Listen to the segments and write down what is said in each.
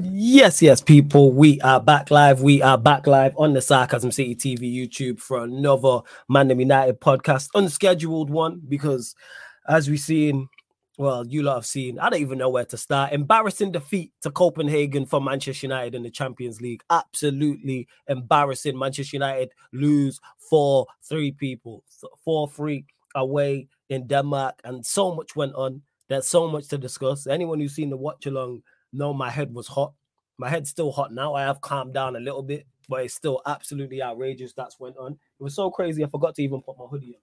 Yes, yes, people, we are back live. We are back live on the Sarcasm City TV YouTube for another Man United podcast, unscheduled one because, as we've seen, well, you lot have seen, I don't even know where to start. Embarrassing defeat to Copenhagen for Manchester United in the Champions League. Absolutely embarrassing. Manchester United lose 4 3 people, 4 3 away in Denmark, and so much went on. There's so much to discuss. Anyone who's seen the watch along know my head was hot. My head's still hot now. I have calmed down a little bit, but it's still absolutely outrageous. That's went on. It was so crazy. I forgot to even put my hoodie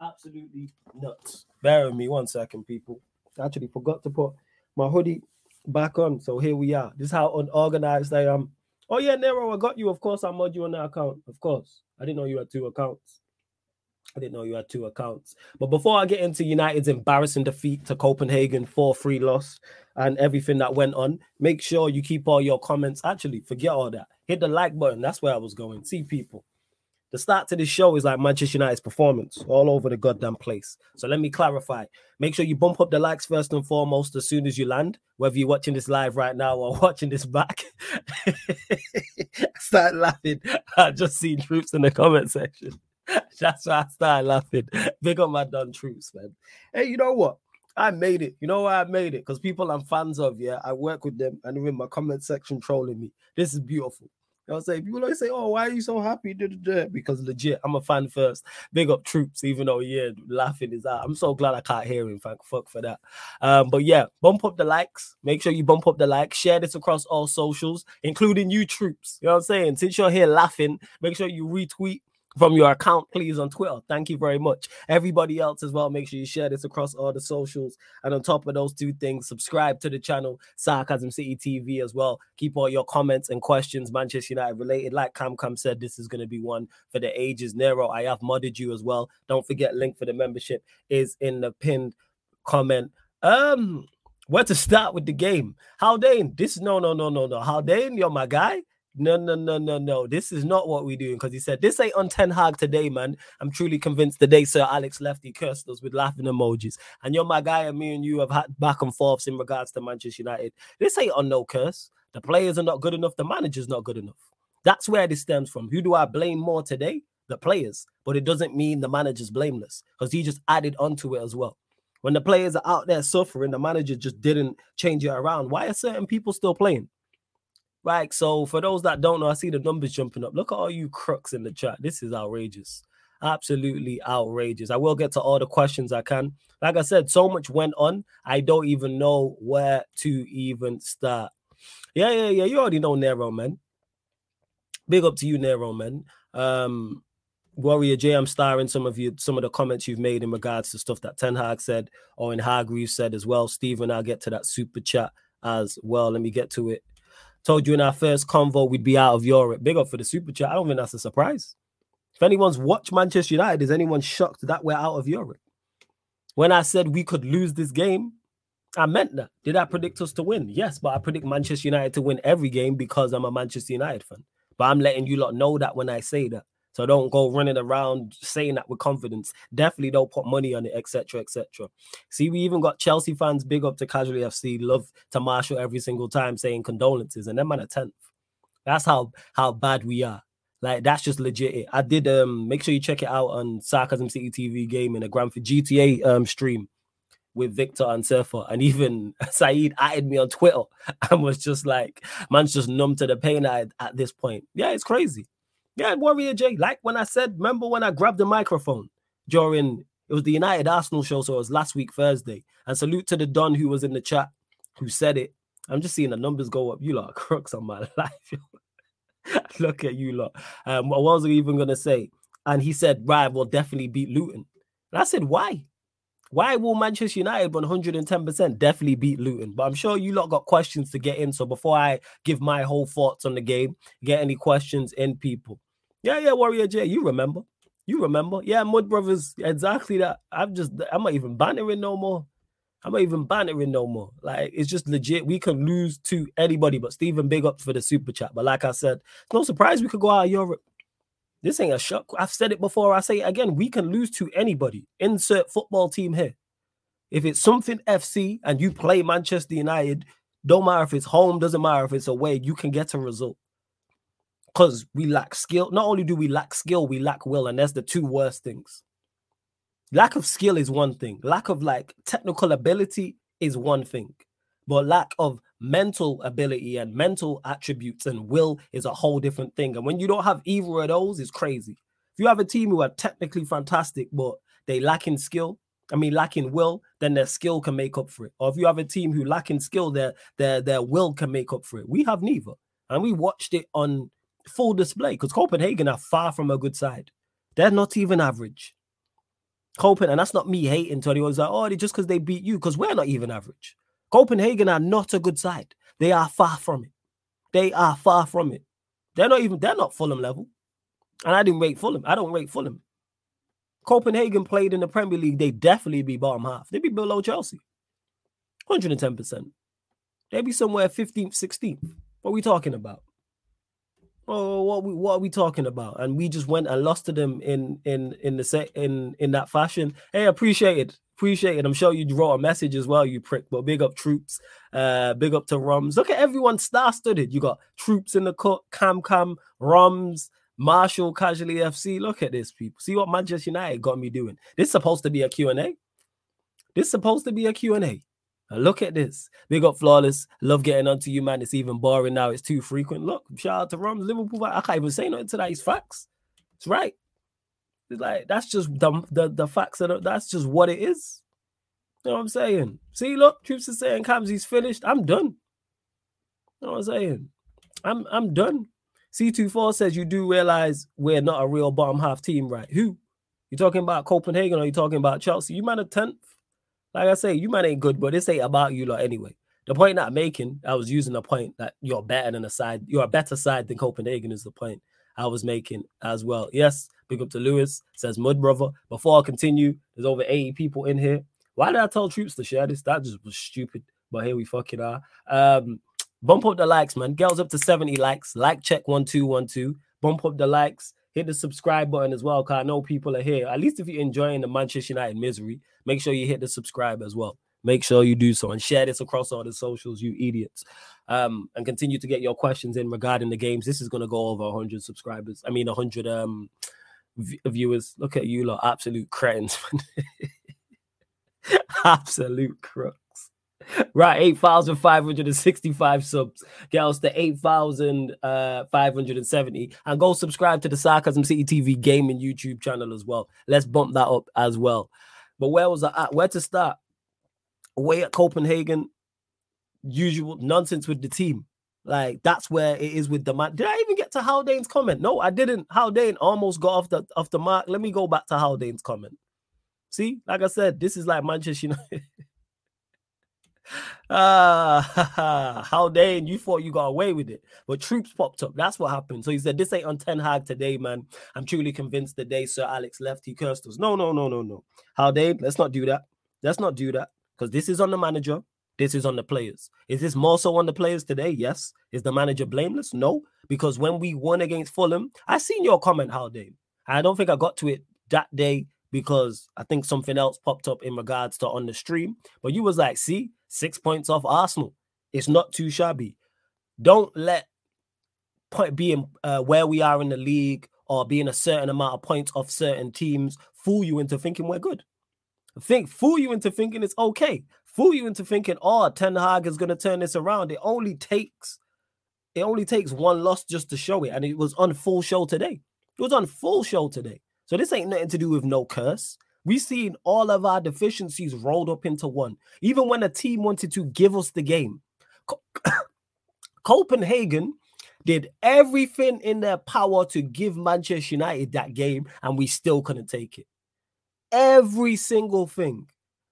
on. Absolutely nuts. Bear with me one second, people. I actually forgot to put my hoodie back on. So here we are. This is how unorganized I am. Oh yeah, Nero, I got you. Of course, I mod you on that account. Of course. I didn't know you had two accounts. I didn't know you had two accounts. But before I get into United's embarrassing defeat to Copenhagen 4 3 loss and everything that went on, make sure you keep all your comments. Actually, forget all that. Hit the like button. That's where I was going. See people. The start to this show is like Manchester United's performance all over the goddamn place. So let me clarify. Make sure you bump up the likes first and foremost as soon as you land, whether you're watching this live right now or watching this back. Start laughing. I just seen troops in the comment section. That's why I started laughing. Big up my done troops, man. Hey, you know what? I made it. You know why I made it? Because people I'm fans of, yeah, I work with them and they're in my comment section trolling me. This is beautiful. I'll say people always say, "Oh, why are you so happy?" Because legit, I'm a fan first. Big up troops, even though yeah, laughing is out. I'm so glad I can't hear him. Thank fuck for that. Um, but yeah, bump up the likes. Make sure you bump up the likes. Share this across all socials, including you troops. You know what I'm saying? Since you're here laughing, make sure you retweet from your account, please, on Twitter. Thank you very much. Everybody else as well, make sure you share this across all the socials. And on top of those two things, subscribe to the channel, Sarcasm City TV as well. Keep all your comments and questions Manchester United related. Like Cam Cam said, this is going to be one for the ages. Nero, I have modded you as well. Don't forget, link for the membership is in the pinned comment. Um, where to start with the game? Haldane, this no, no, no, no, no. Haldane, you're my guy. No, no, no, no, no. This is not what we're doing because he said this ain't on Ten Hag today, man. I'm truly convinced today, Sir Alex Lefty cursed us with laughing emojis. And you're my guy, and me and you have had back and forths in regards to Manchester United. This ain't on no curse. The players are not good enough, the manager's not good enough. That's where this stems from. Who do I blame more today? The players. But it doesn't mean the manager's blameless because he just added onto it as well. When the players are out there suffering, the manager just didn't change it around. Why are certain people still playing? Right. So for those that don't know, I see the numbers jumping up. Look at all you crooks in the chat. This is outrageous. Absolutely outrageous. I will get to all the questions I can. Like I said, so much went on. I don't even know where to even start. Yeah, yeah, yeah. You already know Nero, man. Big up to you, Nero, man. Um, Warrior J, I'm starring some of you, some of the comments you've made in regards to stuff that Ten Hag said or in Hargreaves said as well. Stephen, I'll get to that super chat as well. Let me get to it Told you in our first convo we'd be out of Europe. Big up for the super chat. I don't think that's a surprise. If anyone's watched Manchester United, is anyone shocked that we're out of Europe? When I said we could lose this game, I meant that. Did I predict us to win? Yes, but I predict Manchester United to win every game because I'm a Manchester United fan. But I'm letting you lot know that when I say that. So don't go running around saying that with confidence. Definitely don't put money on it, etc., etc. See, we even got Chelsea fans big up to Casually FC, love to Marshall every single time saying condolences, and them on a tenth. That's how how bad we are. Like that's just legit. I did um make sure you check it out on Sarcasm City TV game in a Grand for GTA um stream with Victor and Surfer, and even Saeed added me on Twitter and was just like, man's just numb to the pain at, at this point. Yeah, it's crazy. Yeah, Warrior J. Like when I said, remember when I grabbed the microphone during it was the United Arsenal show, so it was last week Thursday. And salute to the Don who was in the chat who said it. I'm just seeing the numbers go up. You lot crooks on my life. Look at you lot. Um, what was I even gonna say? And he said, right, we'll definitely beat Luton. And I said, why? Why will Manchester United 110% definitely beat Luton? But I'm sure you lot got questions to get in. So before I give my whole thoughts on the game, get any questions in, people. Yeah, yeah, Warrior J, you remember. You remember. Yeah, Mud Brothers, exactly that. I'm just, I'm not even bantering no more. I'm not even bantering no more. Like, it's just legit. We can lose to anybody, but Stephen, big up for the super chat. But like I said, it's no surprise we could go out of Europe. This ain't a shock. I've said it before. I say it again. We can lose to anybody. Insert football team here. If it's something FC and you play Manchester United, Don't matter if it's home, doesn't matter if it's away, you can get a result. Because we lack skill. Not only do we lack skill, we lack will, and that's the two worst things. Lack of skill is one thing, lack of like technical ability is one thing, but lack of mental ability and mental attributes and will is a whole different thing. And when you don't have either of those, it's crazy. If you have a team who are technically fantastic, but they lack in skill, I mean, lacking will, then their skill can make up for it. Or if you have a team who lack in skill, their their their will can make up for it. We have neither, and we watched it on full display because Copenhagen are far from a good side. They're not even average. Copenhagen, and that's not me hating to anyone's like, oh, just because they beat you, because we're not even average. Copenhagen are not a good side. They are far from it. They are far from it. They're not even, they're not Fulham level. And I didn't rate Fulham. I don't rate Fulham. Copenhagen played in the Premier League, they definitely be bottom half. They'd be below Chelsea. 110%. They'd be somewhere 15th, 16th. What are we talking about? Oh, what we what are we talking about? And we just went and lost to them in in in the set in in that fashion. Hey, appreciate it. Appreciate it. I'm sure you wrote a message as well, you prick. But big up troops. Uh, big up to Rums. Look at everyone star-studded. You got troops in the cut, Cam Cam, Rums, Marshall, Casually FC. Look at this, people. See what Manchester United got me doing. This is supposed to be a Q&A. This is supposed to be a Q&A. Look at this. Big up flawless. Love getting onto you, man. It's even boring now. It's too frequent. Look, shout out to Rums, Liverpool. I can't even say nothing to that. It's facts. It's right. Like that's just the the, the facts. Of that's just what it is. You know what I'm saying? See, look, Troops is saying Kamsi's finished. I'm done. You know what I'm saying? I'm I'm done. C24 says you do realize we're not a real bottom half team, right? Who? You talking about Copenhagen or you talking about Chelsea? You might have 10th. Like I say, you might ain't good, but this ain't about you lot anyway. The point that I'm making, I was using the point that you're better than a side, you're a better side than Copenhagen is the point I was making as well. Yes, big up to Lewis, says Mud Brother. Before I continue, there's over 80 people in here. Why did I tell troops to share this? That just was stupid. But here we fucking are. Um, Bump up the likes, man. Girls up to 70 likes. Like check one two one two. Bump up the likes. Hit the subscribe button as well. Cause I know people are here. At least if you're enjoying the Manchester United misery, make sure you hit the subscribe as well. Make sure you do so and share this across all the socials, you idiots. Um, and continue to get your questions in regarding the games. This is gonna go over 100 subscribers. I mean 100 um v- viewers. Look at you lot, absolute cretins. absolute crook right, 8,565 subs. Get us to 8,570. Uh, and go subscribe to the Sarcasm City TV gaming YouTube channel as well. Let's bump that up as well. But where was I at? Where to start? Away at Copenhagen, usual nonsense with the team. Like that's where it is with the man. Did I even get to Haldane's comment? No, I didn't. Haldane almost got off the off the mark. Let me go back to Haldane's comment. See, like I said, this is like Manchester United. Ah, how dang you thought you got away with it, but troops popped up. That's what happened. So he said, "This ain't on Ten Hag today, man. I'm truly convinced the day Sir Alex left, he cursed us. No, no, no, no, no. How dang? Let's not do that. Let's not do that because this is on the manager. This is on the players. Is this more so on the players today? Yes. Is the manager blameless? No, because when we won against Fulham, I seen your comment, how dang. I don't think I got to it that day because I think something else popped up in regards to on the stream. But you was like, see, six points off Arsenal. It's not too shabby. Don't let point being uh, where we are in the league or being a certain amount of points off certain teams fool you into thinking we're good. Think fool you into thinking it's okay. Fool you into thinking, oh, Ten Hag is gonna turn this around. It only takes it only takes one loss just to show it, and it was on full show today. It was on full show today. So this ain't nothing to do with no curse. We've seen all of our deficiencies rolled up into one. Even when a team wanted to give us the game, Copenhagen did everything in their power to give Manchester United that game, and we still couldn't take it. Every single thing.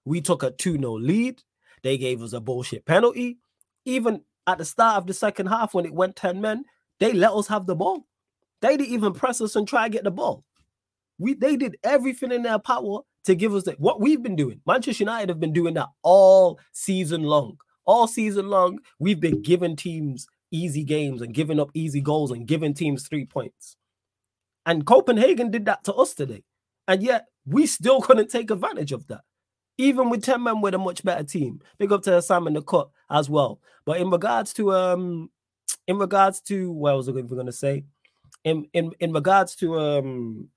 We took a 2 0 lead. They gave us a bullshit penalty. Even at the start of the second half, when it went 10 men, they let us have the ball. They didn't even press us and try to get the ball. We they did everything in their power to give us the, what we've been doing. Manchester United have been doing that all season long. All season long, we've been giving teams easy games and giving up easy goals and giving teams three points. And Copenhagen did that to us today. And yet we still couldn't take advantage of that. Even with 10 men with a much better team. Big up to Sam in the cut. as well. But in regards to um, in regards to what was I going to say? In in in regards to um,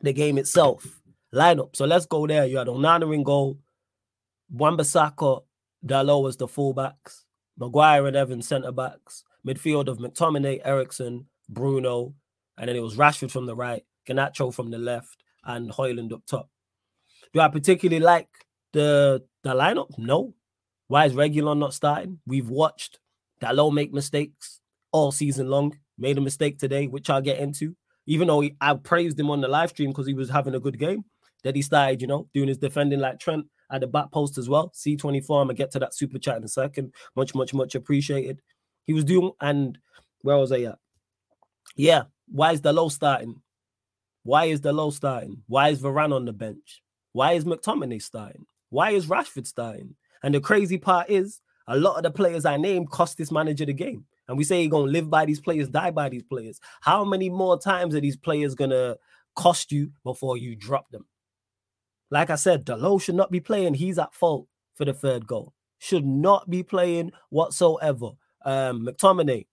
the game itself, lineup. So let's go there. You had Onana in goal, Wan-Bissaka, Dalot was the fullbacks, Maguire and Evans centre backs, midfield of McTominay, Eriksen, Bruno, and then it was Rashford from the right, Garnacho from the left, and Højlund up top. Do I particularly like the the lineup? No. Why is Reguilon not starting? We've watched Dalot make mistakes all season long. Made a mistake today, which I'll get into. Even though he, I praised him on the live stream because he was having a good game, that he started, you know, doing his defending like Trent at the back post as well. C24, I'm gonna get to that super chat in a second. Much, much, much appreciated. He was doing, and where was I at? Yeah, why is Dalot starting? Why is Dalot starting? Why is Varane on the bench? Why is McTominay starting? Why is Rashford starting? And the crazy part is, a lot of the players I named cost this manager the game. And we say you're gonna live by these players, die by these players. How many more times are these players gonna cost you before you drop them? Like I said, Dalot should not be playing. He's at fault for the third goal. Should not be playing whatsoever. Um, McTominay,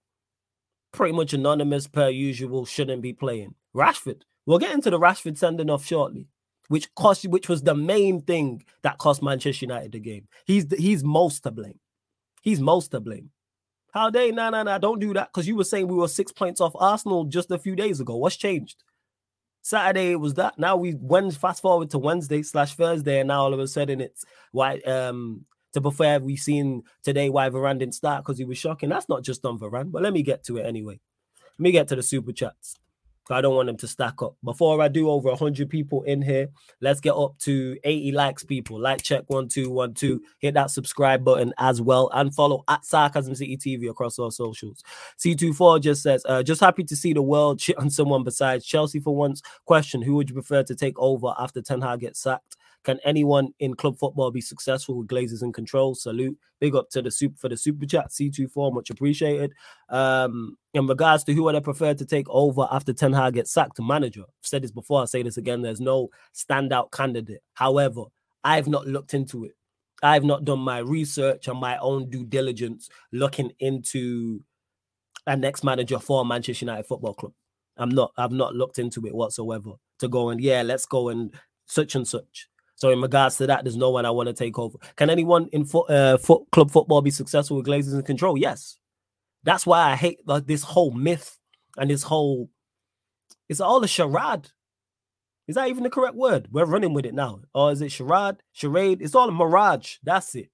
pretty much anonymous per usual, shouldn't be playing. Rashford, we'll get into the Rashford sending off shortly, which cost which was the main thing that cost Manchester United the game. He's he's most to blame. He's most to blame. How they no no no don't do that because you were saying we were six points off Arsenal just a few days ago. What's changed? Saturday it was that. Now we went fast forward to Wednesday slash Thursday, and now all of a sudden it's why um to be fair, we've seen today why Varane didn't start because he was shocking. That's not just on Varane, but let me get to it anyway. Let me get to the super chats. I don't want them to stack up. Before I do over 100 people in here, let's get up to 80 likes, people. Like check one, two, one, two. Hit that subscribe button as well and follow at Sarcasm City TV across all socials. C24 just says, uh, just happy to see the world shit on someone besides Chelsea for once. Question Who would you prefer to take over after Ten Hag gets sacked? Can anyone in club football be successful with Glazers and control? Salute. Big up to the super for the super chat. C24, much appreciated. Um, in regards to who would I prefer to take over after Ten Hag gets sacked to manager, I've said this before, I'll say this again. There's no standout candidate. However, I've not looked into it. I've not done my research and my own due diligence looking into a next manager for Manchester United Football Club. I'm not, I've not looked into it whatsoever to go and yeah, let's go and such and such. So in regards to that, there's no one I want to take over. Can anyone in foot, uh, foot club football be successful with Glazers in control? Yes. That's why I hate like, this whole myth and this whole. It's all a charade. Is that even the correct word? We're running with it now. Or is it charade? Charade? It's all a mirage. That's it.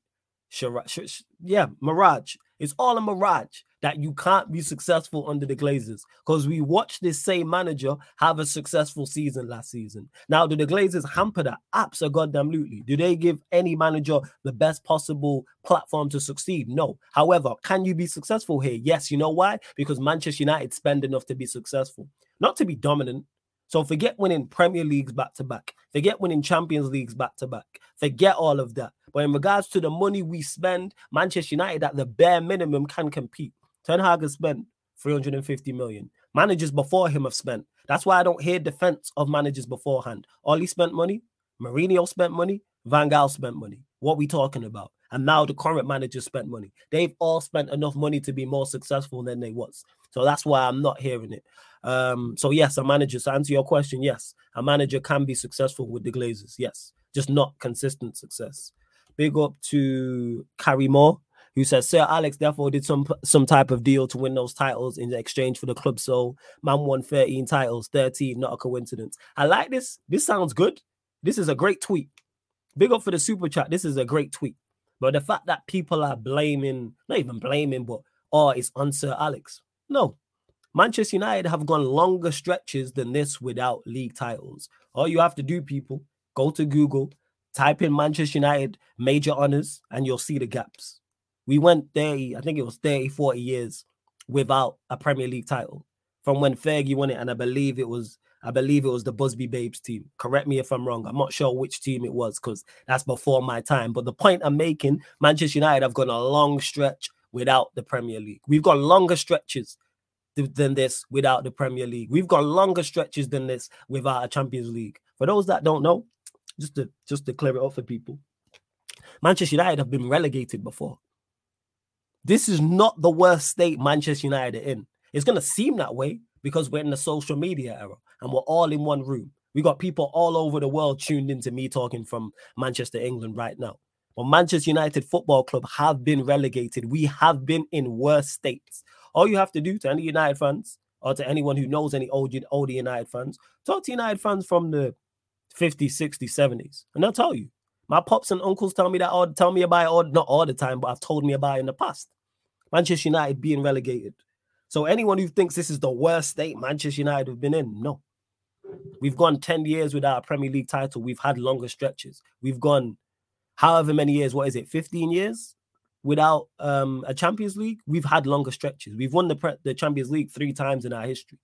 Charade. Sh- sh- yeah, mirage. It's all a mirage that you can't be successful under the Glazers because we watched this same manager have a successful season last season. Now, do the Glazers hamper that? Absolutely. Do they give any manager the best possible platform to succeed? No. However, can you be successful here? Yes. You know why? Because Manchester United spend enough to be successful, not to be dominant. So forget winning Premier Leagues back to back. Forget winning Champions Leagues back to back. Forget all of that. But in regards to the money we spend, Manchester United at the bare minimum can compete. Ten Hag has spent 350 million. Managers before him have spent. That's why I don't hear defense of managers beforehand. Ole spent money, Mourinho spent money, Van Gaal spent money. What we talking about? And now the current managers spent money. They've all spent enough money to be more successful than they was. So that's why I'm not hearing it. Um, so yes, a manager. To answer your question, yes, a manager can be successful with the Glazers. Yes, just not consistent success. Big up to Carrie Moore who says Sir Alex therefore did some some type of deal to win those titles in exchange for the club. So man won 13 titles, 13, not a coincidence. I like this. This sounds good. This is a great tweet. Big up for the super chat. This is a great tweet. But the fact that people are blaming, not even blaming, but oh, it's on Sir Alex. No. Manchester United have gone longer stretches than this without league titles. All you have to do, people, go to Google, type in Manchester United major honors, and you'll see the gaps. We went 30, I think it was 30, 40 years without a Premier League title from when Fergie won it. And I believe it was, I believe it was the Busby Babes team. Correct me if I'm wrong. I'm not sure which team it was because that's before my time. But the point I'm making, Manchester United have gone a long stretch without the Premier League. We've got longer stretches than this without the Premier League. We've got longer stretches than this without a Champions League. For those that don't know, just to just to clear it up for people, Manchester United have been relegated before. This is not the worst state Manchester United are in. It's going to seem that way because we're in the social media era and we're all in one room. We got people all over the world tuned into me talking from Manchester, England right now. But Manchester United Football Club have been relegated. We have been in worse states. All you have to do to any United fans or to anyone who knows any old, older United fans, talk to United fans from the 50s, 60s, 70s, and they'll tell you. My pops and uncles tell me that all tell me about it all, not all the time, but I've told me about it in the past. Manchester United being relegated. So anyone who thinks this is the worst state Manchester United have been in, no. We've gone 10 years without a Premier League title. We've had longer stretches. We've gone however many years, what is it, 15 years without um, a Champions League? We've had longer stretches. We've won the, pre- the Champions League three times in our history.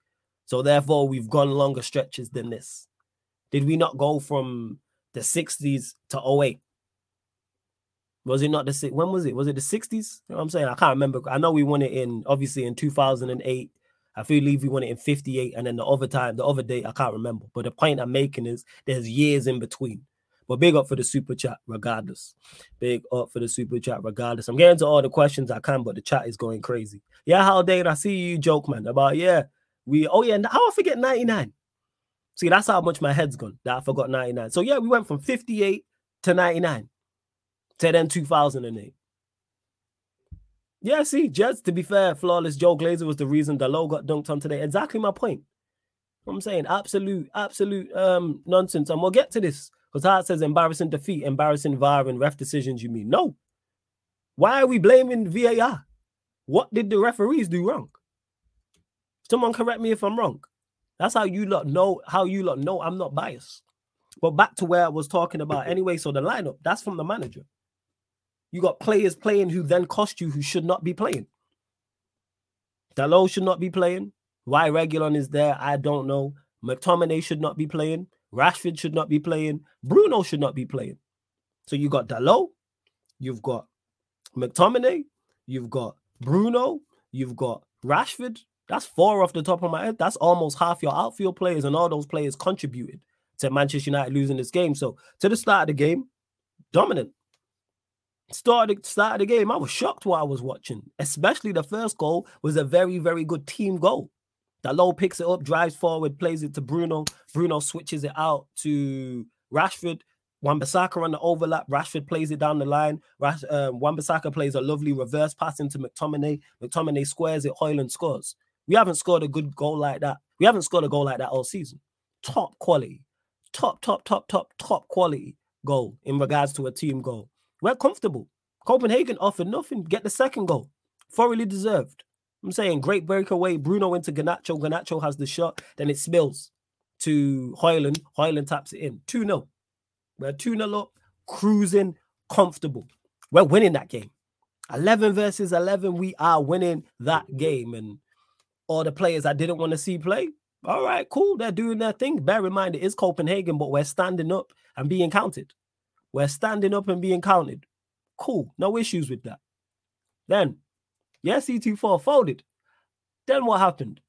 So therefore, we've gone longer stretches than this. Did we not go from the 60s to 08? Was it not the when was it? Was it the 60s? You know what I'm saying? I can't remember. I know we won it in obviously in 2008. I feel like we won it in 58, and then the other time, the other day, I can't remember. But the point I'm making is there's years in between. But big up for the super chat, regardless. Big up for the super chat, regardless. I'm getting to all the questions I can, but the chat is going crazy. Yeah, how Dane, I see you joke, man. About yeah, we oh yeah, how I forget 99. See, that's how much my head's gone that I forgot 99. So yeah, we went from 58 to 99 to then 2008. Yeah, see, just to be fair, flawless Joe Glazer was the reason the low got dunked on today. Exactly my point. I'm saying absolute, absolute um nonsense. And we'll get to this because it says embarrassing defeat, embarrassing VAR and ref decisions. You mean no? Why are we blaming VAR? What did the referees do wrong? Someone correct me if I'm wrong. That's how you lot know how you lot know I'm not biased. But back to where I was talking about mm-hmm. anyway. So the lineup, that's from the manager. You got players playing who then cost you who should not be playing. Dalot should not be playing. Why Reguilon is there, I don't know. McTominay should not be playing. Rashford should not be playing. Bruno should not be playing. So you got Dalot, you've got McTominay, you've got Bruno, you've got Rashford. That's four off the top of my head. That's almost half your outfield players, and all those players contributed to Manchester United losing this game. So to the start of the game, dominant. Started start of the game, I was shocked what I was watching. Especially the first goal was a very, very good team goal. Dalot picks it up, drives forward, plays it to Bruno. Bruno switches it out to Rashford. Wan-Bissaka on the overlap. Rashford plays it down the line. Rash, um, plays a lovely reverse pass into McTominay. McTominay squares it. Højlund scores. We haven't scored a good goal like that. We haven't scored a goal like that all season. Top quality, top, top, top, top, top quality goal in regards to a team goal. We're comfortable. Copenhagen offered nothing. Get the second goal. Thoroughly deserved. I'm saying great breakaway. Bruno into Garnacho. Garnacho has the shot. Then it spills to Højlund. Højlund taps it in. 2 0. We're 2 0 up, cruising, comfortable. We're winning that game. 11 versus 11. We are winning that game. And all the players I didn't want to see play, all right, cool. They're doing their thing. Bear in mind, it is Copenhagen, but we're standing up and being counted. We're standing up and being counted. Cool. No issues with that. Then, yes, E24 folded. Then what happened?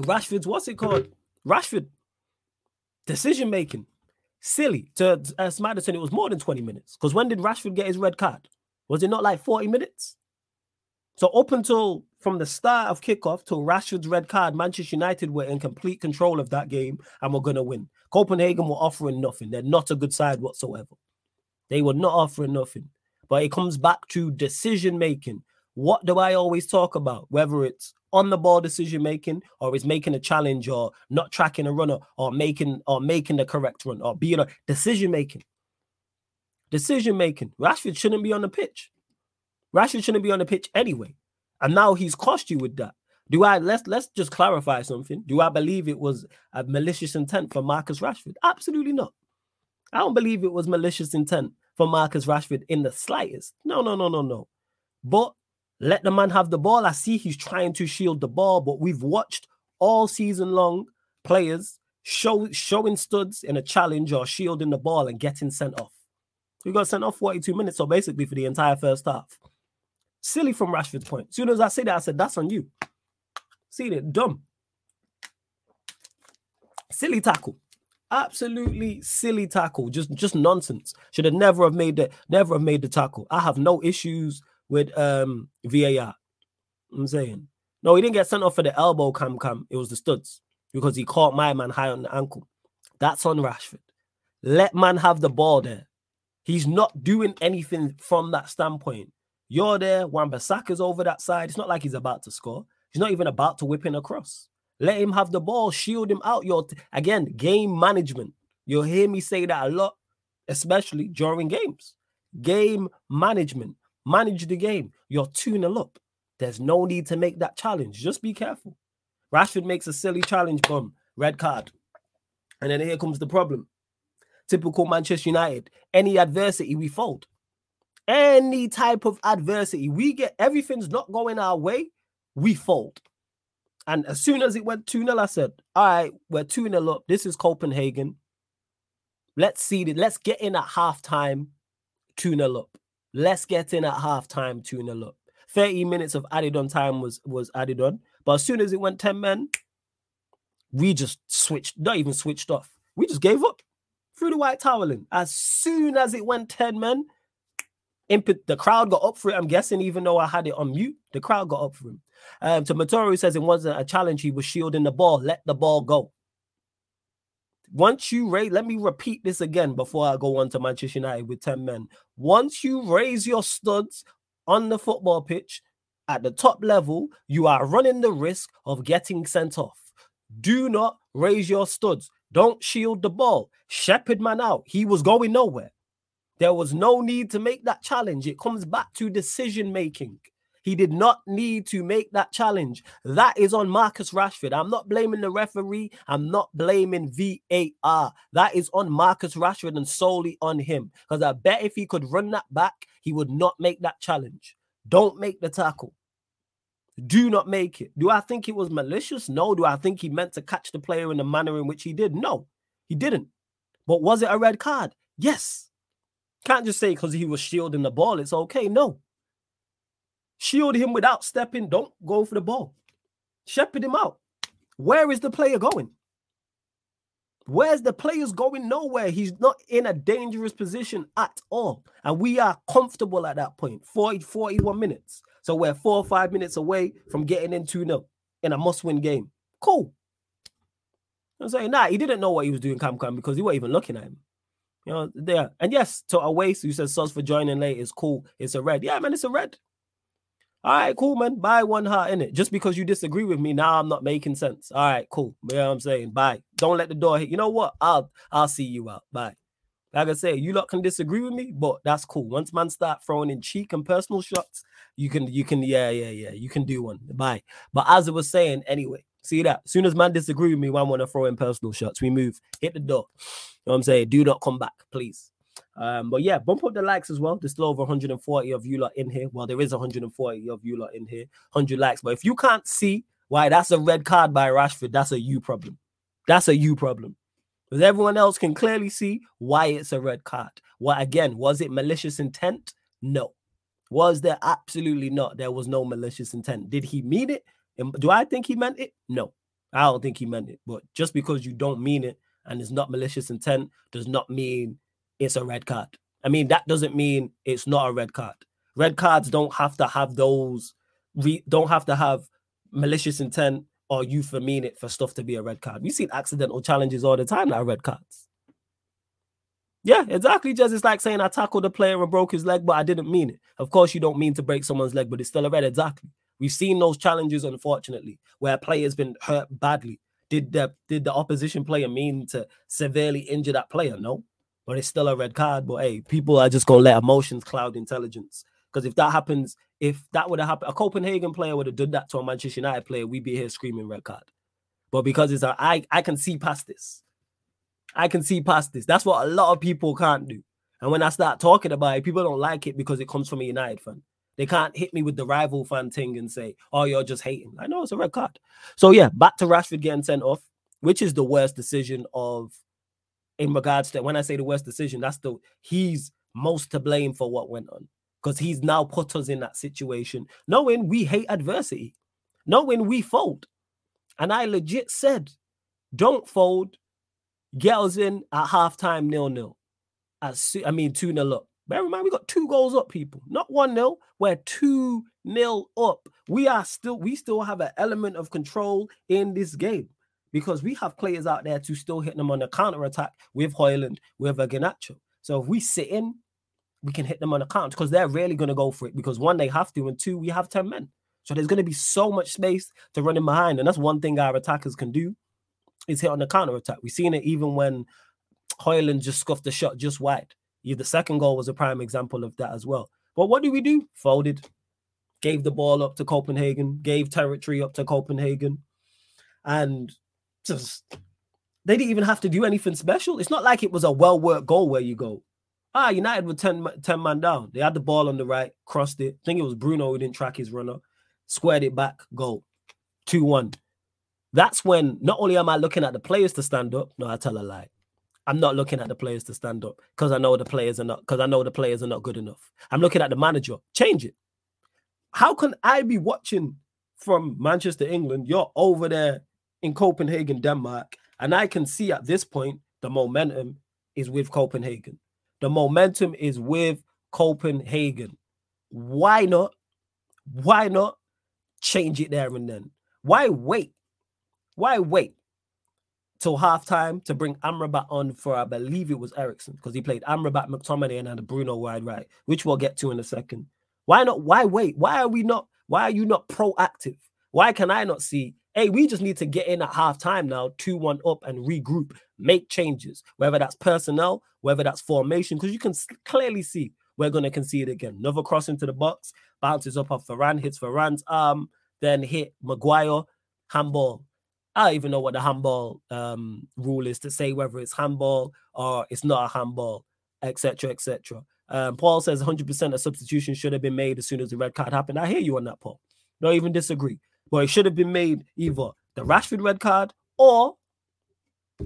Rashford's, what's it called? Rashford. Decision making. Silly. To uh, Smaderton, it was more than 20 minutes. Because when did Rashford get his red card? Was it not like 40 minutes? So up until from the start of kickoff till Rashford's red card, Manchester United were in complete control of that game and were going to win. Copenhagen were offering nothing. They're not a good side whatsoever. They were not offering nothing. But it comes back to decision making. What do I always talk about? Whether it's on the ball decision making or it's making a challenge or not tracking a runner or making or making the correct run or being a decision making. Decision making. Rashford shouldn't be on the pitch. Rashford shouldn't be on the pitch anyway. And now he's cost you with that. Do I let's let's just clarify something? Do I believe it was a malicious intent for Marcus Rashford? Absolutely not. I don't believe it was malicious intent for Marcus Rashford in the slightest. No, no, no, no, no. But let the man have the ball. I see he's trying to shield the ball, but we've watched all season long players show showing studs in a challenge or shielding the ball and getting sent off. We got sent off 42 minutes, so basically for the entire first half. Silly from Rashford's point. Soon as I say that, I said, that's on you. See it, dumb. Silly tackle. Absolutely silly tackle, just just nonsense. Should have never have made the never have made the tackle. I have no issues with um VAR. I'm saying no, he didn't get sent off for the elbow cam cam. It was the studs because he caught my man high on the ankle. That's on Rashford. Let man have the ball there. He's not doing anything from that standpoint. You're there. Wan-Bissaka's over that side. It's not like he's about to score. He's not even about to whip in across. Let him have the ball, shield him out. Your again, game management. You'll hear me say that a lot, especially during games. Game management. Manage the game. You're 2 0 up. There's no need to make that challenge. Just be careful. Rashford makes a silly challenge, boom, red card. And then here comes the problem. Typical Manchester United. Any adversity, we fold. Any type of adversity, we get everything's not going our way, we fold. And as soon as it went 2 0, I said, All right, we're 2 0 up. This is Copenhagen. Let's see. Let's get in at halftime, 2 0 up. Let's get in at halftime, 2 0 up. 30 minutes of added on time was was added on. But as soon as it went 10 men, we just switched, not even switched off. We just gave up through the white toweling. As soon as it went 10 men, Input, the crowd got up for it. I'm guessing, even though I had it on mute, the crowd got up for him. Um, to Matoru says it wasn't a challenge. He was shielding the ball. Let the ball go. Once you raise, let me repeat this again before I go on to Manchester United with 10 men. Once you raise your studs on the football pitch at the top level, you are running the risk of getting sent off. Do not raise your studs. Don't shield the ball. Shepherd man out. He was going nowhere. There was no need to make that challenge. It comes back to decision making. He did not need to make that challenge. That is on Marcus Rashford. I'm not blaming the referee. I'm not blaming VAR. That is on Marcus Rashford and solely on him. Because I bet if he could run that back, he would not make that challenge. Don't make the tackle. Do not make it. Do I think it was malicious? No. Do I think he meant to catch the player in the manner in which he did? No, he didn't. But was it a red card? Yes. Can't just say because he was shielding the ball, it's okay. No. Shield him without stepping. Don't go for the ball. Shepherd him out. Where is the player going? Where's the player's going? Nowhere. He's not in a dangerous position at all. And we are comfortable at that point. 40, 41 minutes. So we're four or five minutes away from getting in 2 0 in a must win game. Cool. I'm saying, nah, he didn't know what he was doing, Cam Cam, because he wasn't even looking at him. You know, there. And yes, to a waste who says sus for joining late is cool. It's a red. Yeah, man, it's a red. All right, cool, man. Buy one heart in it. Just because you disagree with me, now I'm not making sense. All right, cool. You know what I'm saying? Bye. Don't let the door hit. You know what? I'll I'll see you out. Bye. Like I say, you lot can disagree with me, but that's cool. Once man start throwing in cheek and personal shots, you can you can yeah yeah yeah you can do one. Bye. But as I was saying, anyway, See that? As soon as man disagree with me, one want to throw in personal shots. We move, hit the door. You know what I'm saying? Do not come back, please. Um, but yeah, bump up the likes as well. There's still over 140 of you lot in here. Well, there is 140 of you lot in here, 100 likes. But if you can't see why that's a red card by Rashford, that's a you problem. That's a you problem. Because everyone else can clearly see why it's a red card. Well, again, was it malicious intent? No. Was there absolutely not? There was no malicious intent. Did he mean it? Do I think he meant it? No, I don't think he meant it. But just because you don't mean it and it's not malicious intent does not mean it's a red card. I mean, that doesn't mean it's not a red card. Red cards don't have to have those, re- don't have to have malicious intent or you for mean it for stuff to be a red card. We see accidental challenges all the time that are red cards. Yeah, exactly. Just it's like saying I tackled a player and broke his leg, but I didn't mean it. Of course, you don't mean to break someone's leg, but it's still a red. Exactly. We've seen those challenges, unfortunately, where player's been hurt badly. Did the did the opposition player mean to severely injure that player? No, but it's still a red card. But hey, people are just gonna let emotions cloud intelligence. Because if that happens, if that would have happened, a Copenhagen player would have done that to a Manchester United player, we'd be here screaming red card. But because it's a, I I can see past this. I can see past this. That's what a lot of people can't do. And when I start talking about it, people don't like it because it comes from a United fan. They can't hit me with the rival fan thing and say, "Oh, you're just hating." I know it's a red card. So yeah, back to Rashford getting sent off, which is the worst decision of, in regards to when I say the worst decision, that's the he's most to blame for what went on because he's now put us in that situation, knowing we hate adversity, knowing we fold, and I legit said, "Don't fold." get us in at halftime nil nil. I mean, 2 nil up. Bear in mind, we got two goals up, people. Not 1 nil. We're 2 nil up. We are still, we still have an element of control in this game because we have players out there to still hit them on the counter attack with Højlund, with a. So if we sit in, we can hit them on the counter because they're really going to go for it because one, they have to, and two, we have 10 men. So there's going to be so much space to run in behind. And that's one thing our attackers can do is hit on the counter attack. We've seen it even when Højlund just scuffed the shot just wide. The second goal was a prime example of that as well. But what do we do? Folded, gave the ball up to Copenhagen, gave territory up to Copenhagen, and just they didn't even have to do anything special. It's not like it was a well worked goal where you go, ah, United were 10, 10 man down. They had the ball on the right, crossed it. I think it was Bruno who didn't track his runner squared it back, goal, 2 1. That's when not only am I looking at the players to stand up, no, I tell a lie. I'm not looking at the players to stand up because I know the players are not because I know the players are not good enough. I'm looking at the manager. Change it. How can I be watching from Manchester, England? You're over there in Copenhagen, Denmark, and I can see at this point the momentum is with Copenhagen. The momentum is with Copenhagen. Why not? Why not change it there and then? Why wait? Why wait till halftime to bring Amrabat on for, I believe it was Eriksen, because he played Amrabat, McTominay, and had Bruno wide right, which we'll get to in a second. Why not? Why wait? Why are we not? Why are you not proactive? Why can I not see? Hey, we just need to get in at halftime now, 2 1 up and regroup, make changes, whether that's personnel, whether that's formation, because you can clearly see we're going to concede again. Another cross into the box, bounces up off Varane, hits Varane's arm, then hit Maguire, handball. I don't even know what the handball um, rule is to say whether it's handball or it's not a handball, etc., etc. Um, Paul says 100% of substitution should have been made as soon as the red card happened. I hear you on that, Paul. Don't even disagree. But it should have been made either the Rashford red card or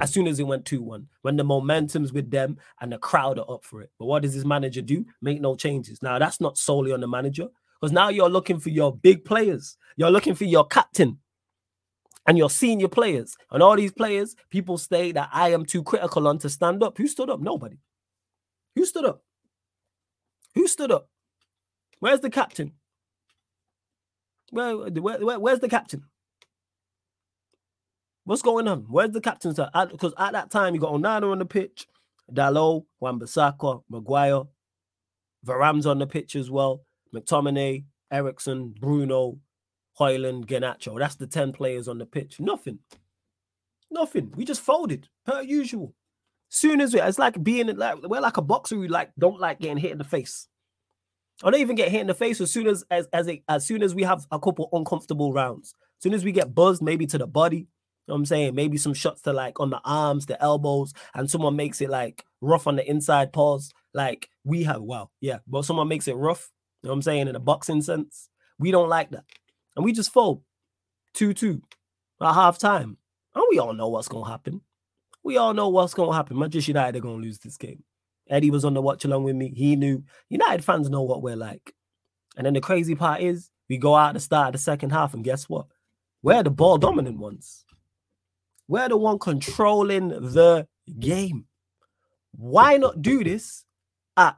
as soon as it went 2 1, when the momentum's with them and the crowd are up for it. But what does this manager do? Make no changes. Now, that's not solely on the manager because now you're looking for your big players, you're looking for your captain and your senior players. And all these players, people say that I am too critical on to stand up. Who stood up? Nobody. Who stood up? Who stood up? Where's the captain? Where, where, where where's the captain? What's going on? Where's the captain? Because at, at, that time, you got Onana on the pitch, Dalot, Wan-Bissaka, Maguire, Varane's on the pitch as well, McTominay, Eriksen, Bruno, Højlund, Garnacho. That's the 10 players on the pitch. Nothing. Nothing. We just folded per usual. Soon as we, it's like being like we're like a boxer who like don't like getting hit in the face. I don't even get hit in the face as soon as as as, it, as soon as we have a couple uncomfortable rounds. As soon as we get buzzed, maybe to the body, you know what I'm saying? Maybe some shots to like on the arms, the elbows, and someone makes it like rough on the inside paws. Like we have, wow, yeah, but someone makes it rough, you know what I'm saying, in a boxing sense. We don't like that. And we just fold 2 2 at half time. And we all know what's going to happen. We all know what's going to happen. Manchester United are going to lose this game. Eddie was on the watch along with me. He knew. United fans know what we're like. And then the crazy part is we go out the start of the second half, and guess what? We're the ball dominant ones. We're the one controlling the game. Why not do this at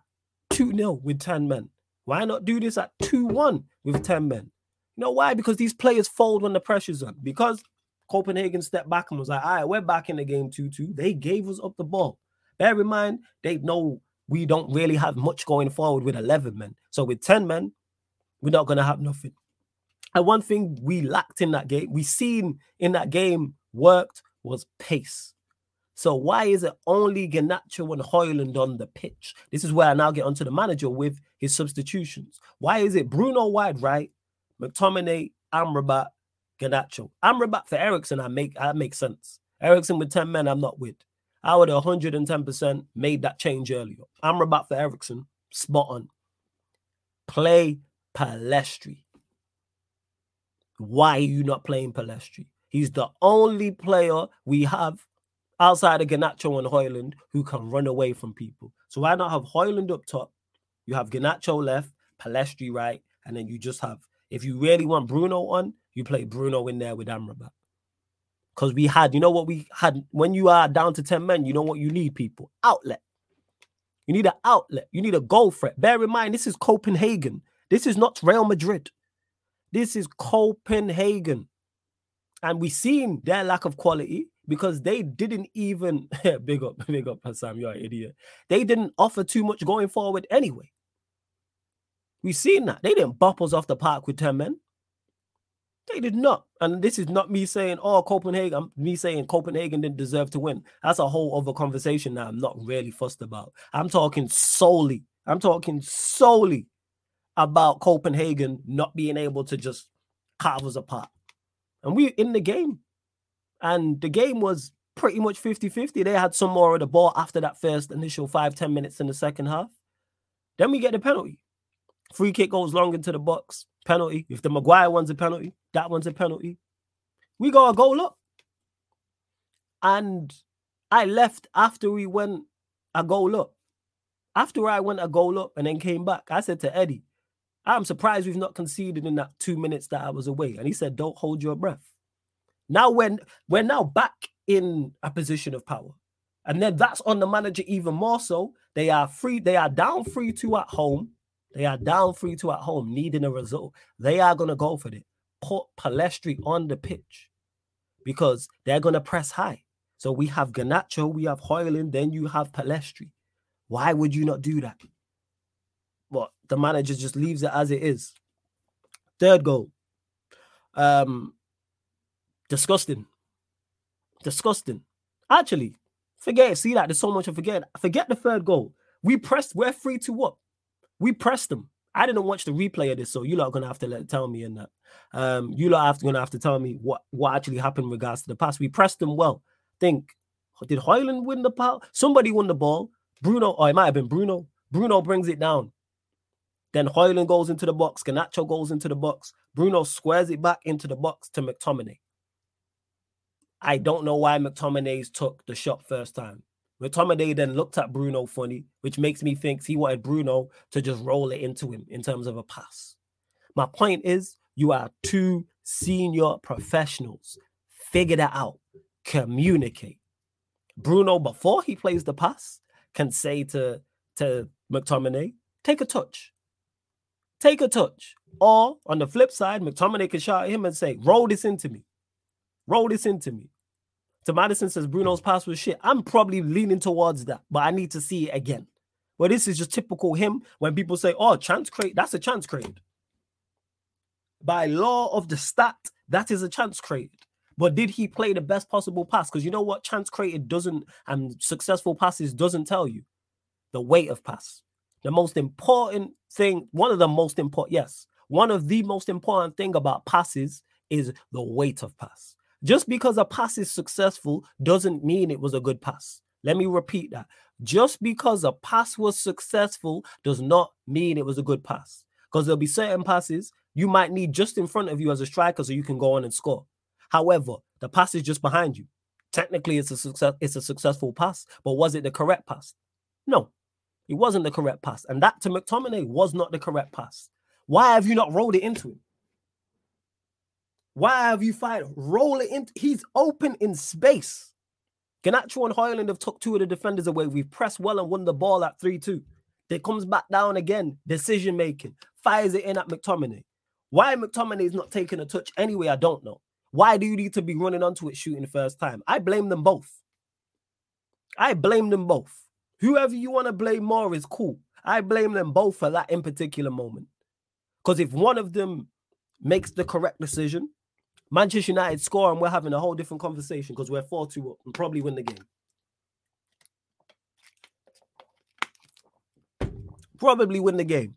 2 0 with 10 men? Why not do this at 2 1 with 10 men? You know why? Because these players fold when the pressure's on. Because Copenhagen stepped back and was like, all right, we're back in the game 2 2. They gave us up the ball. Bear in mind, they know we don't really have much going forward with 11 men. So with 10 men, we're not going to have nothing. And one thing we lacked in that game, we seen in that game worked was pace. So why is it only Garnacho and Højlund on the pitch? This is where I now get onto the manager with his substitutions. Why is it Bruno wide right, McTominay, Amrabat, Garnacho? Amrabat for Eriksen, I make I make sense. Eriksen with 10 men, I'm not with. I would 110% made that change earlier. Amrabat for Eriksen, spot on. Play Pellistri. Why are you not playing Pellistri? He's the only player we have outside of Garnacho and Højlund who can run away from people. So why not have Højlund up top? You have Garnacho left, Pellistri right, and then you just have, if you really want Bruno on, you play Bruno in there with Amrabat. Because we had, you know what we had when you are down to 10 men, you know what you need, people? Outlet. You need an outlet. You need a goal threat. Bear in mind, this is Copenhagen. This is not Real Madrid. This is Copenhagen. And we seen their lack of quality because they didn't even big up, big up Sam, you're an idiot. They didn't offer too much going forward anyway. We seen that. They didn't bop us off the park with 10 men. They did not. And this is not me saying, oh, Copenhagen, me saying Copenhagen didn't deserve to win. That's a whole other conversation that I'm not really fussed about. I'm talking solely, I'm talking solely about Copenhagen not being able to just carve us apart. And we in the game. And the game was pretty much 50 50. They had some more of the ball after that first initial five ten minutes in the second half. Then we get the penalty. Free kick goes long into the box. Penalty. If the Maguire one's a penalty, that one's a penalty. We got a goal up. And I left after we went a goal up. After I went a goal up and then came back, I said to Eddie, I'm surprised we've not conceded in that two minutes that I was away. And he said, Don't hold your breath. Now, when we're now back in a position of power, and then that's on the manager even more so. They are free, they are down 3 2 at home. They are down 3 2 at home, needing a result. They are going to go for it. Put Pellistri on the pitch because they're going to press high. So we have Garnacho, we have Højlund, then you have Pellistri. Why would you not do that? But the manager just leaves it as it is. Third goal. Um, disgusting. Disgusting. Actually, forget it. See that there's so much to forget. Forget the third goal. We pressed, we're free to what? We pressed them. I didn't watch the replay of this, so you lot are gonna have to let, tell me in that. Um, you lot are gonna have to tell me what what actually happened in regards to the pass. We pressed them well. Think, did Højlund win the ball? Somebody won the ball. Bruno, or oh, it might have been Bruno. Bruno brings it down. Then Højlund goes into the box. Garnacho goes into the box. Bruno squares it back into the box to McTominay. I don't know why McTominay's took the shot first time. McTominay then looked at Bruno funny, which makes me think he wanted Bruno to just roll it into him in terms of a pass. My point is, you are two senior professionals. Figure that out. Communicate. Bruno, before he plays the pass, can say to, to McTominay, take a touch. Take a touch. Or on the flip side, McTominay can shout at him and say, roll this into me. Roll this into me. To Madison says Bruno's pass was shit. I'm probably leaning towards that, but I need to see it again. Well, this is just typical him when people say, oh, chance create, that's a chance create. By law of the stat, that is a chance created. But did he play the best possible pass? Because you know what chance created doesn't and successful passes doesn't tell you the weight of pass. The most important thing, one of the most important, yes, one of the most important thing about passes is the weight of pass. Just because a pass is successful doesn't mean it was a good pass. Let me repeat that. Just because a pass was successful does not mean it was a good pass. Because there'll be certain passes you might need just in front of you as a striker so you can go on and score. However, the pass is just behind you. Technically, it's a success, it's a successful pass, but was it the correct pass? No, it wasn't the correct pass. And that to McTominay was not the correct pass. Why have you not rolled it into him? Why have you fired? Roll it in. He's open in space. Garnacho and Højlund have took two of the defenders away. We've pressed well and won the ball at 3 2. It comes back down again. Decision making. Fires it in at McTominay. Why McTominay is not taking a touch anyway, I don't know. Why do you need to be running onto it shooting the first time? I blame them both. I blame them both. Whoever you want to blame more is cool. I blame them both for that in particular moment. Because if one of them makes the correct decision, Manchester United score and we're having a whole different conversation because we're 4 2 up and probably win the game. Probably win the game.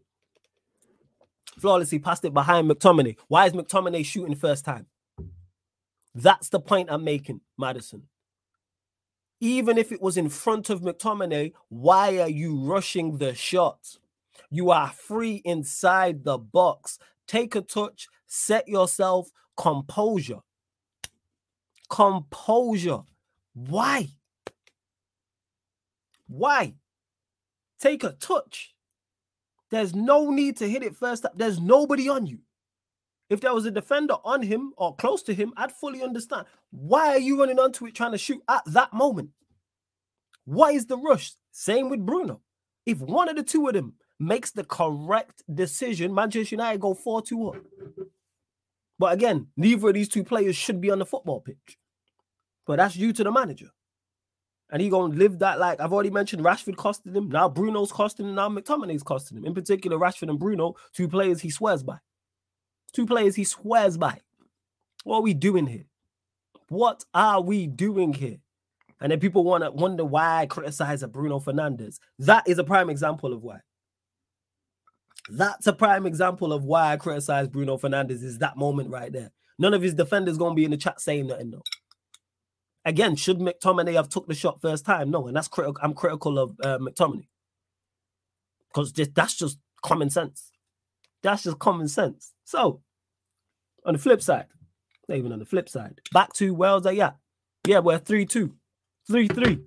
Flawlessly passed it behind McTominay. Why is McTominay shooting first time? That's the point I'm making, Madison. Even if it was in front of McTominay, why are you rushing the shot? You are free inside the box. Take a touch, set yourself, composure. Composure. Why? Why? Take a touch. There's no need to hit it first. There's nobody on you. if there was a defender on him or close to him, I'd fully understand. Why are you running onto it trying to shoot at that moment? What is the rush? Same with Bruno. If one of the two of them makes the correct decision, Manchester United go 4 2 up. But again, neither of these two players should be on the football pitch. But that's due to the manager. And he gonna live that like I've already mentioned Rashford costing him. Now Bruno's costing him. Now McTominay's costing him. In particular, Rashford and Bruno, two players he swears by. Two players he swears by. What are we doing here? What are we doing here? And then people want to wonder why I criticize Bruno Fernandes. That is a prime example of why. That's a prime example of why I criticize Bruno Fernandes. Is that moment right there? None of his defenders gonna be in the chat saying nothing though. Again, should McTominay have took the shot first time? No, and that's critical. I'm critical of uh, McTominay because that's just common sense. That's just common sense. So on the flip side, not even on the flip side, back to Wales. Yeah, yeah, we're 3 2, 3 3.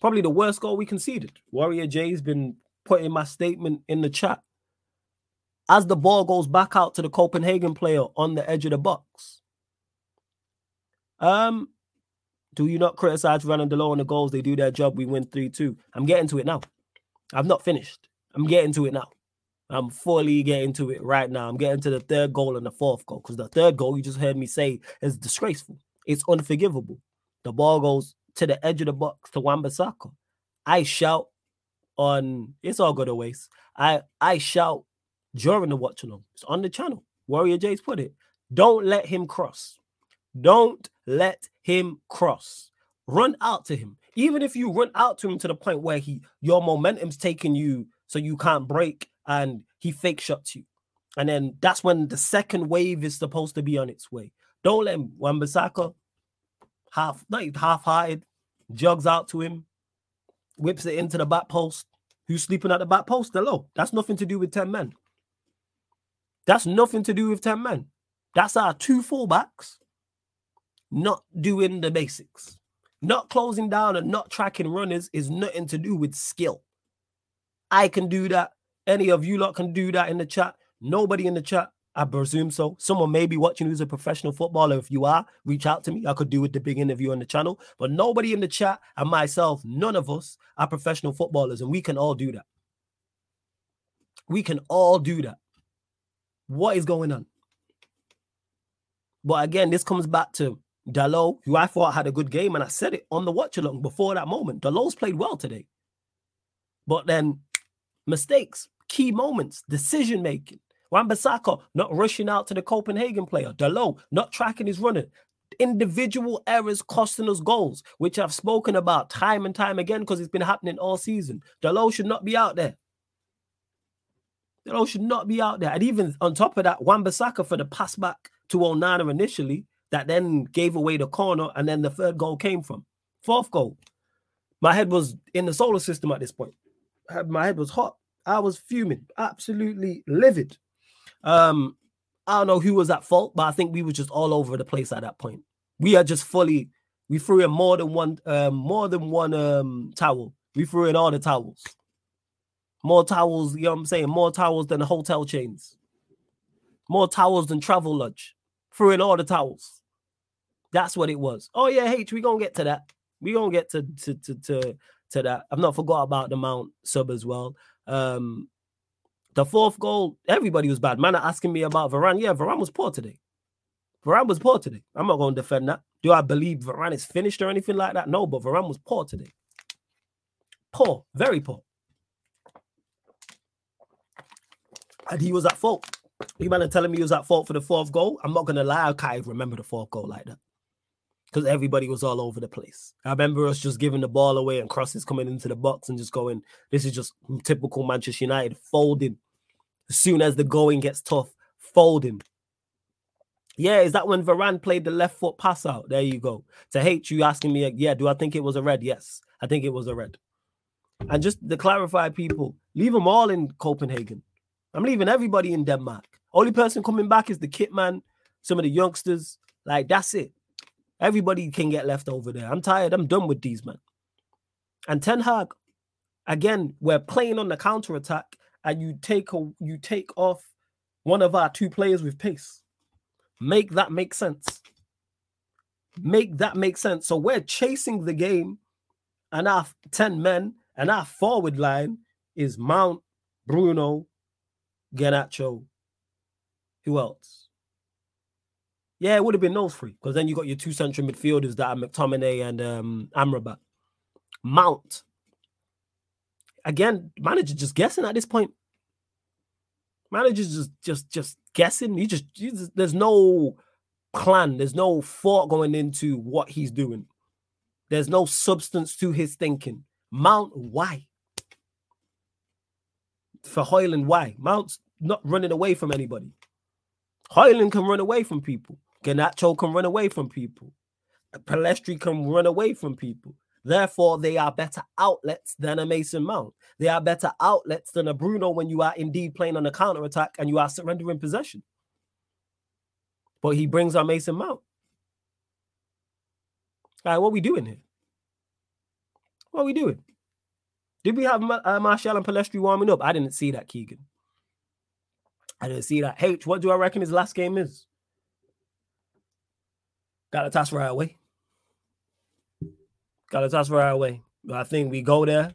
Probably the worst goal we conceded. Warrior J's been putting my statement in the chat. As the ball goes back out to the Copenhagen player on the edge of the box. Um, do you not criticize low on the goals? They do their job. We win 3 2. I'm getting to it now. I've not finished. I'm getting to it now. I'm fully getting to it right now. I'm getting to the third goal and the fourth goal because the third goal you just heard me say is disgraceful. It's unforgivable. The ball goes to the edge of the box to Wan-Bissaka. I shout on it's all good to waste. I I shout during the watch along. It's on the channel. Warrior J's put it. Don't let him cross. Don't let him cross. Run out to him. Even if you run out to him to the point where he your momentum's taking you so you can't break and he fake shots you. And then that's when the second wave is supposed to be on its way. Don't let him Wan-Bissaka half not half-hearted, jogs out to him, whips it into the back post. Who's sleeping at the back post? Hello. That's nothing to do with 10 men. That's nothing to do with 10 men. That's our two fullbacks not doing the basics. Not closing down and not tracking runners is nothing to do with skill. I can do that. Any of you lot can do that in the chat. Nobody in the chat, I presume so. Someone may be watching who's a professional footballer. If you are, reach out to me. I could do it the big interview on the channel. But nobody in the chat and myself, none of us are professional footballers, and we can all do that. We can all do that. What is going on? But again, this comes back to Dalot, who I thought had a good game, and I said it on the watch along before that moment. Dalot's played well today. But then mistakes, key moments, decision making. Wan-Bissaka not rushing out to the Copenhagen player. Dalot not tracking his running. Individual errors costing us goals, which I've spoken about time and time again because it's been happening all season. Dalot should not be out there. Dalot should not be out there. And even on top of that, Wan-Bissaka for the pass back to Onana initially, that then gave away the corner, and then the third goal came from. Fourth goal. My head was in the solar system at this point. My head was hot. I was fuming, absolutely livid. Um, I don't know who was at fault, but I think we were just all over the place at that point. We are just fully, we threw in more than one, um, more than one um towel. We threw in all the towels. More towels, you know what I'm saying? More towels than the hotel chains. More towels than Travelodge. Threw in all the towels. That's what it was. Oh yeah, H, we gonna get to that. We gonna get to to to to, to that. I've not forgot about the Mount sub as well. Um, the fourth goal, everybody was bad. Man are asking me about Varane. Yeah, Varane was poor today. Varane was poor today. I'm not going to defend that. Do I believe Varane is finished or anything like that? No, but Varane was poor today. Poor, very poor. And he was at fault. You man are telling me he was at fault for the fourth goal. I'm not gonna lie, I can't remember the fourth goal like that because everybody was all over the place. I remember us just giving the ball away and crosses coming into the box and just going, this is just typical Manchester United folding. As soon as the going gets tough, folding. Yeah, is that when Varane played the left foot pass out? There you go. To hate you asking me, yeah, do I think it was a red? Yes, I think it was a red. And just to clarify, people, leave them all in Copenhagen. I'm leaving everybody in Denmark. Only person coming back is the kit man, some of the youngsters. Like, that's it. Everybody can get left over there. I'm tired. I'm done with these men. And Ten Hag, again, we're playing on the counter attack, and you take a you take off one of our two players with pace. Make that make sense. Make that make sense. So we're chasing the game, and our 10 men and our forward line is Mount, Bruno, Garnacho. Who else? Yeah, it would have been those three because then you got your two central midfielders that are McTominay and um, Amrabat. Mount. Again, manager just guessing at this point. Manager's just just just guessing. He just, he just there's no plan. There's no thought going into what he's doing. There's no substance to his thinking. Mount, why? For Højlund, why? Mount's not running away from anybody. Højlund can run away from people. Garnacho can run away from people. Pellistri can run away from people. Therefore, they are better outlets than a Mason Mount. They are better outlets than a Bruno when you are indeed playing on a counter attack and you are surrendering possession. But he brings our Mason Mount. All right, what are we doing here? What are we doing? Did we have uh, and Pellistri warming up? I didn't see that, Keegan. I didn't see that. H, what do I reckon his last game is? Galatasaray away. Galatasaray away. I think we go there,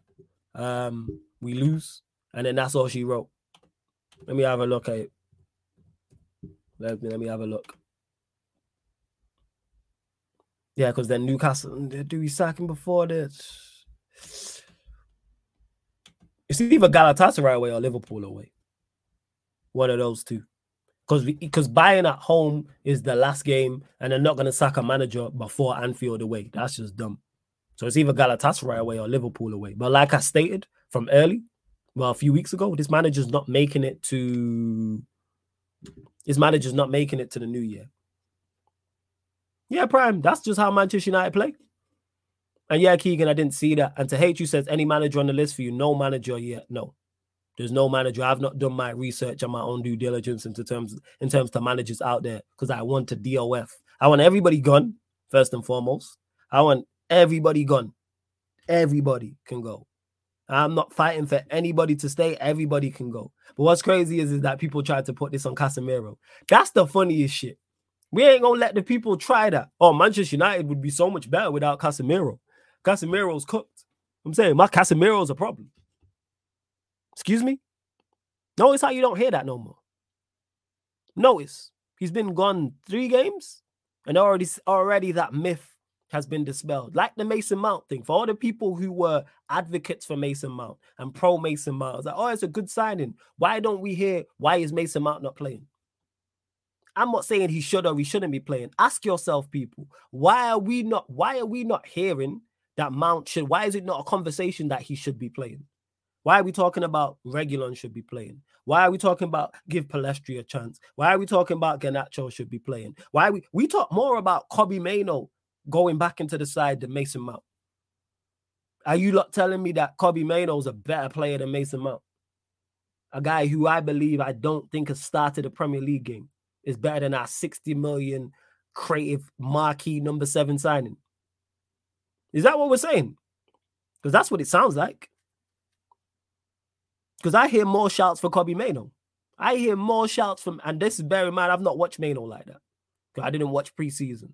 um, we lose, and then that's all she wrote. Let me have a look at it. Let me let me have a look. Yeah, because then Newcastle do we sack him before this? It's either Galatasaray away or Liverpool away. One of those two. Because because Bayern at home is the last game, and they're not gonna sack a manager before Anfield away. That's just dumb. So it's either Galatasaray away or Liverpool away. But like I stated from early, well, a few weeks ago, this manager's not making it to his manager's not making it to the new year. Yeah, Prime. That's just how Manchester United play. And yeah, Keegan, I didn't see that. And to hate you says any manager on the list for you, no manager yet. No. There's no manager. I've not done my research and my own due diligence into terms in terms to managers out there because I want to DOF. I want everybody gone, first and foremost. I want Everybody gone. Everybody can go. I'm not fighting for anybody to stay. Everybody can go. But what's crazy is, is that people try to put this on Casemiro. That's the funniest shit. We ain't gonna let the people try that. Oh, Manchester United would be so much better without Casemiro. Casemiro's cooked. I'm saying my Casemiro's a problem. Excuse me? Notice how you don't hear that no more. Notice he's been gone three games, and already already that myth has been dispelled. Like the Mason Mount thing, for all the people who were advocates for Mason Mount and pro Mason Mount, like, oh, it's a good signing. Why don't we hear why is Mason Mount not playing? I'm not saying he should or he shouldn't be playing. Ask yourself, people, why are we not? Why are we not hearing that Mount should? Why is it not a conversation that he should be playing? Why are we talking about Reguilon should be playing? Why are we talking about give Pellistri a chance? Why are we talking about Garnacho should be playing? Why we we talk more about Kobbie Mainoo going back into the side than Mason Mount? Are you lot telling me that Mainoo is a better player than Mason Mount? A guy who I believe I don't think has started a Premier League game is better than our 60 million creative marquee number seven signing. Is that what we're saying? Because that's what it sounds like. Because I hear more shouts for Kobbie Mainoo. I hear more shouts from, and this is bear in mind, I've not watched Mainoo like that. I didn't watch preseason.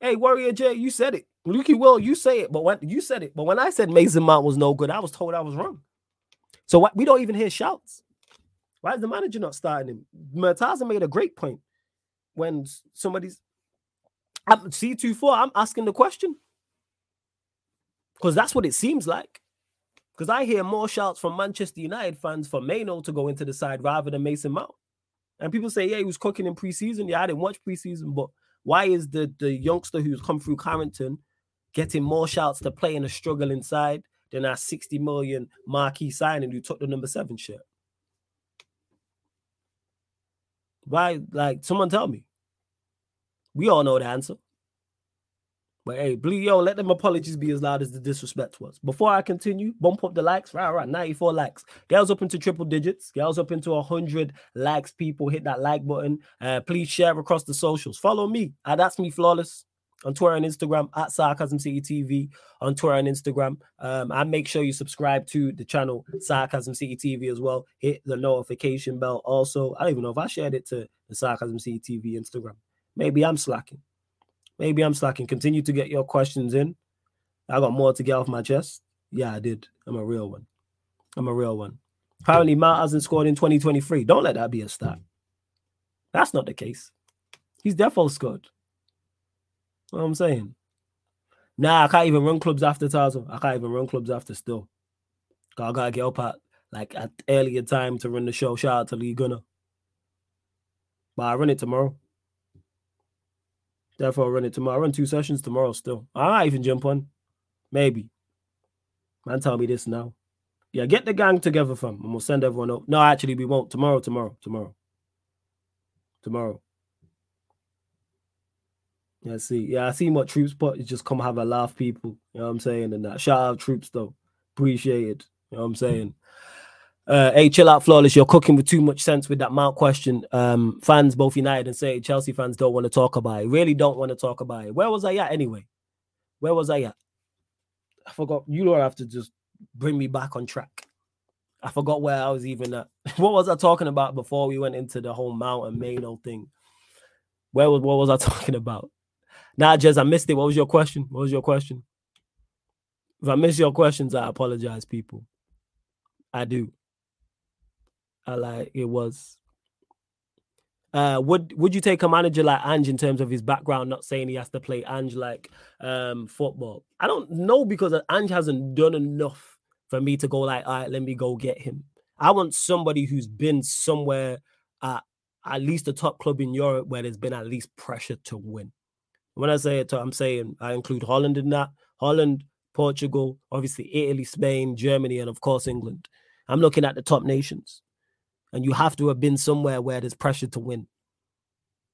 Hey, Warrior J, you said it. Lukey Will, you say it, but when you said it, but when I said Mason Mount was no good, I was told I was wrong. So we don't even hear shouts. Why is the manager not starting him? Murtaza made a great point when somebody's I'm C24. I'm asking the question because that's what it seems like. Because I hear more shouts from Manchester United fans for Mainoo to go into the side rather than Mason Mount. And people say, yeah, he was cooking in preseason. Yeah, I didn't watch preseason, but why is the the youngster who's come through Carrington getting more shouts to play in a struggle inside than our 60 million marquee signing who took the number seven shirt? Why? Like, someone tell me. We all know the answer. But hey, please, yo, let them apologies be as loud as the disrespect was. Before I continue, bump up the likes. Right, right, 94 likes. Girls up into triple digits. Girls up into 100 likes. People hit that like button. Uh, please share across the socials. Follow me. Uh, that's me, Flawless. on Twitter and Instagram at Sarcasm City TV on Twitter and Instagram. Um, and make sure you subscribe to the channel Sarcasm City TV as well. Hit the notification bell. Also, I don't even know if I shared it to the Sarcasm City TV Instagram. Maybe I'm slacking. Maybe I'm slacking. Continue to get your questions in. I got more to get off my chest. Yeah, I did. I'm a real one. I'm a real one. Apparently, Mount hasn't scored in 2023. Don't let that be a stat. That's not the case. He's definitely scored. You know What I'm saying. Nah, I can't even run clubs after Tazo. I can't even run clubs after still. I gotta get up at like at earlier time to run the show. Shout out to Lee Gunner. But I run it tomorrow. Therefore, I'll run it tomorrow. I run two sessions tomorrow still. I might even jump on. Maybe. Man, tell me this now. Yeah, get the gang together, fam, and we'll send everyone up. No, actually, we won't. Tomorrow, tomorrow, tomorrow. Tomorrow. Yeah, see. Yeah, I see what troops put is just come have a laugh, people. You know what I'm saying? And that shout out troops though. Appreciate it. You know what I'm saying? Uh, hey, chill out, flawless. You're cooking with too much sense with that Mount question. Um, fans, both United and say Chelsea fans don't want to talk about it. Really don't want to talk about it. Where was I at anyway? Where was I at? I forgot. You don't have to just bring me back on track. I forgot where I was even at. what was I talking about before we went into the whole Mount and Mainoo thing? Where was what was I talking about? Nah, Jez, I missed it. What was your question? What was your question? If I miss your questions, I apologize, people. I do. I like it was. Uh, would would you take a manager like Ange in terms of his background? Not saying he has to play Ange like um football. I don't know because Ange hasn't done enough for me to go like, all right, let me go get him. I want somebody who's been somewhere at at least a top club in Europe where there's been at least pressure to win. When I say it, I'm saying I include Holland in that. Holland, Portugal, obviously Italy, Spain, Germany, and of course England. I'm looking at the top nations. And you have to have been somewhere where there's pressure to win.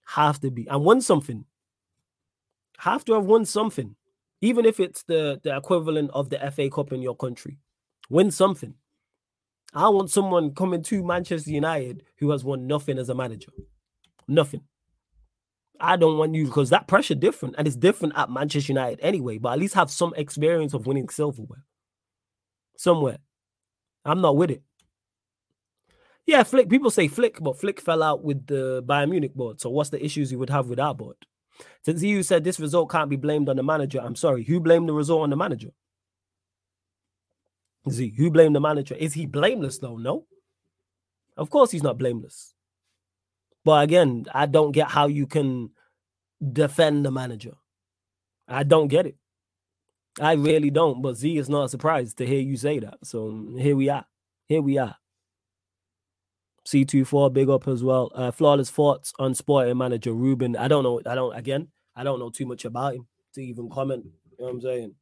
Have to be. And won something. Have to have won something. Even if it's the, the equivalent of the FA Cup in your country. Win something. I want someone coming to Manchester United who has won nothing as a manager. Nothing. I don't want you because that pressure different and it's different at Manchester United anyway, but at least have some experience of winning silverware somewhere. I'm not with it. Yeah, Flick. People say Flick, but Flick fell out with the Bayern Munich board. So what's the issues you would have with our board? Since you said this result can't be blamed on the manager, I'm sorry. Who blamed the result on the manager? He who blamed the manager? Is he blameless though? No. Of course he's not blameless. But again, I don't get how you can defend the manager. I don't get it. I really don't. But Z is not surprised to hear you say that. So here we are. Here we are. C24, big up as well. Uh, flawless thoughts on sporting manager Ruben. I don't know. I don't, again, I don't know too much about him to even comment. You know what I'm saying?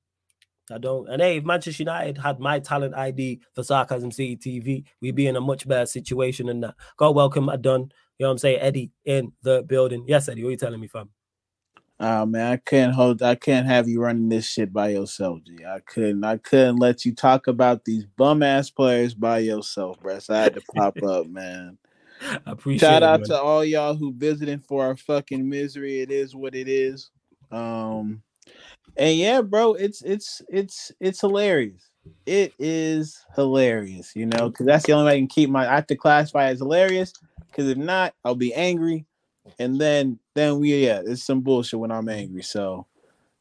I don't. And hey, if Manchester United had my talent ID for Sarcasm City TV, we'd be in a much better situation than that. God welcome, I done. You know what I'm saying? Eddie in the building. Yes, Eddie, what are you telling me, fam? Oh man, I can't hold I can't have you running this shit by yourself, G. I couldn't I couldn't let you talk about these bum ass players by yourself, bro. So I had to pop up, man. I appreciate Shout out it, to all y'all who visiting for our fucking misery. It is what it is. Um and yeah, bro, it's it's it's it's hilarious. It is hilarious, you know, because that's the only way I can keep my I have to classify as hilarious. Because if not, I'll be angry and then then we yeah, it's some bullshit when I'm angry. So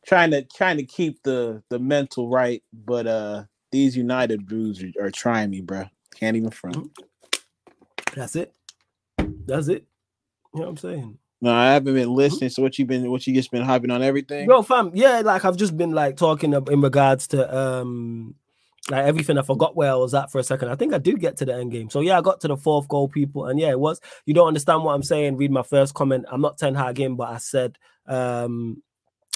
trying to trying to keep the the mental right, but uh these United dudes are, are trying me, bro. Can't even front. Mm-hmm. That's it. That's it. You know what I'm saying? No, I haven't been listening. So what you been what you just been hyping on everything? Bro, fam, yeah, like I've just been like talking in regards to um like everything. I forgot where I was at for a second. I think I did get to the end game. So yeah, I got to the fourth goal, people, and yeah, it was. You don't understand what I'm saying. Read my first comment. I'm not Ten Hag in, but I said, um,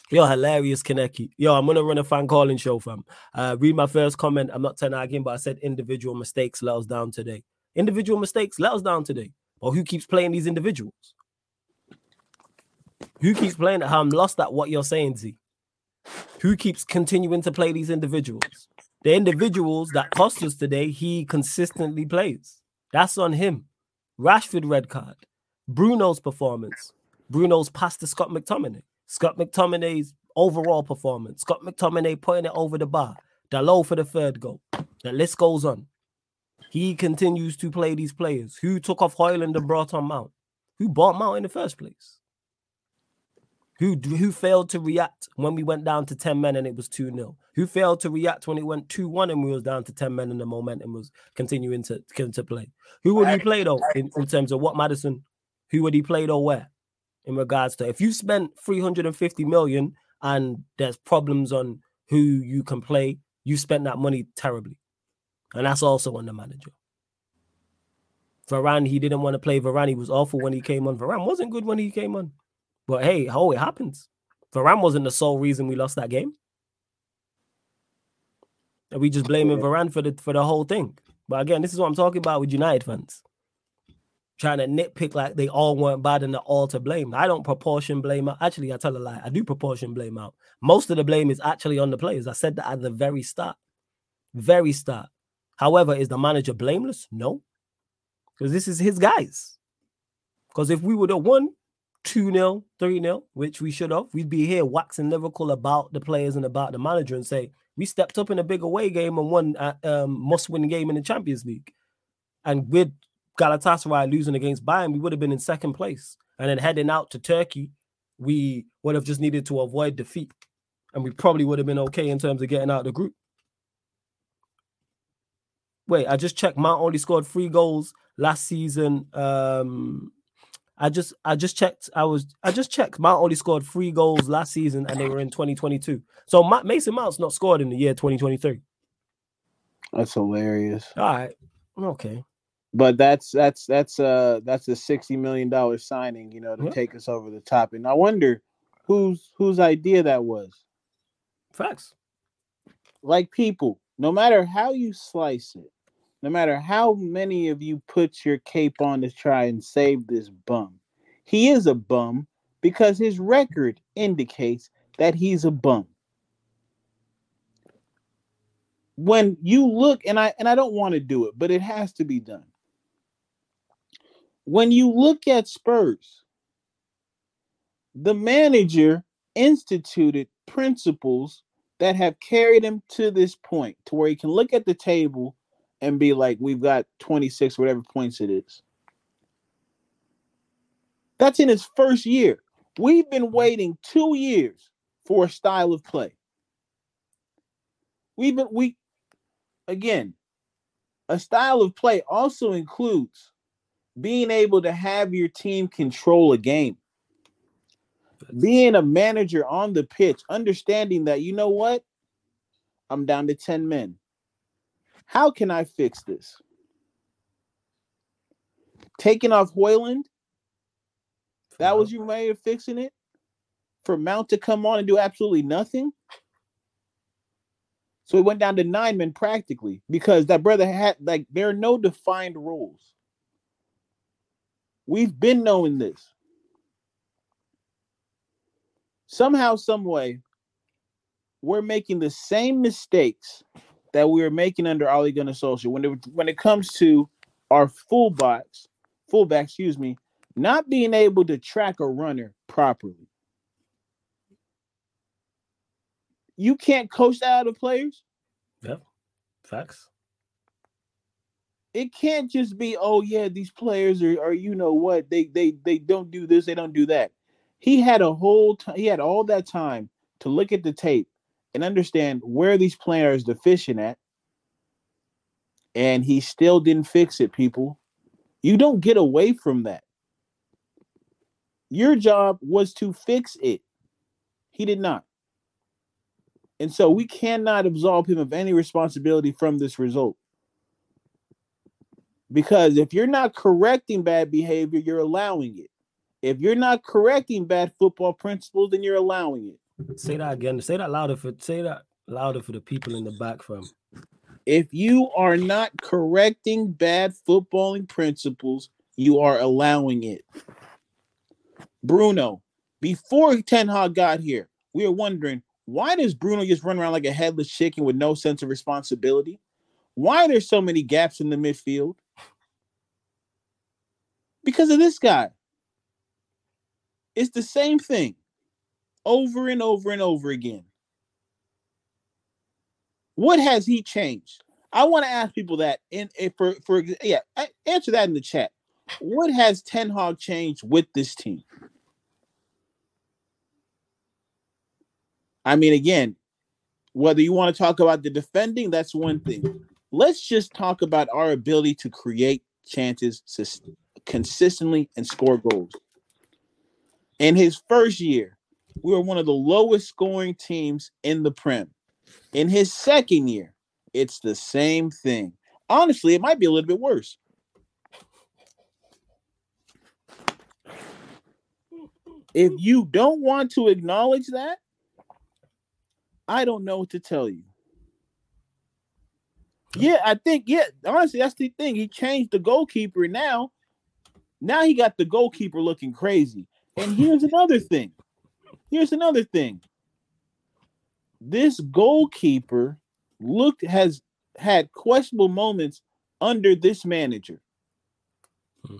you're hilarious, Kaneki. Yo, I'm gonna run a fan calling show, fam. Uh, read my first comment. I'm not Ten Hag in, but I said individual mistakes let us down today. Individual mistakes let us down today. Or who keeps playing these individuals? Who keeps playing? I'm lost at what you're saying, Z. Who keeps continuing to play these individuals? The individuals that cost us today, he consistently plays. That's on him. Rashford red card. Bruno's performance. Bruno's pass to Scott McTominay. Scott McTominay's overall performance, Scott McTominay putting it over the bar, Dalot for the third goal. The list goes on. He continues to play these players. Who took off Højlund and brought on Mount? Who bought Mount in the first place? Who who failed to react when we went down to 10 men and it was 2-0? Who failed to react when it went 2-1 and we was down to 10 men and the momentum was continuing to, to play? Who would he play though in, in terms of what Madison? Who would he play though where? In regards to if you spent 350 million and there's problems on who you can play, you spent that money terribly. And that's also on the manager. Varane, he didn't want to play Varane. He was awful when he came on. Varane wasn't good when he came on. But hey, oh, it happens. Varane wasn't the sole reason we lost that game. And we just blaming Varane for the for the whole thing. But again, this is what I'm talking about with United fans. Trying to nitpick like they all weren't bad and they're all to blame. I don't proportion blame out. Actually, I tell a lie. I do proportion blame out. Most of the blame is actually on the players. I said that at the very start. Very start. However, is the manager blameless? No. Because this is his guys. Because if we would have won, 2 0, 3 0, which we should have, we'd be here waxing lyrical about the players and about the manager and say, we stepped up in a big away game and won a um, must win game in the Champions League. And with Galatasaray losing against Bayern, we would have been in second place. And then heading out to Turkey, we would have just needed to avoid defeat. And we probably would have been okay in terms of getting out of the group. Wait, I just checked. Mount only scored three goals last season. Um, I just I just checked. I was I just checked. Mount only scored three goals last season, and they were in 2022. So Mason Mount's not scored in the year 2023. That's hilarious. All right, okay. But that's that's that's uh that's a sixty million dollar signing, you know, to take us over the top. And I wonder whose whose idea that was. Facts. Like people, no matter how you slice it, no matter how many of you put your cape on to try and save this bum, he is a bum because his record indicates that he's a bum. When you look, and I and I don't want to do it, but it has to be done. When you look at Spurs, the manager instituted principles that have carried him to this point to where he can look at the table and be like, we've got 26, whatever points it is. That's in his first year. We've been mm-hmm. waiting two years for a style of play. We've been, we, again, a style of play also includes being able to have your team control a game. Being a manager on the pitch, understanding that, you know what? I'm down to 10 men. How can I fix this? Taking off Højlund, that was your way of fixing it? For Mount to come on and do absolutely nothing? So it went down to nine men practically because that brother had like there are no defined rules. We've been knowing this. Somehow, some way, we're making the same mistakes that we were making under Ole Gunnar Solskjaer when it when it comes to our full fullbacks, fullback, excuse me, not being able to track a runner properly. You can't coach that out of players. Yep, facts. It can't just be, oh yeah, these players are, are you know what they they they don't do this, they don't do that. He had a whole time, he had all that time to look at the tape and understand where these players deficient at. And he still didn't fix it, people. You don't get away from that. Your job was to fix it. He did not. And so we cannot absolve him of any responsibility from this result. Because if you're not correcting bad behavior, you're allowing it. If you're not correcting bad football principles, then you're allowing it. Say that again. Say that louder for say that louder for the people in the back from. If you are not correcting bad footballing principles, you are allowing it. Bruno, before Ten Hag got here, we were wondering why does Bruno just run around like a headless chicken with no sense of responsibility? Why are there so many gaps in the midfield? Because of this guy. It's the same thing over and over and over again. What has he changed? I want to ask people that in for for yeah, answer that in the chat. What has Ten Hag changed with this team? I mean, again, whether you want to talk about the defending, that's one thing. Let's just talk about our ability to create chances consistently and score goals. In his first year, we were one of the lowest scoring teams in the Prem. In his second year, it's the same thing. Honestly, it might be a little bit worse. If you don't want to acknowledge that, I don't know what to tell you. Yeah, I think, yeah, honestly, that's the thing. He changed the goalkeeper now. Now he got the goalkeeper looking crazy. And here's another thing. Here's another thing. This goalkeeper looked has had questionable moments under this manager. Hmm.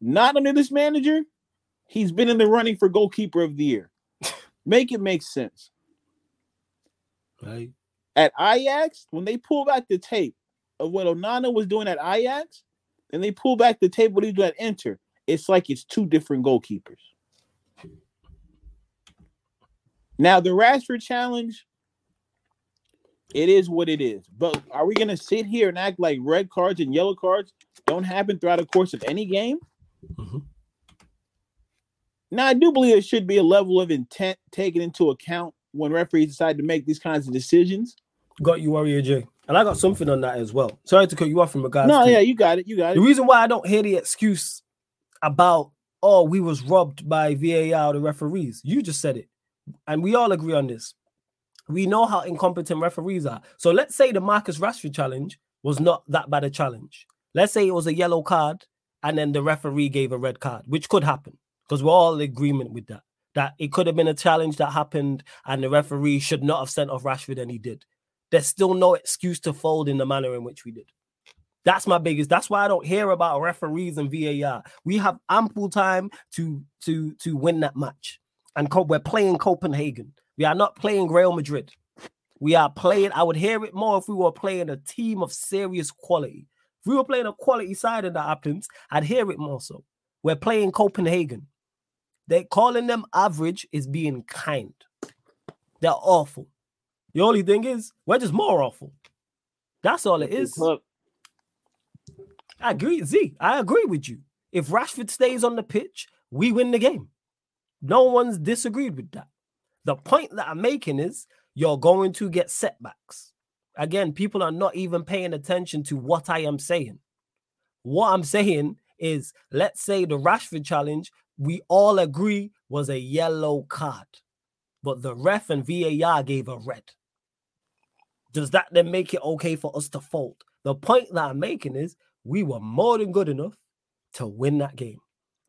Not under this manager, he's been in the running for goalkeeper of the year. Make it make sense. Right. At Ajax, when they pull back the tape of what Onana was doing at Ajax, and they pull back the tape what he's doing at Inter, it's like it's two different goalkeepers. Now the Rashford challenge, it is what it is. But are we gonna sit here and act like red cards and yellow cards don't happen throughout the course of any game? Mm-hmm. Now I do believe there should be a level of intent taken into account when referees decide to make these kinds of decisions. Got you, Warrior J. And I got something on that as well. Sorry to cut you off from regards. No, to, yeah, you got it. You got it. The reason why I don't hear the excuse about oh we was robbed by VAR the referees. You just said it, and we all agree on this. We know how incompetent referees are. So let's say the Marcus Rashford challenge was not that bad a challenge. Let's say it was a yellow card, and then the referee gave a red card, which could happen because we're all in agreement with that that it could have been a challenge that happened and the referee should not have sent off Rashford and he did. There's still no excuse to fold in the manner in which we did. That's my biggest. That's why I don't hear about referees and VAR. We have ample time to to to win that match, and we're playing Copenhagen. We are not playing Real Madrid. We are playing. I would hear it more if we were playing a team of serious quality. If we were playing a quality side in the happens, I'd hear it more so. We're playing Copenhagen. They calling them average is being kind. They're awful. The only thing is, we're just more awful. That's all it is. I agree, Z. I agree with you. If Rashford stays on the pitch, we win the game. No one's disagreed with that. The point that I'm making is you're going to get setbacks. Again, people are not even paying attention to what I am saying. What I'm saying is, let's say the Rashford challenge we all agree was a yellow card, but the ref and VAR gave a red. Does that then make it okay for us to fault? The point that I'm making is we were more than good enough to win that game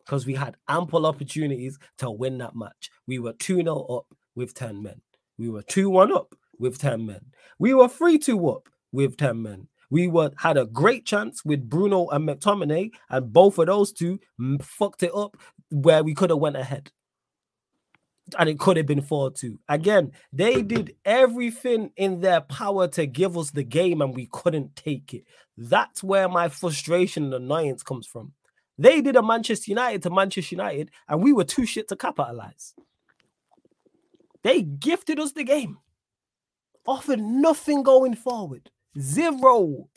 because we had ample opportunities to win that match. We were 2 0 up with 10 men. We were 2 1 up with 10 men. We were 3 2 up with 10 men. We were had a great chance with Bruno and McTominay, and both of those two fucked it up where we could have went ahead. And it could have been 4-2. Again, they did everything in their power to give us the game, and we couldn't take it. That's where my frustration and annoyance comes from. They did a Manchester United to Manchester United, and we were too shit to capitalize. They gifted us the game, offered nothing going forward. Zero.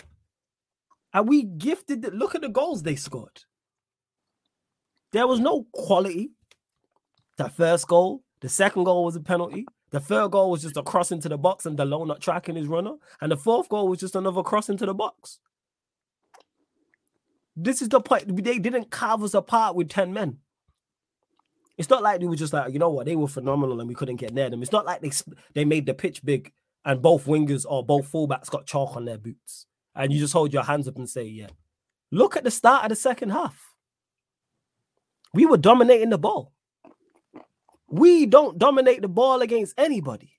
And we gifted the, look at the goals they scored. There was no quality. That first goal, the second goal was a penalty. The third goal was just a cross into the box and Dalot not tracking his runner. And the fourth goal was just another cross into the box. This is the point. They didn't carve us apart with 10 men. It's not like they were just like, you know what, they were phenomenal and we couldn't get near them. It's not like they they made the pitch big and both wingers or both fullbacks got chalk on their boots, and you just hold your hands up and say, "Yeah." Look at the start of the second half. We were dominating the ball. We don't dominate the ball against anybody.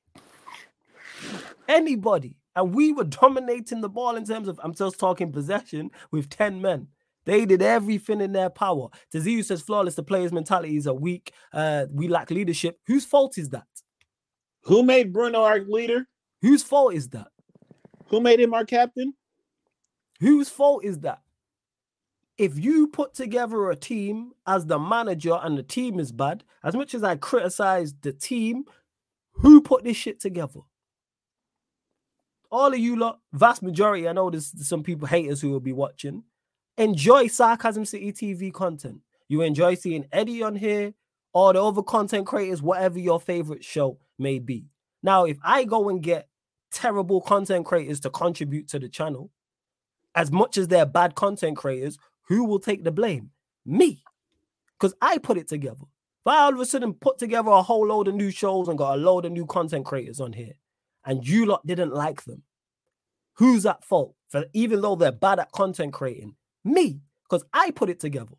Anybody. And we were dominating the ball in terms of, I'm just talking possession with 10 men. They did everything in their power. Taziu says flawless. The players' mentalities are weak. Uh, we lack leadership. Whose fault is that? Who made Bruno our leader? Whose fault is that? Who made him our captain? Whose fault is that? If you put together a team as the manager and the team is bad, as much as I criticize the team, who put this shit together? All of you lot, vast majority, I know there's some people haters who will be watching. Enjoy Sarcasm City TV content. You enjoy seeing Eddie on here, or the other content creators, whatever your favorite show may be. Now, if I go and get terrible content creators to contribute to the channel, as much as they're bad content creators, who will take the blame? Me. Because I put it together. If I all of a sudden put together a whole load of new shows and got a load of new content creators on here, and you lot didn't like them, who's at fault? For even though they're bad at content creating, me, because I put it together.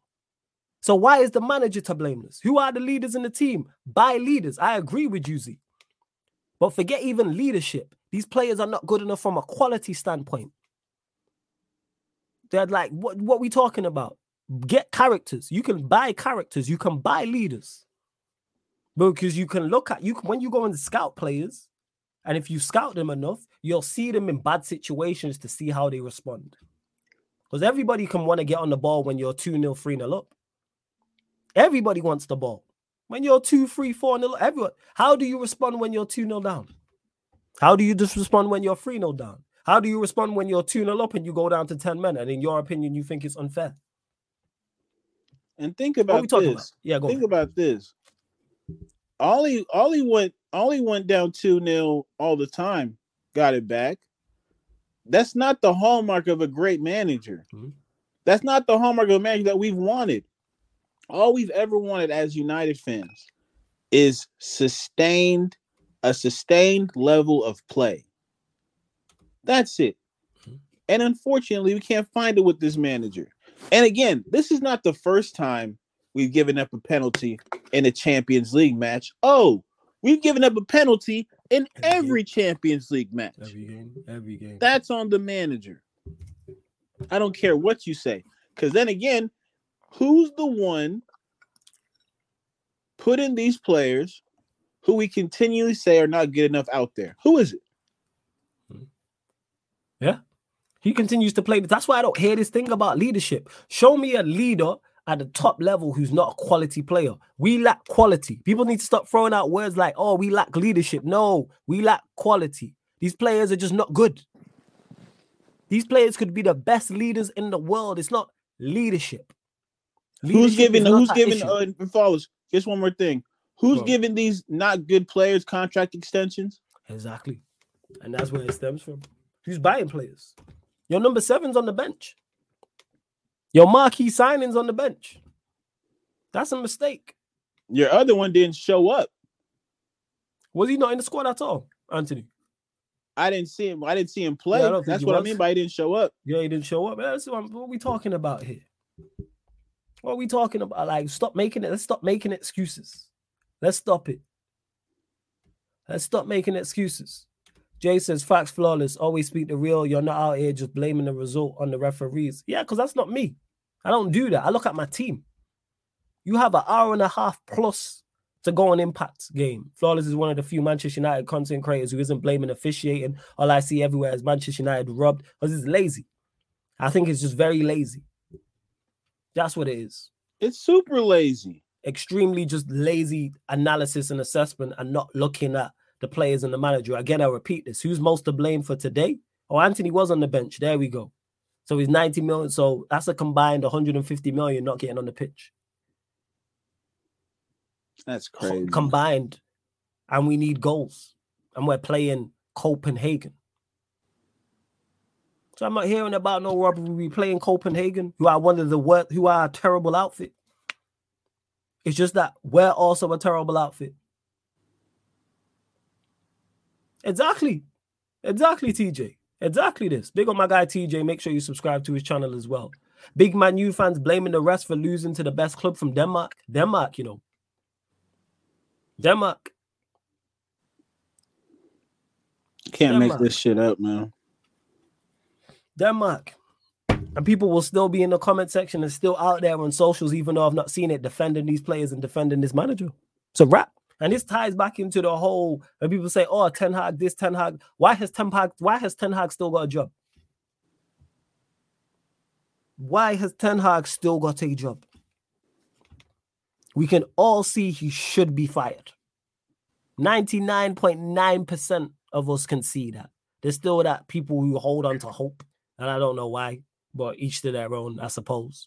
So why is the manager to blame this? Who are the leaders in the team? By leaders. I agree with you, Z. But forget even leadership. These players are not good enough from a quality standpoint. They're like, what, what we talking about? Get characters. You can buy characters. You can buy leaders. Because you can look at you when you go and scout players, and if you scout them enough, you'll see them in bad situations to see how they respond. Because everybody can want to get on the ball when you're 2 0, 3 0 up. Everybody wants the ball. When you're 2, 3, 4 0, everyone. How do you respond when you're 2 0 down? How do you just respond when you're 3 0 down? How do you respond when you're 2 0 up and you go down to 10 men? And in your opinion, you think it's unfair? And think about this. About? Yeah, go think on. about this. Ole, Ole went, Ole went down 2 0 all the time, got it back. That's not the hallmark of a great manager. Mm-hmm. That's not the hallmark of a manager that we've wanted. All we've ever wanted as United fans is sustained, a sustained level of play. That's it. Mm-hmm. And unfortunately, we can't find it with this manager. And again, this is not the first time we've given up a penalty in a Champions League match. Oh, we've given up a penalty in every, Champions League match. Every game, every game. That's on the manager. I don't care what you say. Because then again, who's the one putting these players who we continually say are not good enough out there? Who is it? Hmm. Yeah. He continues to play. That's why I don't hear this thing about leadership. Show me a leader at the top level who's not a quality player. We lack quality. People need to stop throwing out words like, oh, we lack leadership. No, we lack quality. These players are just not good. These players could be the best leaders in the world. It's not leadership. leadership who's giving who's giving uh followers? Just one more thing. Who's Bro. giving these not good players contract extensions? Exactly. And that's where it stems from. Who's buying players? Your number seven's on the bench. Your marquee signings on the bench. That's a mistake. Your other one didn't show up. Was he not in the squad at all, Antony? I didn't see him. I didn't see him play. Yeah, That's what was. I mean by he didn't show up. Yeah, he didn't show up. That's what, what are we talking about here? What are we talking about? Like, stop making it. Let's stop making excuses. Let's stop it. Let's stop making excuses. Jay says, facts flawless. Always speak the real. You're not out here just blaming the result on the referees. Yeah, because that's not me. I don't do that. I look at my team. You have an hour and a half plus to go on impact game. Flawless is one of the few Manchester United content creators who isn't blaming officiating. All I see everywhere is Manchester United rubbed because it's lazy. I think it's just very lazy. That's what it is. It's super lazy. Extremely just lazy analysis and assessment and not looking at the players and the manager. Again, I repeat this. Who's most to blame for today? Oh, Antony was on the bench. There we go. So he's 90 million. So that's a combined 150 million not getting on the pitch. That's crazy. Combined. And we need goals. And we're playing Copenhagen. So I'm not hearing about no robbery. We playing Copenhagen, who are one of the worst, who are a terrible outfit. It's just that we're also a terrible outfit. Exactly. Exactly, TJ. Exactly this. Big on my guy TJ. Make sure you subscribe to his channel as well. Big Man U fans blaming the rest for losing to the best club from Denmark. Denmark, you know. Denmark. Can't Denmark. make this shit up, man. Denmark. And people will still be in the comment section and still out there on socials, even though I've not seen it, defending these players and defending this manager. So rap. And this ties back into the whole when people say, Oh, Ten Hag, this Ten Hag. Why has Ten Hag, why has Ten Hag still got a job? Why has Ten Hag still got a job? We can all see he should be fired. 99.9% of us can see that. There's still that people who hold on to hope. And I don't know why, but each to their own, I suppose.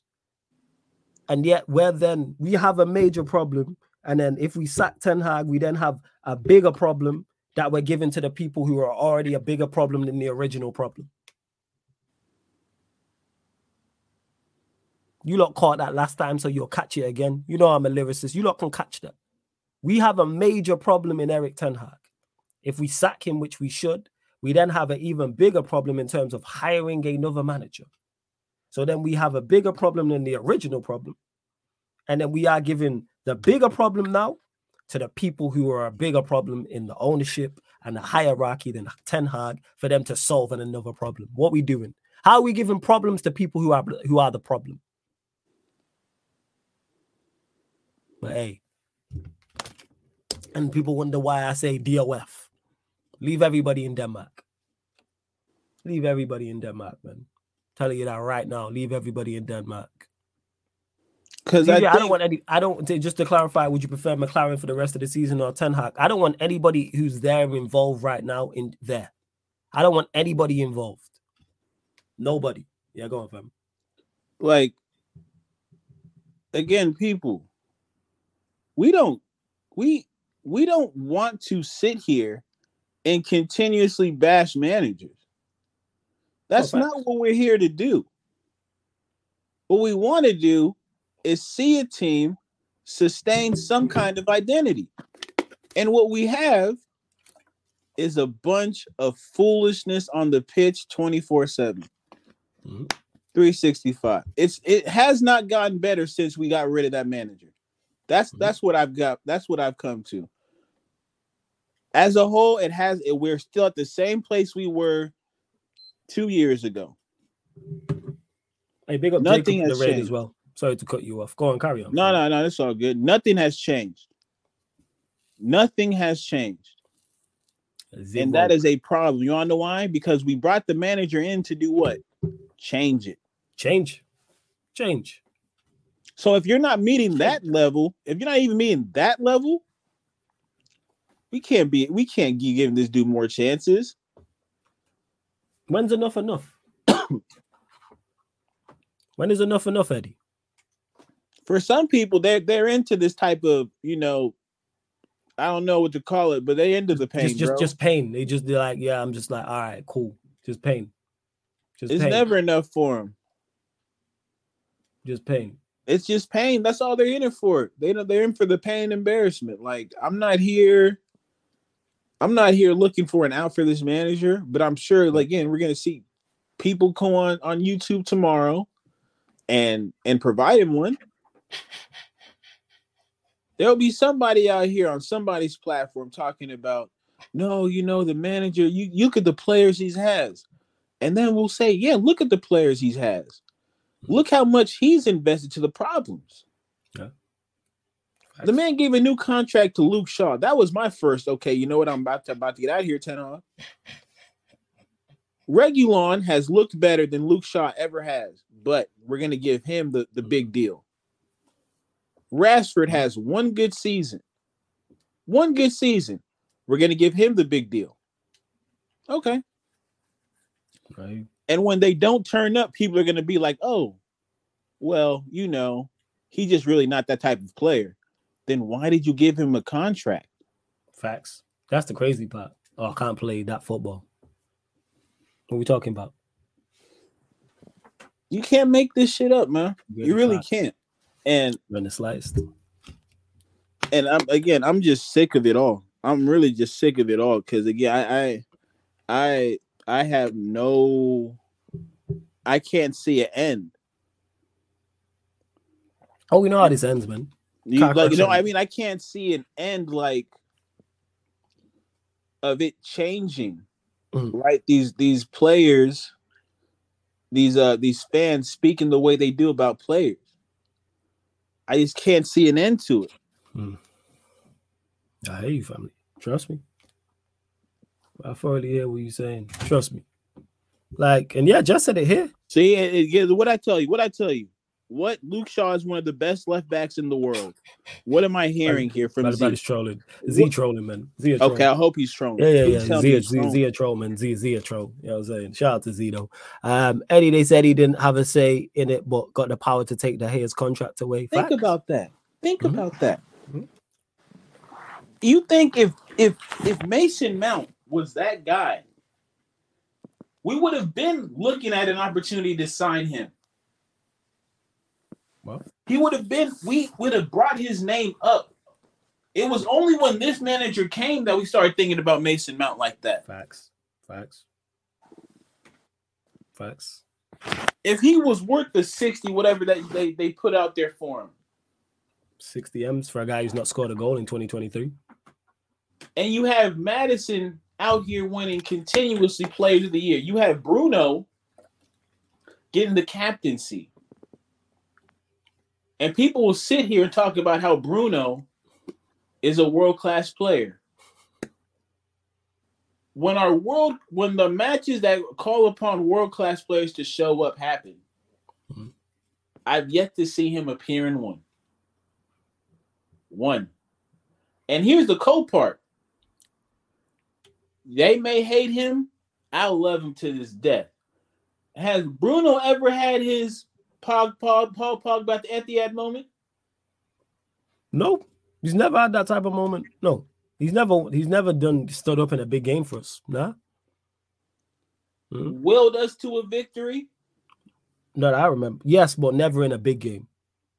And yet, where then we have a major problem. And then if we sack Ten Hag, we then have a bigger problem that we're giving to the people who are already a bigger problem than the original problem. You lot caught that last time, so you'll catch it again. You know I'm a lyricist. You lot can catch that. We have a major problem in Erik Ten Hag. If we sack him, which we should, we then have an even bigger problem in terms of hiring another manager. So then we have a bigger problem than the original problem. And then we are giving the bigger problem now to the people who are a bigger problem in the ownership and the hierarchy than Ten Hag for them to solve another problem. What we doing? How are we giving problems to people who are who are the problem? But hey, and people wonder why I say DOF. Leave everybody in Denmark. Leave everybody in Denmark, man. Telling you that right now. Leave everybody in Denmark. Because I, I, don't want any. I don't just to clarify. Would you prefer McClaren for the rest of the season or Ten Hag? I don't want anybody who's there involved right now in there. I don't want anybody involved. Nobody. Yeah, go on, fam. like again, people. We don't we we don't want to sit here and continuously bash managers. That's Oh, not what we're here to do. What we want to do is see a team sustain some kind of identity. And what we have is a bunch of foolishness on the pitch 24 7. Mhm. 365. It's it has not gotten better since we got rid of that manager. That's Mhm. that's what I've got. That's what I've come to. As a whole, it has it, we're still at the same place we were two years ago. Hey, big up Nothing Jacob has the raid as well. Sorry to cut you off. Go on, carry on. No, no, no, It's all good. Nothing has changed. Nothing has changed. Zero. And that is a problem. You wanna know why? Because we brought the manager in to do what? Change it. change, change. So if you're not meeting that level, if you're not even meeting that level, we can't be we can't be giving this dude more chances. When's enough enough? when is enough enough, Eddie? For some people, they're they're into this type of, you know, I don't know what to call it, but they into the pain, just, just, bro. just pain. They just they're like, yeah, I'm just like, all right, cool. Just pain. Just it's pain. never enough for them. just pain. It's just pain. That's all they're in it for. They know they're in for the pain embarrassment. Like I'm not here. I'm not here looking for an out for this manager, but I'm sure, like again, we're gonna see people come on on YouTube tomorrow and and provide him one. There'll be somebody out here on somebody's platform talking about, no, you know, the manager, you, you look at the players he's has. And then we'll say, yeah, look at the players he's has. Mm-hmm. Look how much he's invested to the problems. Yeah. The man gave a new contract to Luke Shaw. That was my first. Okay, you know what? I'm about to about to get out of here, Ten Hag. Reguilon has looked better than Luke Shaw ever has, but we're gonna give him the, the big deal. Rashford has one good season. One good season. We're gonna give him the big deal. Okay. Right. And when they don't turn up, people are gonna be like, oh, well, you know, he's just really not that type of player. Then why did you give him a contract? Facts. That's the crazy part. Oh, I can't play that football. What we talking about? You can't make this shit up, man. Really You really can't. can't. And when it's sliced. and I'm again, I'm just sick of it all. I'm really just sick of it all because again, I, I I I have no I can't see an end. Oh, we know how this ends, man. You, like, you know, I mean, I can't see an end like of it changing. Mhm. Right? These these players, these uh these fans speaking the way they do about players. I just can't see an end to it. Hmm. I hear you, family. Trust me. I thoroughly hear what you're saying. Trust me. Like, and yeah, just said it here. See, it, it- what I tell you, what I tell you, what Luke Shaw is one of the best left backs in the world. What am I hearing here from Everybody's Z? trolling. Z What- trolling, man. Z trolling. Okay, I hope he's strong. Yeah, yeah, yeah. tell me Zia, Zia. Zia troll, man. Zia, Zia troll. You know what I'm saying? Shout out to Zito. Um, Eddie, they said he didn't have a say in it, but got the power to take the Hayes contract away. Think Facts. about that. Think Mhm. about that. Mhm. You think if if if Mason Mount was that guy, we would have been looking at an opportunity to sign him. Well. He would have been. We would have brought his name up. It was only when this manager came that we started thinking about Mason Mount like that. Facts. Facts. Facts. If he was worth the sixty, whatever that they, they put out there for him, 60 M's for a guy who's not scored a goal in 2023. and you have Maddison out here winning continuously Players of the Year. You have Bruno getting the captaincy. And people will sit here and talk about how Bruno is a world class player. When our world, when the matches that call upon world class players to show up happen, Mhm. I've yet to see him appear in one. One. And here's the cold part. They may hate him. I love him to this death. Has Bruno ever had his Pog Pog Paul Pogba at the Etihad moment? Nope. He's never had that type of moment. No. He's never he's never done stood up in a big game for us. Nah. Mhm. Willed us to a victory? No, I remember. Yes, but never in a big game.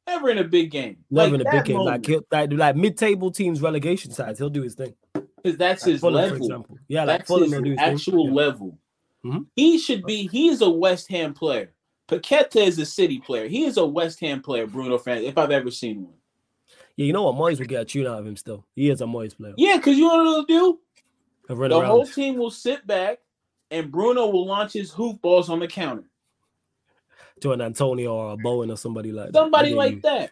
Never in a big game. Never Like in a big game. Like moment, he'll, like, like mid-table teams, relegation sides, he'll do his thing. 'cause that's Like his Fulham, for level. example. Yeah, like That's Fulham his his actual thing. Yeah. level. Mhm. He should be. He is a West Ham player. Paqueta is a City player. He is a West Ham player. Bruno Fernandes, if I've ever seen one. Yeah, you know what? Moyes will get a tune out of him still. He is a Moyes player. Yeah, because you know what he'll do? The around. whole team will sit back, and Bruno will launch his hoop balls on the counter. to an Antonio or a Bowen or somebody like that. Somebody like you. that.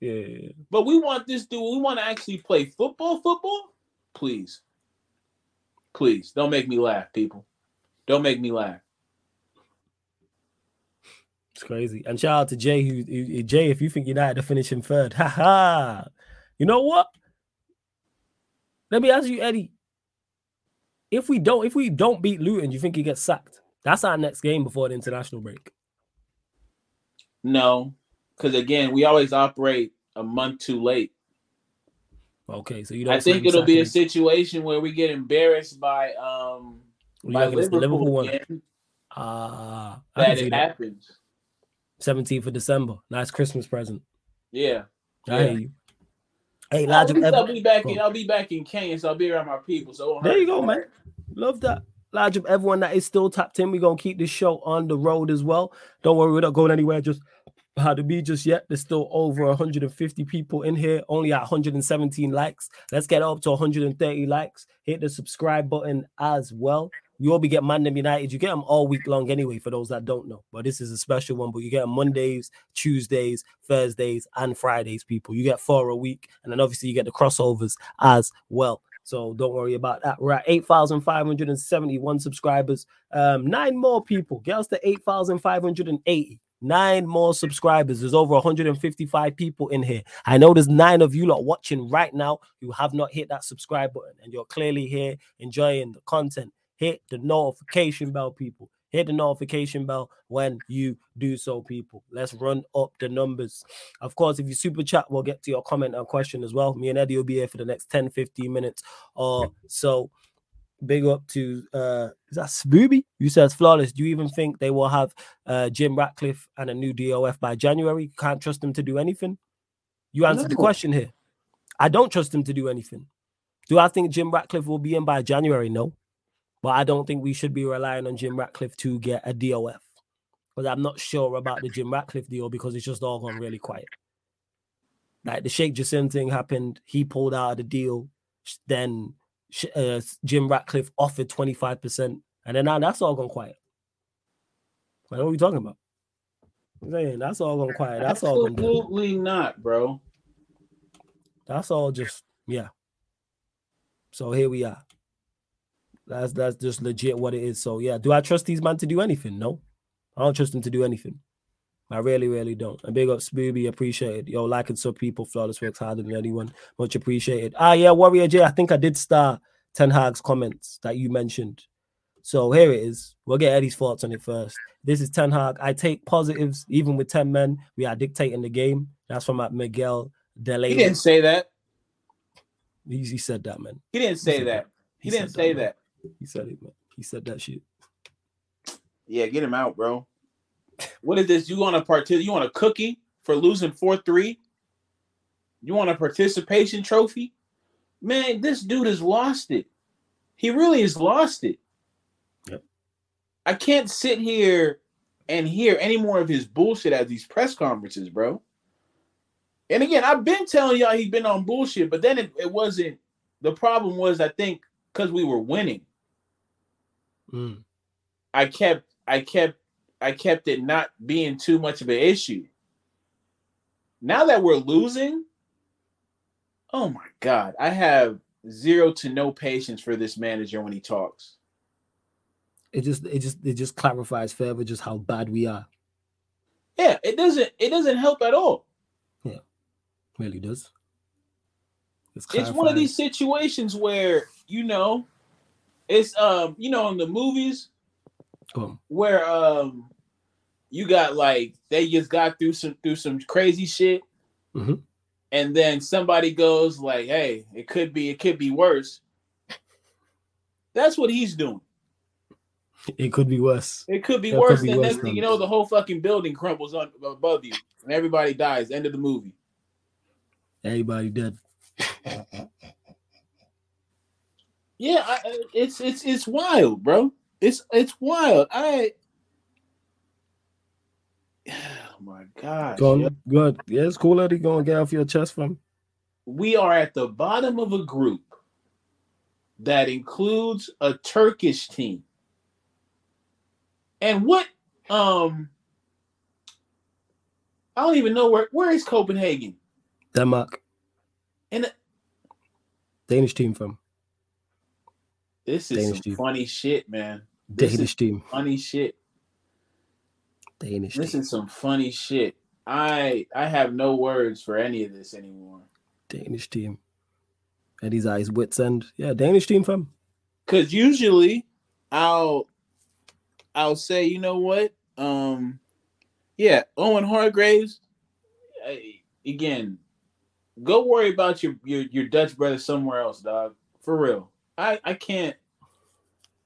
Yeah, yeah, yeah. But we want this dude. We want to actually play football. Football, please, please don't make me laugh, people. Don't make me laugh. It's crazy. And shout out to Jay, who, who Jay, if you think United are finishing third, ha ha. You know what? Let me ask you, Eddie. If we don't, if we don't beat Luton, you think he gets sacked? That's our next game before the international break. No, because again, we always operate a month too late. Okay, so you don't. I think it'll be a situation where we get embarrassed by um you by reckon it's the Liverpool, Liverpool one. Ah, I that it that. happens. 17th of December. Nice Christmas present. Yeah. I Yeah. hear you. Hey, At Elijah, least I'll be back in. Oh. I'll be back in Kenya, so I'll be around my people. So it won't There you go, man. Love that. Large of everyone that is still tapped in. We're gonna keep this show on the road as well. Don't worry, we're not going anywhere. Just how to be just yet. There's still over 150 people in here, only at 117 likes. Let's get up to 130 likes. Hit the subscribe button as well. You be getting Mandem United. You get them all week long anyway, for those that don't know. But this is a special one. But you get them Mondays, Tuesdays, Thursdays, and Fridays, people. You get four a week. And then obviously you get the crossovers as well. So don't worry about that. We're at 8,571 subscribers. Um, nine more people. Get us to 8,580. Nine more subscribers. There's over 155 people in here. I know there's nine of you lot watching right now who have not hit that subscribe button, and you're clearly here enjoying the content. Hit the notification bell, people. Hit the notification bell when you do so, people. Let's run up the numbers. Of course, if you super chat, we'll get to your comment and question as well. Me and Eddie will be here for the next 10, 15 minutes or so. Big up to uh is that Spooby? You says flawless. Do you even think they will have uh Jim Ratcliffe and a new DOF by January? Can't trust them to do anything. You answered the question here. I don't trust them to do anything. Do I think Jim Ratcliffe will be in by January? No. But I don't think we should be relying on Jim Ratcliffe to get a DOF. But I'm not sure about the Jim Ratcliffe deal because it's just all gone really quiet. Like the Sheikh Jassim thing happened, he pulled out of the deal. Then uh, Jim Ratcliffe offered 25%, and then now that's all gone quiet. Like, what are we talking about? Saying that's all gonna quiet. That's all. Absolutely not, bro. That's all just yeah. So here we are. That's that's just legit what it is. So yeah, do I trust these man to do anything? No, I don't trust them to do anything. I really, really don't. And big up Spooby, appreciated. Yo, like liking sub people, flawless works harder than anyone. Much appreciated. Ah, yeah, Warrior J. I think I did start Ten Hag's comments that you mentioned. So here it is. We'll get Eddie's thoughts on it first. This is Ten Hag. I take positives, even with 10 men. We are dictating the game. That's from Miguel Delaney. He didn't say that. He, he said that, man. He didn't say said that. that. He, He didn't say that, that. He said it, man. He said that shit. Yeah, get him out, bro. What is this? You want a part? You want a cookie for losing four three? You want a participation trophy? Man, this dude has lost it. He really has lost it. Yep. I can't sit here and hear any more of his bullshit at these press conferences, bro. And again, I've been telling y'all he's been on bullshit, but then it, it wasn't. The problem was, I think, because we were winning. Mm. I kept I kept I kept it not being too much of an issue. Now that we're losing, oh my god, I have zero to no patience for this manager when he talks. It just it just it just clarifies further just how bad we are. Yeah, it doesn't it doesn't help at all. Yeah. Really does. It's one of these situations where, you know, it's um, you know, in the movies Go where um you got like they just got through some through some crazy shit Mhm. and then somebody goes like hey it could be it could be worse that's what he's doing It could be worse. it could be That could worse be than worse next thing than- you know the whole fucking building crumbles on above you and everybody dies end of the movie Everybody dead. yeah I, it's it's it's wild bro it's it's wild i oh my god Go on. Good. Yeah, it's cool, Eddie. Go and get off your chest from. we are at the bottom of a group that includes a Turkish team. And what um I don't even know where where is Copenhagen? Denmark. And Danish team from. This is Danish some team. funny shit, man. This Danish is team. funny shit. Danish This team. is some funny shit. I I have no words for any of this anymore. Danish team. Eddie's eyes wits end. Yeah, Danish team from. Cause usually I'll I'll say, you know what? Um yeah, Owen Hargreaves I- again, go worry about your, your your Dutch brother somewhere else, dog. For real. I I can't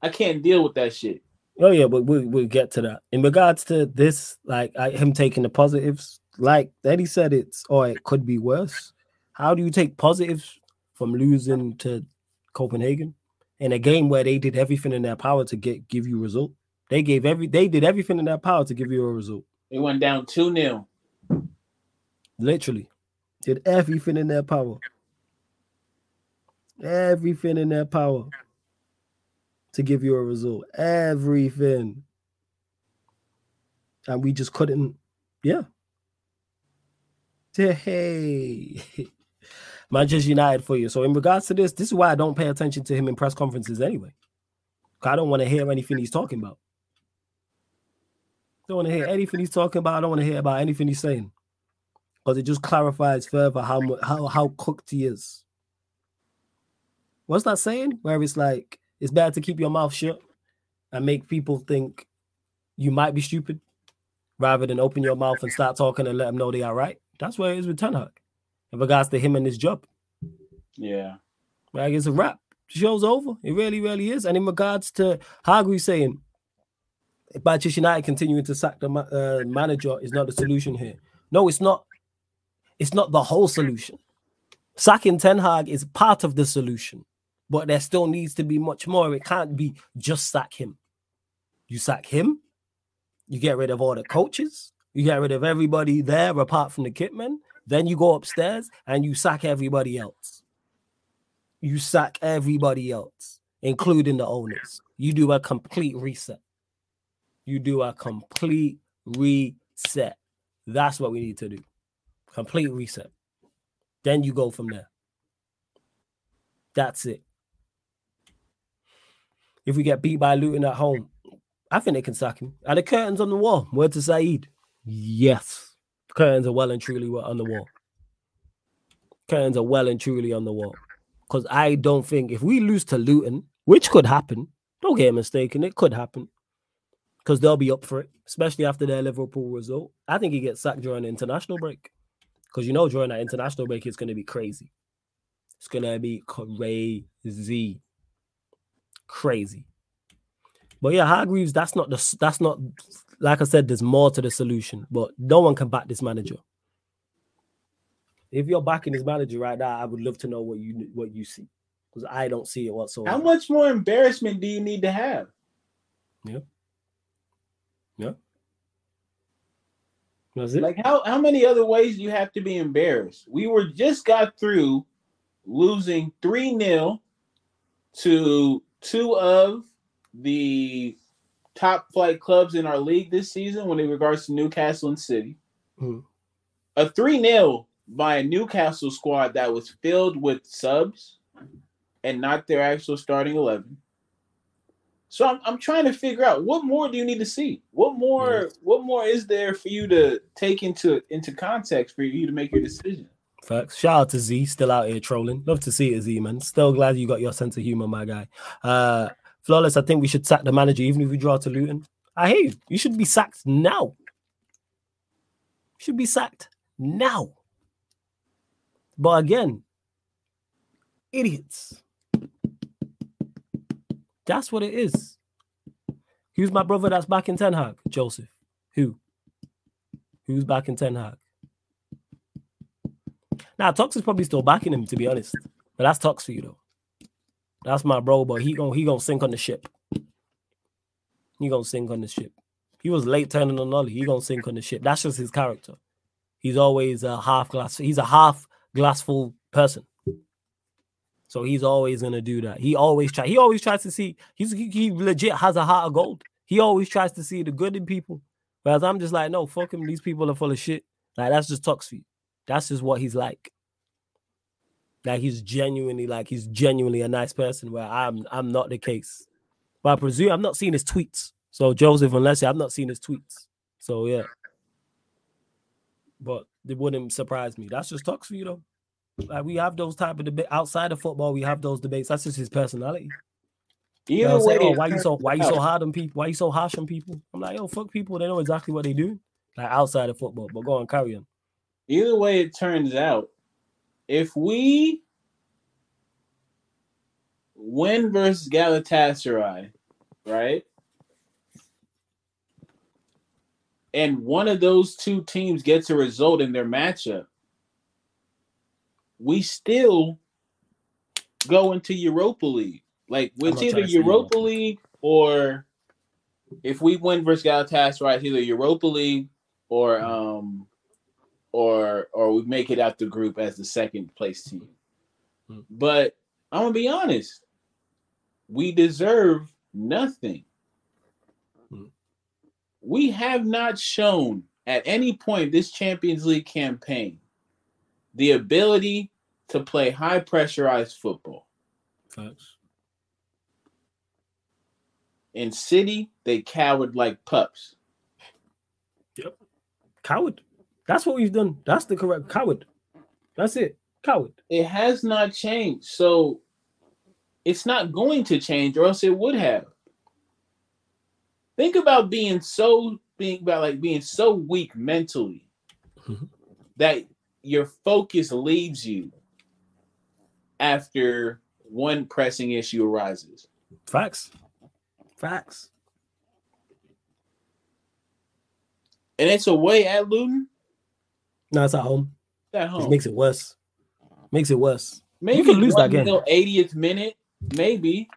I can't deal with that shit. Oh yeah, but we we'll get to that. In regards to this, like I, him taking the positives, like Eddie said, it's or it could be worse. How do you take positives from losing to Copenhagen in a game where they did everything in their power to get give you a result? They gave every they did everything in their power to give you a result. It went down 2-0. Literally, did everything in their power. Everything in their power to give you a result. Everything. And we just couldn't, yeah. Hey, Manchester United for you. So, in regards to this, this is why I don't pay attention to him in press conferences anyway. I don't want to hear anything he's talking about. Don't want to hear anything he's talking about. I don't want to hear about anything he's saying because it just clarifies further how how how cooked he is. What's that saying? Where it's like it's better to keep your mouth shut and make people think you might be stupid rather than open your mouth and start talking and let them know they are right. That's where it is with Ten Hag. In regards to him and his job, Yeah. like it's a wrap. The show's over. It really, really is. And in regards to Hargreaves saying Manchester United continuing to sack the uh, manager is not the solution here. No, it's not. It's not the whole solution. Sacking Ten Hag is part of the solution, but there still needs to be much more. It can't be just sack him. You sack him, you get rid of all the coaches, you get rid of everybody there apart from the kitmen. Then you go upstairs and you sack everybody else. You sack everybody else, including the owners. You do a complete reset. You do a complete reset. That's what we need to do. Complete reset. Then you go from there. That's it. If we get beat by Luton at home, I think they can sack him. Are the curtains on the wall? Word to Saeed. Yes. Curtains are well and truly on the wall. Curtains are well and truly on the wall. Because I don't think if we lose to Luton, which could happen, don't get mistaken, it could happen. Because they'll be up for it, especially after their Liverpool result. I think he gets sacked during the international break. Because you know, during that international break, it's going to be crazy. It's going to be crazy. Crazy. But yeah, Hargreaves, that's not the that's not like I said, there's more to the solution, but no one can back this manager. If you're backing this manager right now, I would love to know what you what you see. Because I don't see it whatsoever. How much more embarrassment do you need to have? Yeah. Yeah. That's it. Like how how many other ways do you have to be embarrassed? We were just got through losing 3-0 to two of the top flight clubs in our league this season when it regards to Newcastle and City. Mm. A 3 0 by a Newcastle squad that was filled with subs and not their actual starting 11. So I'm, I'm trying to figure out what more do you need to see? What more what more is there for you to take into into context for you to make your decision? Facts. Shout out to Z, still out here trolling. Love to see it, Z, man. Still glad you got your sense of humor, my guy. Uh Flawless, I think we should sack the manager even if we draw to Luton. I hear you. You should be sacked now. Should be sacked now. But again, idiots. That's what it is. Who's my brother that's back in Ten Hag? Joseph. Who? Who's back in Ten Hag? Now, Tox is probably still backing him, to be honest. But that's Tox for you, though. That's my bro, but he gonna he gonna sink on the ship. He gonna sink on the ship. He was late turning on Ole. He gonna sink on the ship. That's just his character. He's always a half glass. He's a half glass full person. So he's always gonna do that. He always try. He always tries to see. He's he, he legit has a heart of gold. He always tries to see the good in people. Whereas I'm just like, no, fuck him. These people are full of shit. Like that's just toxic. That's just what he's like. Like he's genuinely like he's genuinely a nice person where I'm I'm not the case. But I presume I'm not seeing his tweets. So Joseph and Leslie, I've not seen his tweets. So yeah. But it wouldn't surprise me. That's just Tox for you though. Like we have those type of debate outside of football. We have those debates. That's just his personality. Either you know way, oh, why you so why you so hard on people? Why you so harsh on people? I'm like, yo, fuck people. They know exactly what they do. Like outside of football. But go on, carry on. Either way it turns out, if we win versus Galatasaray, right? And one of those two teams gets a result in their matchup, we still go into Europa League. Like with either Europa League or if we win versus Galatasaray, it's either Europa League or um or or we make it out the group as the second place team. But I'm gonna be honest, we deserve nothing. We have not shown at any point this Champions League campaign the ability to play high pressurized football. Thanks. In City, they cowered like pups. Yep. Coward. That's what we've done. That's the correct coward. That's it. Coward. It has not changed. So it's not going to change, or else it would have. Think about being so being about like being so weak mentally mm-hmm. that your focus leaves you after one pressing issue arises. Facts. Facts. And it's away at Luton. No, it's at home. At home. Which makes it worse. Makes it worse. Maybe you could lose that game. 80th minute, maybe.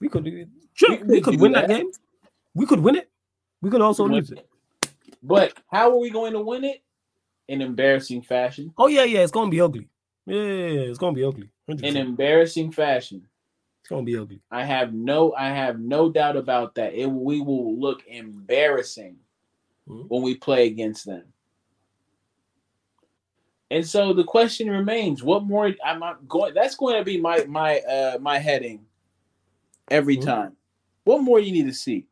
We could do Sure, we, we could win that. that. game. We could win it. We could also lose it. But how are we going to win it? In embarrassing fashion. Oh yeah, yeah, it's gonna be ugly. Yeah, yeah, yeah it's gonna be ugly. 100%. In embarrassing fashion. It's gonna be ugly. I have no I have no doubt about that. It we will look embarrassing Mhm. when we play against them. And so the question remains: What more? I'm not going. That's going to be my my uh my heading every Mhm. time. What more you need to see?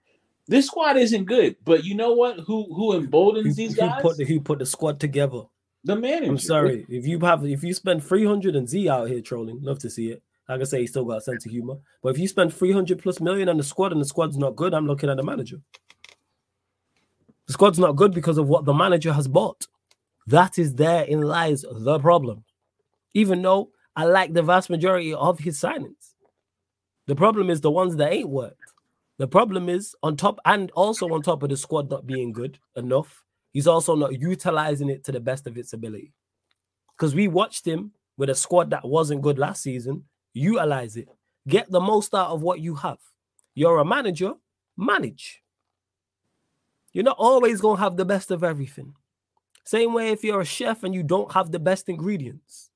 This squad isn't good, but you know what? Who who Who, emboldens these who guys? put the, who put the squad together? the manager. I'm sorry if you have if you spend 300 and Z out here trolling, love to see it. Like I say, he still got a sense of humor. But if you spend 300 plus million on the squad and the squad's not good, I'm looking at the manager. The squad's not good because of what the manager has bought. That is therein lies the problem. Even though I like the vast majority of his signings, the problem is the ones that ain't worked. The problem is on top and also on top of the squad not being good enough, he's also not utilizing it to the best of its ability. Because we watched him with a squad that wasn't good last season, utilize it, get the most out of what you have. You're a manager, manage. You're not always going to have the best of everything. Same way if you're a chef and you don't have the best ingredients.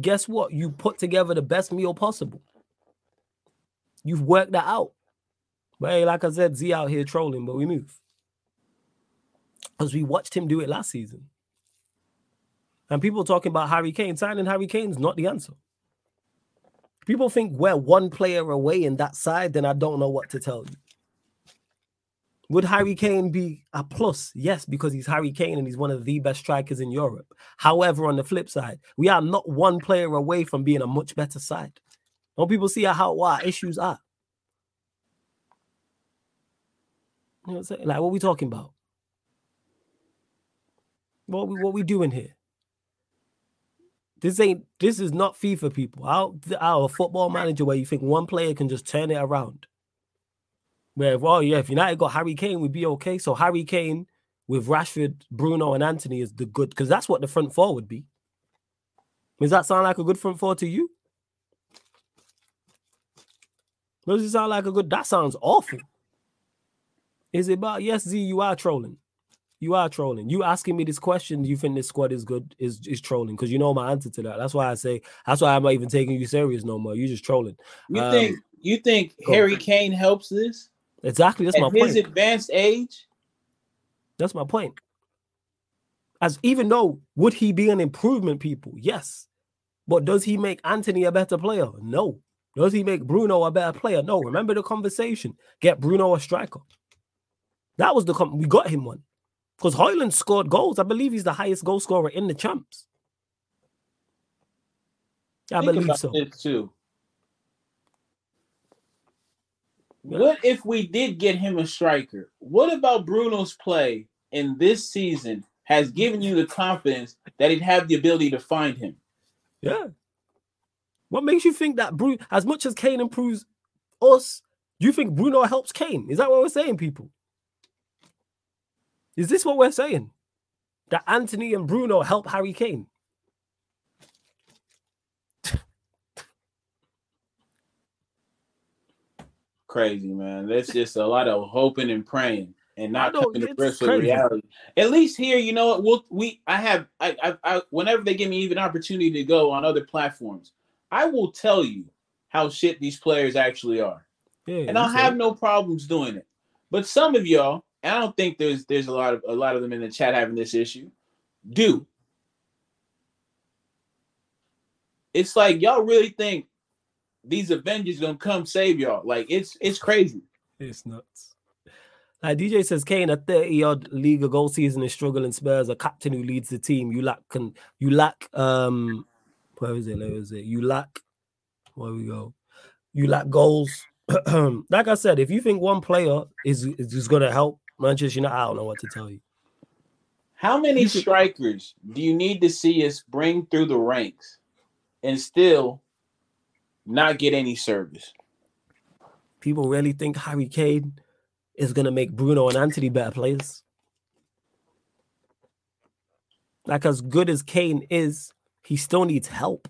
Guess what? You put together the best meal possible. You've worked that out. But hey, like I said, Z out here trolling, but we move. Because we watched him do it last season. And people talking about Harry Kane, signing Harry Kane is not the answer. People think we're one player away in that side, then I don't know what to tell you. Would Harry Kane be a plus? Yes, because he's Harry Kane and he's one of the best strikers in Europe. However, on the flip side, we are not one player away from being a much better side. Don't people see how our issues are? You know what I'm saying? Like, what we talking about? What we what we doing here? This ain't this is not FIFA people. Out our football manager where you think one player can just turn it around. Where well, yeah, if United got Harry Kane, we'd be okay. So Harry Kane with Rashford, Bruno, and Antony is the good because that's what the front four would be. Does that sound like a good front four to you? Does it sound like a good? That sounds awful. Is it about yes, Z? You are trolling. You are trolling. You asking me this question, do you think this squad is good? Is is trolling? Because you know my answer to that. That's why I say that's why I'm not even taking you serious no more. You're just trolling. You Um, think you think. Harry Kane helps this Exactly. That's my at his point. advanced age? That's my point. As even though would he be an improvement, people? Yes. But does he make Antony a better player? No. Does he make Bruno a better player? No. Remember the conversation. Get Bruno a striker. That was the com- we got him one. Because Højlund scored goals. I believe he's the highest goal scorer in the champs. I Think believe so. too. Yeah. What if we did get him a striker? What about Bruno's play in this season has given you the confidence that he'd have the ability to find him? Yeah. What makes you think that Bruno, as much as Kane improves us, you think Bruno helps Kane? Is that what we're saying, people? Is this what we're saying? That Antony and Bruno help Harry Kane? Crazy man. That's just a lot of hoping and praying and not coming to grips with reality. At least here, you know what? We'll we I have I, I I whenever they give me even opportunity to go on other platforms, I will tell you how shit these players actually are. Yeah, and I'll have no problems doing it. But some of y'all, and I don't think there's there's a lot of a lot of them in the chat having this issue, do. It's like y'all really think these Avengers gonna come save y'all. Like it's it's crazy. It's nuts. Like DJ says, Kane, a 30 odd league goal season is struggling Spurs, a captain who leads the team. You lack can you lack um where is it? Where is it? You lack where we go. You lack goals. like I said, if you think one player is is gonna help Manchester United, I don't know what to tell you. How many strikers do you need to see us bring through the ranks and still not get any service? People really think Harry Kane is gonna make Bruno and Antony better players. Like as good as Kane is, he still needs help.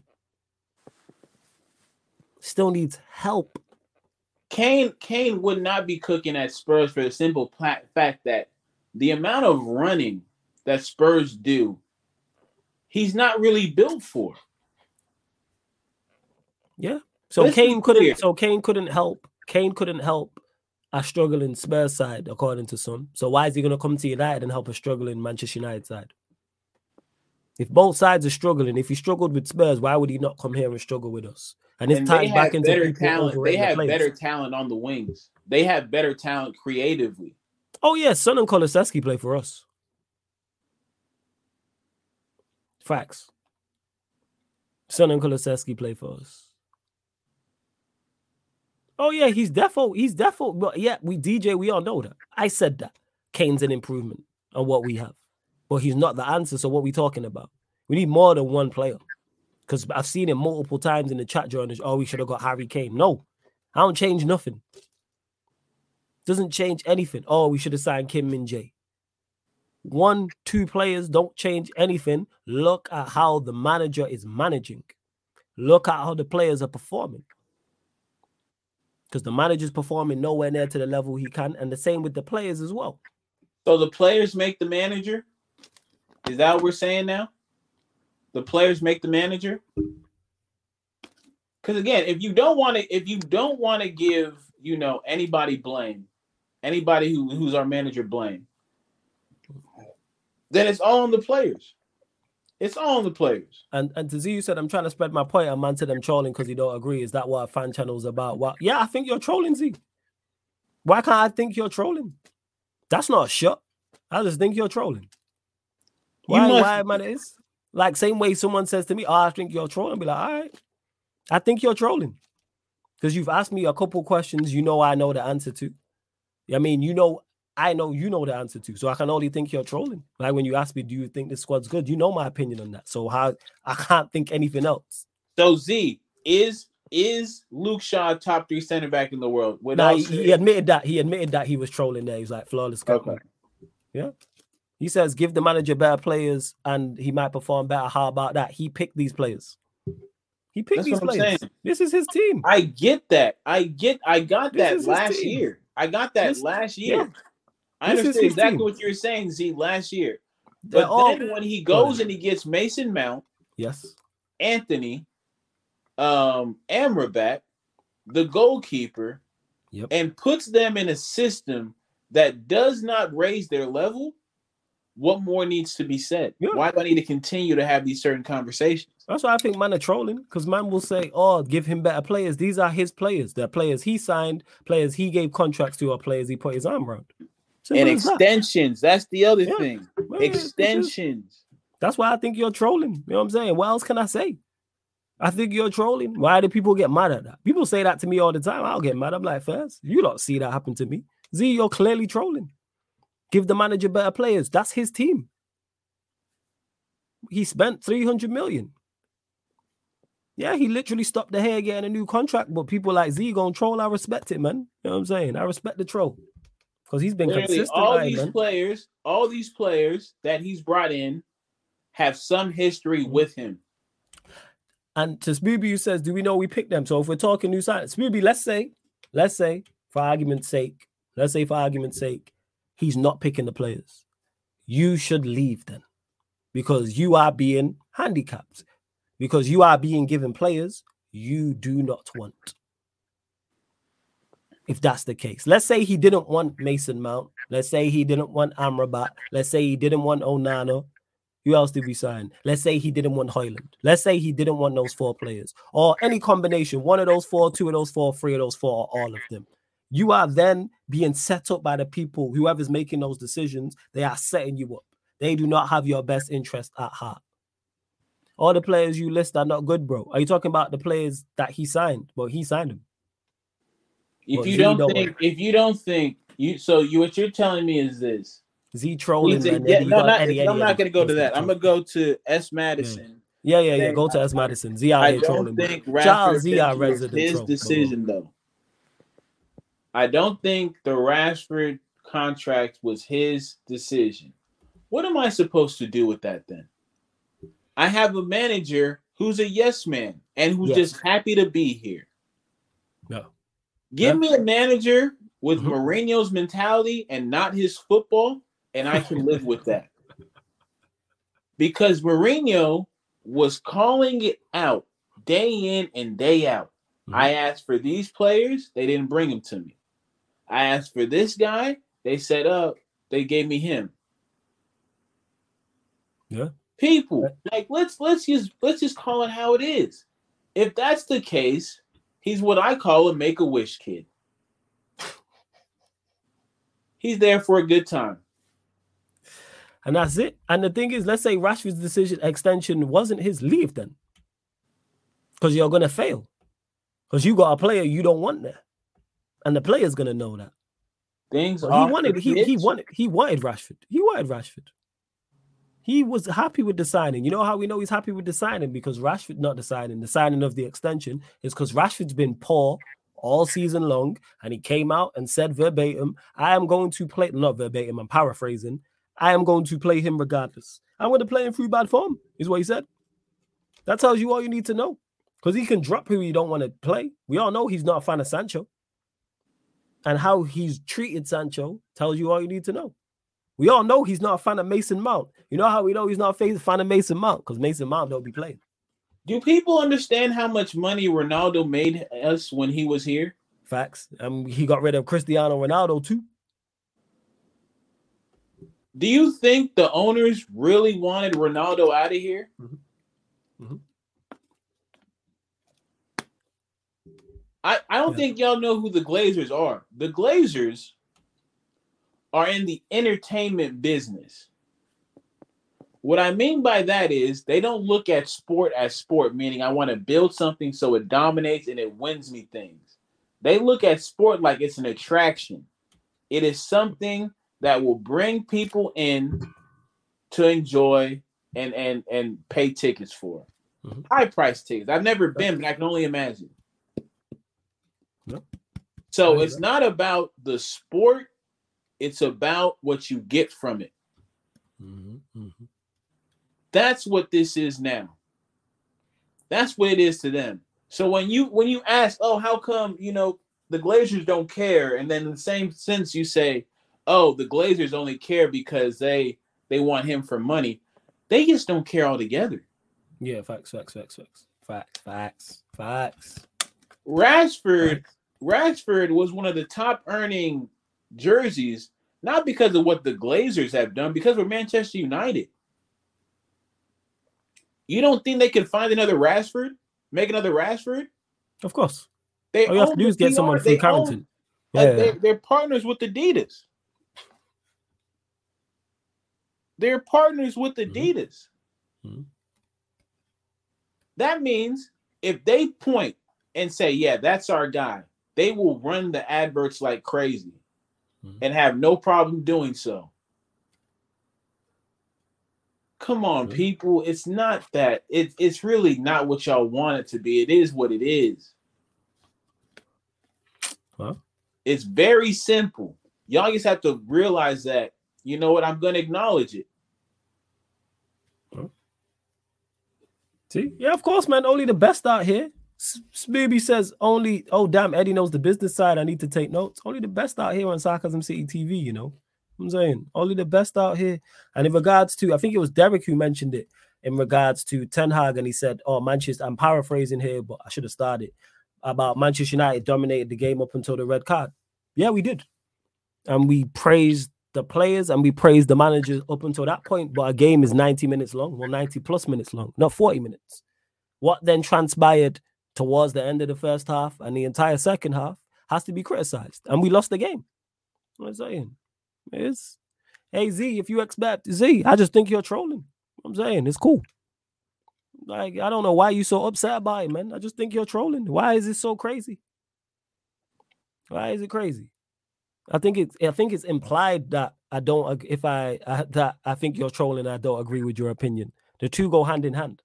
Still needs help. Kane Kane would not be cooking at Spurs for the simple fact that the amount of running that Spurs do, he's not really built for. Yeah. So Let's Kane couldn't. clear. So Kane couldn't help. Kane couldn't help a struggling Spurs side, according to some. So why is he going to come to United and help a struggling Manchester United side? If both sides are struggling, if he struggled with Spurs, why would he not come here and struggle with us? And it's ties back have into better talent. They overrating the have better talent on the wings. They have better talent creatively. Oh yeah, Son and Kulusevski play for us. Facts. Son and Kulusevski play for us. Oh yeah, he's defo. He's defo. But yeah, we DJ. We all know that. I said that. Kane's an improvement on what we have, but he's not the answer. So what we talking about? We need more than one player. Because I've seen it multiple times in the chat journals. Oh, we should have got Harry Kane. No, I don't change nothing. Doesn't change anything. Oh, we should have signed Kim Min Jae. One, two players don't change anything. Look at how the manager is managing. Look at how the players are performing. Because the manager's performing nowhere near to the level he can, and the same with the players as well. So the players make the manager. Is that what we're saying now? The players make the manager. Because again, if you don't want to, if you don't want to give, you know, anybody blame, anybody who who's our manager blame, then it's all on the players. It's all on the players. And and to Z, you said I'm trying to spread my point, and man said I'm trolling because you don't agree. Is that what a fan channel's about? Well, yeah, I think you're trolling, Z. Why can't I think you're trolling? That's not a shot. I just think you're trolling. You Why, must- why man it is? Like same way someone says to me, oh, I think you're trolling. Be like, all right. I think you're trolling. Because you've asked me a couple questions you know I know the answer to. I mean, you know, I know you know the answer to. So I can only think you're trolling. Like when you ask me, do you think the squad's good? You know my opinion on that. So how I can't think anything else. So Z is is Luke Shaw top three center back in the world? Nah, Without he, he admitted that he admitted that he was trolling there. He's like flawless. Okay. Okay. Yeah. He says give the manager better players and he might perform better. How about that? He picked these players. He picked That's these players. This is his team. I get that. I get. I got This that is his last year. I got that This- last yeah. I This understand exactly what you're saying, Z, last year. But all- then when he Go goes and he gets Mason Mount, yes. Antony, um, Amrabat, the goalkeeper, Yep. and puts them in a system that does not raise their level, what more needs to be said? Yeah. Why do I need to continue to have these certain conversations? That's why I think man are trolling because man will say, "Oh, give him better players." These are his players. They're players he signed, players he gave contracts to, or players he put his arm around. Simple and as that. extensions. That's the other Yeah. thing. Yeah, this is- Extensions. That's why I think you're trolling. You know what I'm saying? What else can I say? I think you're trolling. Why do people get mad at that? People say that to me all the time. I'll get mad. I'm like, first, you don't see that happen to me. Z, you're clearly trolling. Give the manager better players. That's his team. He spent 300 million. Yeah, he literally stopped de Gea getting a new contract, but people like Z gonna troll. I respect it, man. You know what I'm saying? I respect the troll because he's been Literally, consistent. all these man. players, all these players that he's brought in have some history Mhm. with him. And to who says, "Do we know we picked them?" So if we're talking new signings, Smoothie, let's say, let's say, for argument's sake, let's say for argument's sake, he's not picking the players. You should leave then, because you are being handicapped, because you are being given players you do not want. If that's the case, let's say he didn't want Mason Mount. Let's say he didn't want Amrabat. Let's say he didn't want Onana. Who else did we sign? Let's say he didn't want Højlund. Let's say he didn't want those four players or any combination, one of those four, two of those four, three of those four, or all of them. You are then being set up by the people, whoever's making those decisions, they are setting you up. They do not have your best interest at heart. All the players you list are not good, bro. Are you talking about the players that he signed? Well, he signed them. If you don't don't think, if you don't think you, so you, what you're telling me is this. Z trolling, He's a- yeah, Eddie, no, not, Eddie, I'm Eddie, not going to go to that. I'm going to go to S. Madison. Yeah, yeah, yeah. Go to S. Madison. Z out I don't trolling. think Charles Rashford Z our resident his troll. Decision though. I don't think the Rashford contract was his decision. What am I supposed to do with that then? I have a manager who's a yes man and who's Yes. just happy to be here. No. Give me a manager with Mhm. Mourinho's mentality and not his football, and I can live with that. Because Mourinho was calling it out day in and day out. Mm-hmm. I asked for these players, they didn't bring them to me. I asked for this guy, they set up, they gave me him. Yeah. People, like let's let's just let's just call it how it is. If that's the case, he's what I call a make-a-wish kid. He's there for a good time. And that's it. And the thing is, let's say Rashford's decision extension wasn't his leave then. Because you're gonna fail. Because you got a player you don't want there. And the player's gonna know that. Things are he wanted he, he wanted he wanted Rashford. He wanted Rashford. He was happy with the signing. You know how we know he's happy with the signing? Because Rashford, not the signing, the signing of the extension is because Rashford's been poor all season long. And he came out and said verbatim, I am going to play, not verbatim, I'm paraphrasing. I am going to play him regardless. I'm going to play him through bad form, is what he said. That tells you all you need to know. Because he can drop who you don't want to play. We all know he's not a fan of Sancho. And how he's treated Sancho tells you all you need to know. We all know he's not a fan of Mason Mount. You know how we know he's not a fan of Mason Mount? Because Mason Mount don't be playing. Do people understand how much money Ronaldo made us when he was here? Facts. Um, he got rid of Cristiano Ronaldo too. Do you think the owners really wanted Ronaldo out of here? Mm-hmm. Mm-hmm. I, I don't yeah. think y'all know who the Glazers are. The Glazers are in the entertainment business. What I mean by that is they don't look at sport as sport, meaning I want to build something so it dominates and it wins me things. They look at sport like it's an attraction. It is something that will bring people in to enjoy and and and pay tickets for. Mm-hmm. High price tickets. I've never been, but I can only imagine. So it's not about the sport, it's about what you get from it. Mm-hmm. Mm-hmm. That's what this is now. That's what it is to them. So when you when you ask, oh, how come you know the Glazers don't care, and then in the same sense you say, oh, the Glazers only care because they they want him for money. They just don't care altogether. Yeah, facts, facts, facts, facts, facts, facts, facts. Rashford, facts. Rashford was one of the top earning jerseys, not because of what the Glazers have done, because we're Manchester United. You don't think they can find another Rashford, make another Rashford? Of course. They All you have to do is get PR, someone from Carrington. Yeah. They're, they're partners with Adidas. They're partners with mm-hmm. Adidas. Mm-hmm. That means if they point and say, yeah, that's our guy, they will run the adverts like crazy mm-hmm. and have no problem doing so. Come on, mm-hmm. people. It's not that. It, it's really not what y'all want it to be. It is what it is. Huh? It's very simple. Y'all just have to realize that you know what? I'm going to acknowledge it. See, yeah, of course, man. Only the best out here. Smoothie says only. Oh, damn, Eddie knows the business side. I need to take notes. Only the best out here on Sarcasm City TV. You know, I'm saying only the best out here. And in regards to, I think it was Derek who mentioned it in regards to Ten Hag, and he said, "Oh, Manchester." I'm paraphrasing here, but I should have started about Manchester United dominated the game up until the red card. Yeah, we did, and we praised the players and we praised the managers up until that point. But a game is 90 minutes long, well, 90 plus minutes long, not 40 minutes. What then transpired towards the end of the first half and the entire second half has to be criticized. And we lost the game. What I'm saying is, hey Z, if you expect Z, I just think you're trolling. I'm saying it's cool. Like, I don't know why you're so upset about it, man. I just think you're trolling. Why is it so crazy? Why is it crazy? I think it's I think it's implied that I don't if I, I that I think you're trolling. I don't agree with your opinion. The two go hand in hand.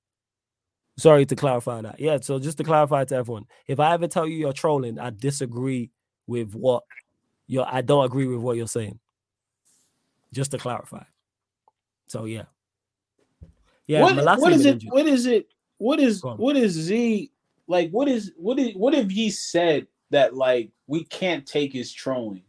Sorry to clarify that. Yeah. So just to clarify to everyone, if I ever tell you you're trolling, I disagree with what you're. I don't agree with what you're saying. Just to clarify. So yeah. Yeah. What, what is it? Injured. What is it? What is what is Z like? What is what is what have he said that like we can't take his trolling?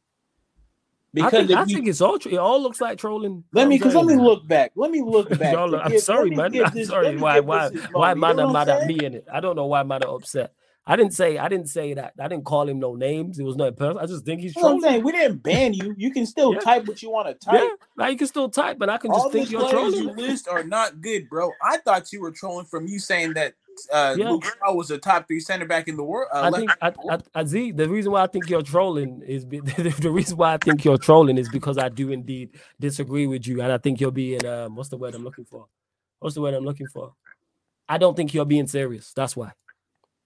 Because I think, I think it's all true it all looks like trolling. Let me because let me look back. Let me look back. I'm sorry, man. I'm sorry. Why why why man are mad at me in it? I don't know why man are upset. I didn't say I didn't say that. I didn't call him no names. It was no personal. I just think he's That's what I'm trolling. saying. We didn't ban you. You can still Yeah. type what you want to type. Yeah, now you can still type, but I can just All think the you're trolling. you list are not good, bro. I thought you were trolling from you saying that uh, Yeah. Luke Shaw was a top three center back in the world. Uh, I think back in the I. I, I see the reason why I think you're trolling is be, the reason why I think you're trolling is because I do indeed disagree with you, and I think you're being um, what's the word I'm looking for? What's the word I'm looking for? I don't think you're being serious. That's why.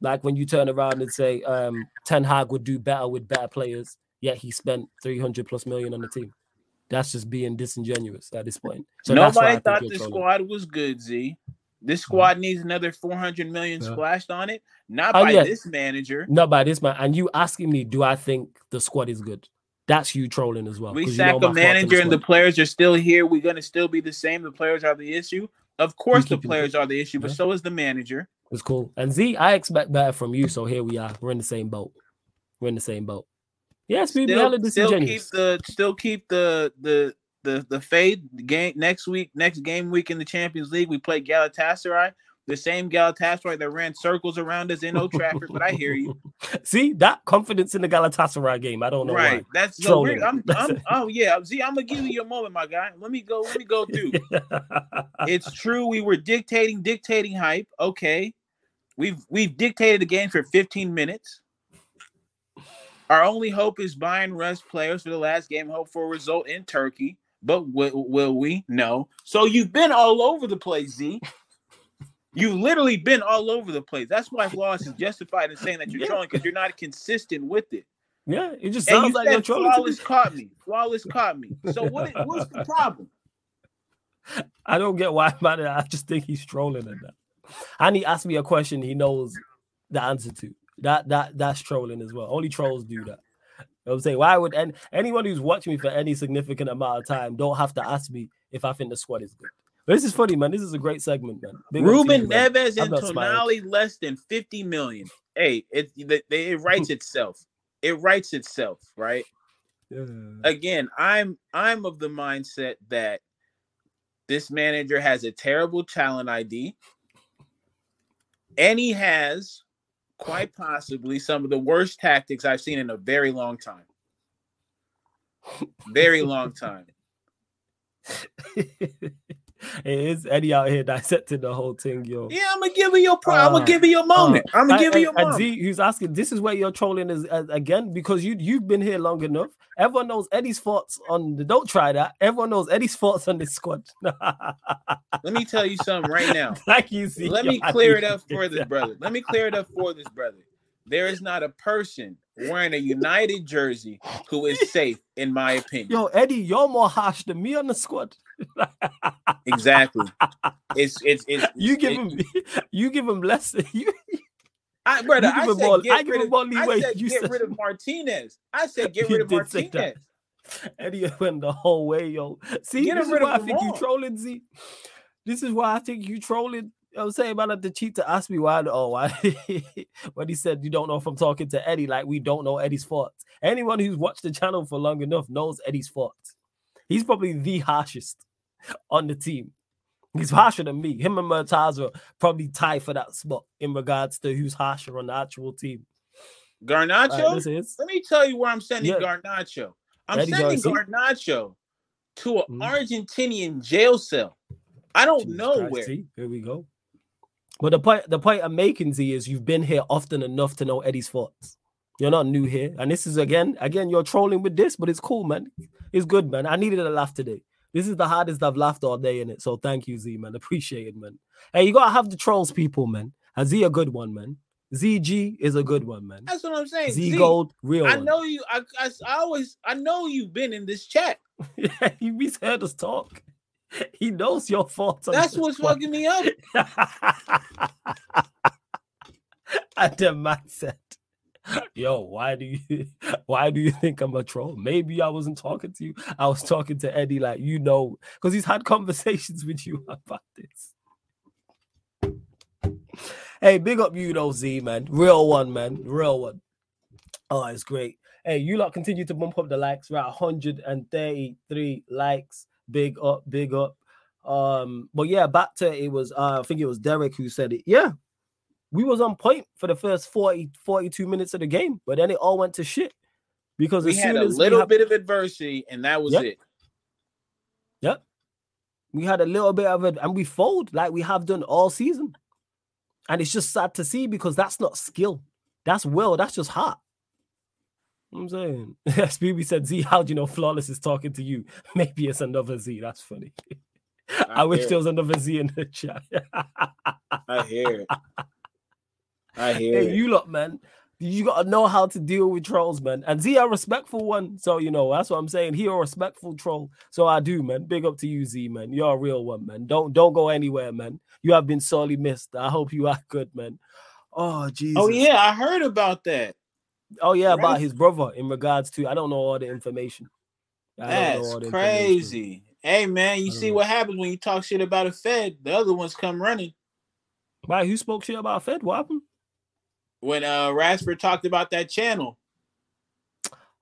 Like when you turn around and say um, Ten Hag would do better with better players, yet he spent 300 plus million on the team. That's just being disingenuous at this point. So that's why I Nobody thought the squad was good, Z. This squad needs another 400 million Yeah. splashed on it, not Oh, by yeah. this manager. Not by this man. And you asking me, do I think the squad is good? That's you trolling as well. We 'cause you know sack my a thoughts on manager and the players are still here. We're going to still be the same. The players are the issue. Of course, the players are the issue, but Yeah. so is the manager. It's cool. And Z, I expect better from you. So here we are. We're in the same boat. We're in the same boat. Yes, we Still, still keep the still keep the the the the fade The game next week. Next game week in the Champions League, we play Galatasaray. The same Galatasaray that ran circles around us in Old Trafford. But I hear you. See that confidence in the Galatasaray game. I don't know Right. That's so weird. I'm, I'm oh yeah. Z, I'm gonna give you your moment, my guy. Let me go. Let me go through. it's true we were dictating dictating hype okay we've we've dictated the game for 15 minutes. Our only hope is buying rest players for the last game hope for a result in turkey. But will, will we? No. So you've been all over the place z. You've literally been all over the place. That's why flawless is justified in saying that you're Yeah. trolling because you're not consistent with it. Yeah, it just sounds you like you're trolling. flawless caught me. Flawless caught me. So what is, what's the problem? I don't get why, man. I just think he's trolling at that. And he asked me a question he knows the answer to. That that that's trolling as well. Only trolls do that. You know what I'm saying? Why would and anyone who's watching me for any significant amount of time don't have to ask me if I think the squad is good. But this is funny, man. This is a great segment, man. Big Ruben you, man. Neves I'm and smiling. Tonali less than 50 million. Hey, it it, it writes itself. It writes itself, right? Yeah. Again, I'm I'm of the mindset that this manager has a terrible talent ID. And he has quite possibly some of the worst tactics I've seen in a very long time. Very long time. it is Eddie out here dissecting the whole thing, yo. Yeah, I'm gonna give you your pro- I'm gonna Uh, give you your moment. I'm gonna I- give you your and moment. Z, who's asking, this is where you're trolling is uh, again because you you've been here long enough. Everyone knows Eddie's thoughts on the. Don't try that. Everyone knows Eddie's thoughts on this squad. Let me tell you something right now. Thank you, Z. Let me clear it up for this brother. Let me clear it up for this brother. There is not a person wearing a United jersey who is safe, in my opinion. Yo, Eddie, you're more harsh than me on the squad. Exactly. It's it's it's You give him, you give him less. You, I, brother, you give I him said more- get I give rid him of, more I said You get said- rid of Martinez. I said get rid of. Martinez. Eddie went the whole way, yo. See, Get this is rid why I think you trolling, Z. This is why I think you trolling. I'm saying about the cheat to ask me why. Oh, why? when he said you don't know if I'm talking to Eddie, like we don't know Eddie's thoughts. Anyone who's watched the channel for long enough knows Eddie's thoughts. He's probably the harshest on the team. He's harsher than me. Him and Murtaza probably tie for that spot in regards to who's harsher on the actual team. Garnacho. Right, Let me tell you where I'm sending Yeah. Garnacho. I'm Eddie's sending already- Garnacho to an Mhm. Argentinian jail cell. I don't Jesus know Christ, where. Here we go. But the point, the point I'm making, Z, is you've been here often enough to know Eddie's thoughts. You're not new here, and this is again, again, you're trolling with this, but it's cool, man. It's good, man. I needed a laugh today. This is the hardest I've laughed all day in it. So thank you, Z, man. Appreciate it, man. Hey, you gotta have the trolls, people, man. And Z a good one, man. ZG is a good one, man. That's what I'm saying. Z Z, Gold, real I one. know you. I, I, I always. I know you've been in this chat. Yeah, he's heard us talk. He knows your thoughts. That's what's fucking me up. and the said, Yo, why do you why do you think I'm a troll? Maybe I wasn't talking to you. I was talking to Eddie, like you know, because he's had conversations with you about this. Hey, big up you though, Z man. Real one, man. Real one. Oh, it's great. Hey, you lot continue to bump up the likes. We're at 133 likes. Big up, big up. Um, but yeah, back to it was uh I think it was Derek who said it. Yeah, we was on point for the first 40, 42 minutes of the game, but then it all went to shit because we had a little bit of adversity, and that was yep. it. Yep. We had a little bit of it, and we fold like we have done all season. And it's just sad to see because that's not skill. That's will. That's just heart. I'm saying. SPB said, Z, how do you know Flawless is talking to you? Maybe it's another Z. That's funny. I, I wish there was another Z in the chat. I hear it. I hear hey, it. You lot, man. You gotta know how to deal with trolls, man. And Z a respectful one. So you know, that's what I'm saying. He a respectful troll. So I do, man. Big up to you, Z, man. You're a real one, man. Don't don't go anywhere, man. You have been sorely missed. I hope you are good, man. Oh, oh Jesus. Oh yeah, I heard about that. Oh yeah, right. about his brother in regards to I don't know all the information. I That's crazy. Hey man, you see know. what happens when you talk shit about a Fed? The other ones come running. Why? Who spoke shit about Fed? What happened? When uh Rashford talked about that channel.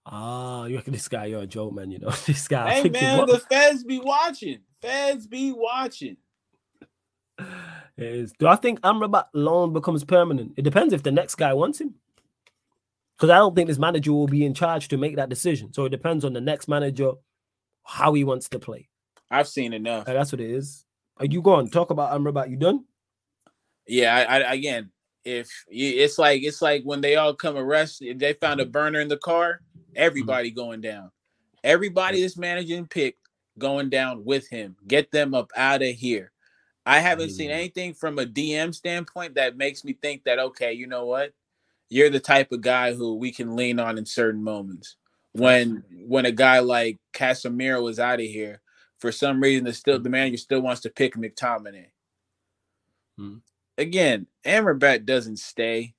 Ah, you reckon this guy? You're a joke, man. You know this guy. Hey man, the Feds be watching. Feds be watching. Is do I think Amrabat loan becomes permanent? It depends if the next guy wants him. Because I don't think this manager will be in charge to make that decision. So it depends on the next manager how he wants to play. I've seen enough. And that's what it is. Are you going talk about Amrabat? You done? Yeah, I, I again, if you, it's like it's like when they all come arrest, if they found a burner in the car, everybody mm-hmm. going down. Everybody that's managing pick going down with him. Get them up out of here. I haven't seen anything from a DM standpoint that makes me think that okay, you know what? You're the type of guy who we can lean on in certain moments. When when a guy like Casemiro was out of here, for some reason the still the manager still wants to pick McTominay. Hmm. Again, Amrabat doesn't stay.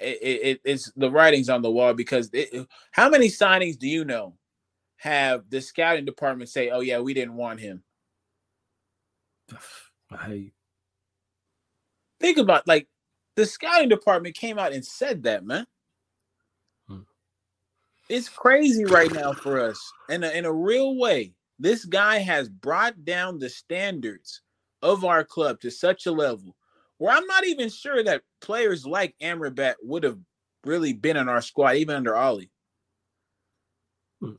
It, it, it's the writings on the wall because it, how many signings do you know have the scouting department say, "Oh yeah, we didn't want him." I think about like the scouting department came out and said that, man. Hmm. It's crazy right now for us in a, in a real way. This guy has brought down the standards of our club to such a level where I'm not even sure that players like Amrabat would have really been in our squad, even under Ole. Hmm.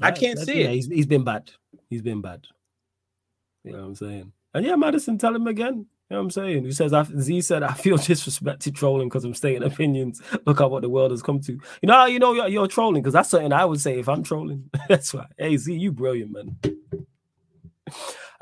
I can't that, see yeah, it. He's, he's been bad. He's been bad. You know what I'm saying? And yeah, Madison, tell him again. You know what I'm saying? He says, Z said, I feel disrespected trolling because I'm stating opinions. Look at what the world has come to. You know how you know you're, you're trolling? Because that's something I would say if I'm trolling. that's why. Hey, Z, you brilliant, man.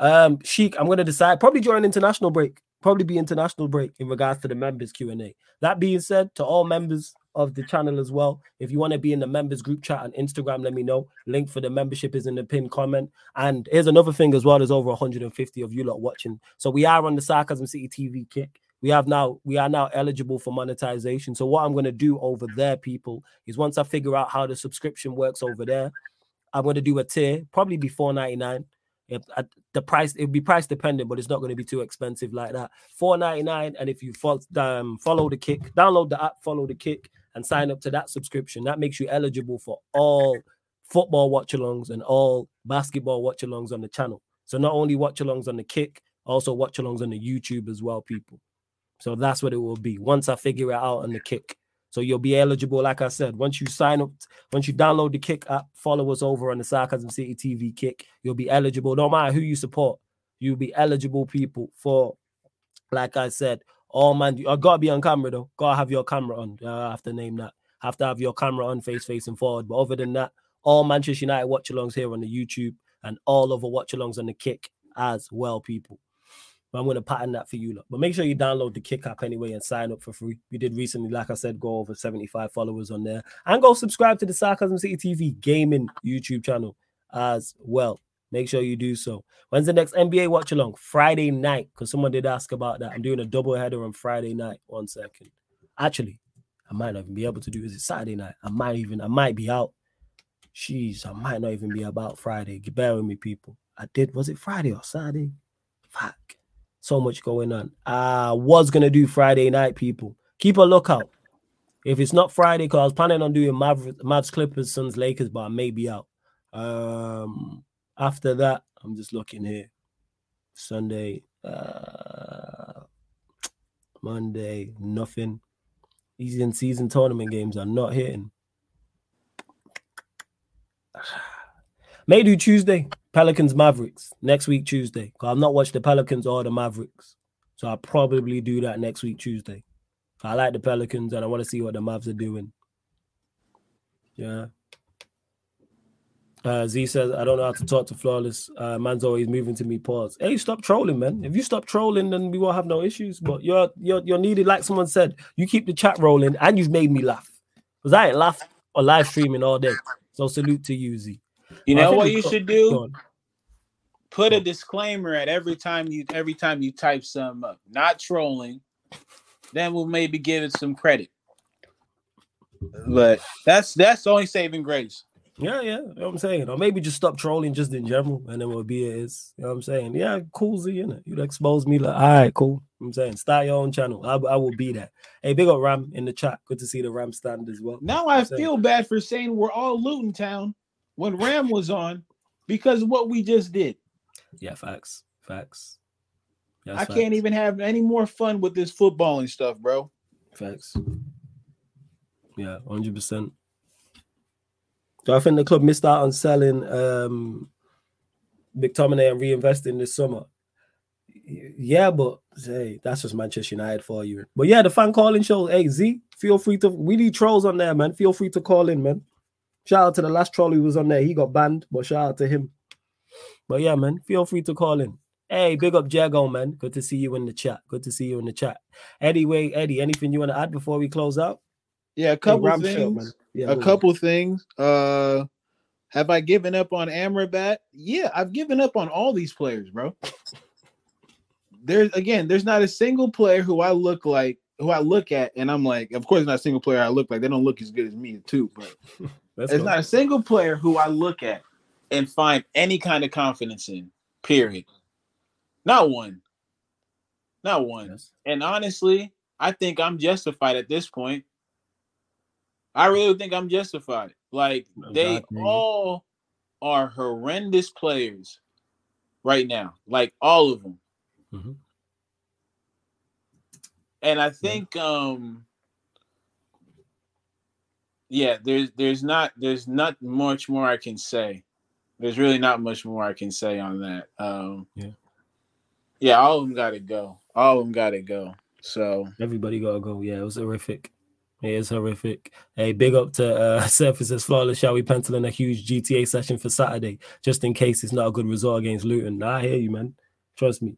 Um, Sheik, I'm going to decide probably during international break. Probably be international break in regards to the members Q&A. That being said, to all members, of the channel as well. If you want to be in the members group chat on Instagram, let me know. Link for the membership is in the pinned comment. And here's another thing as well. There's over 150 of you lot watching. So we are on the Sarcasm City TV kick. We have now we are now eligible for monetization. So what I'm going to do over there, people, is once I figure out how the subscription works over there, I'm going to do a tier, probably be 4.99. If, the price it would be price dependent, but it's not going to be too expensive like that. 4.99, and if you follow, um, follow the kick, download the app, follow the kick and sign up to that subscription. That makes you eligible for all football watch alongs and all basketball watch alongs on the channel. So not only watch alongs on the kick, also watch alongs on the YouTube as well, people. So that's what it will be once I figure it out on the kick. So you'll be eligible, like I said, once you sign up, once you download the Kick app, follow us over on the Sarcasm City TV Kick, you'll be eligible. No matter who you support, you'll be eligible, people, for, like I said, Oh man, you gotta be on camera though. Gotta have your camera on. Uh, I have to name that. Have to have your camera on, face facing forward. But other than that, all Manchester United watch alongs here on the YouTube and all other watch alongs on the kick as well, people. But I'm gonna pattern that for you. Look. But make sure you download the kick app anyway and sign up for free. We did recently, like I said, go over 75 followers on there. And go subscribe to the Sarcasm City TV gaming YouTube channel as well. Make sure you do so. When's the next NBA watch along? Friday night, because someone did ask about that. I'm doing a double header on Friday night. One second. Actually, I might not even be able to do. Is it Saturday night? I might even. I might be out. Jeez, I might not even be about Friday. Bear with me, people. I did. Was it Friday or Saturday? Fuck. So much going on. I was gonna do Friday night, people. Keep a lookout. If it's not Friday, because I was planning on doing Mavs, Mavs Clippers, Suns, Lakers, but I may be out. Um, after that, I'm just looking here. Sunday. Uh, Monday, nothing. Easy in season tournament games are not hitting. May do Tuesday, Pelicans Mavericks next week Tuesday. I've not watched the Pelicans or the Mavericks, so I'll probably do that next week Tuesday. I like the Pelicans and I want to see what the Mavs are doing. Yeah. Uh, Z says, I don't know how to talk to Flawless. Uh, man's always moving to me. Pause. Hey, stop trolling, man. If you stop trolling, then we won't have no issues. But you're you're you're needed, like someone said. You keep the chat rolling, and you've made me laugh because I ain't laughed or live streaming all day. So salute to you, Z. You know what you should do? Put a disclaimer at every time you every time you type something up. Not trolling. Then we'll maybe give it some credit. But that's that's the only saving grace. Yeah, yeah, you know what I'm saying. Or maybe just stop trolling just in general, and then we'll be it is. You know what I'm saying? Yeah, cool, Z, know, You'd expose me like, all right, cool. You know what I'm saying, start your own channel. I, I will be that. Hey, big up Ram in the chat. Good to see the Ram stand as well. Now I feel bad for saying we're all Luton Town when Ram was on because of what we just did. Yeah, facts, facts. I That's can't even have any more fun with this footballing stuff, bro. Facts. Yeah, hundred percent. So I think the club missed out on selling um McTominay and reinvesting this summer. Yeah, but hey, that's just Manchester United for you. But yeah, the fan calling show. Hey Z, feel free to we need trolls on there, man. Feel free to call in, man. Shout out to the last troll who was on there. He got banned, but shout out to him. But yeah, man, feel free to call in. Hey, big up Jago, man. Good to see you in the chat. Good to see you in the chat. Anyway, Eddie, anything you want to add before we close out? Yeah, a couple Ram things. Show. Yeah, a go on. couple things. Uh have I given up on Amrabat? Yeah, I've given up on all these players, bro. There's again, there's not a single player who I look like who I look at and I'm like, of course, not a single player I look like. They don't look as good as me too, but Let's there's go. not a single player who I look at. And find any kind of confidence in. Period. Not one. Not one. Yes. And honestly, I think I'm justified at this point. I really think I'm justified. Like they all are horrendous players right now. Like all of them. Mhm. And I think um yeah, there's there's not there's not much more I can say. There's really not much more I can say on that. Um Yeah. Yeah, all of them got to go. All of them got to go. So Everybody gotta go. Yeah, it was horrific. It is horrific. Hey, big up to uh Surfaces Flawless. Shall we pencil in a huge GTA session for Saturday just in case it's not a good result against Luton? I hear you, man. Trust me.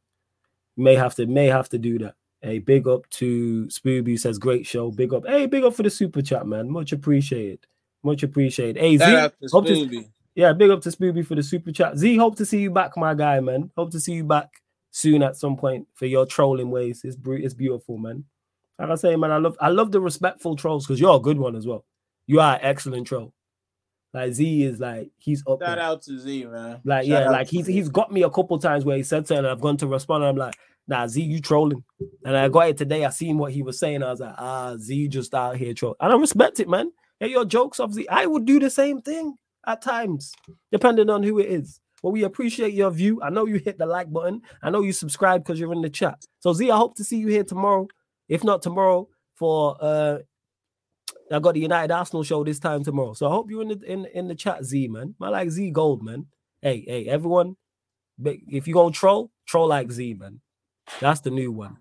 May have to may have to do that. Hey, big up to Spooby says great show. Big up. Hey, big up for the super chat, man. Much appreciated. Much appreciated. Hey, Z, shout hope to- yeah, big up to Spooby for the super chat. Z, hope to see you back, my guy, man. Hope to see you back soon at some point for your trolling ways. It's it's beautiful, man. Like I say, man, I love I love the respectful trolls because you're a good one as well. You are an excellent troll. Like Z is like he's up Shout there. out to Z, man. Like Shout yeah, like he's he's got me a couple times where he said something. I've gone to respond. And I'm like, nah, Z, you trolling. And I got it today. I seen what he was saying. I was like, ah, Z just out here trolling. And I respect it, man. Yeah, your jokes Z. I would do the same thing at times, depending on who it is. But we appreciate your view. I know you hit the like button. I know you subscribe because you're in the chat. So Z, I hope to see you here tomorrow. If not tomorrow, for uh I got the United Arsenal show this time tomorrow. So I hope you're in the in, in the chat, Z, man. I like Z Gold, man. Hey, hey, everyone. If you gonna troll, troll like Z, man. That's the new one.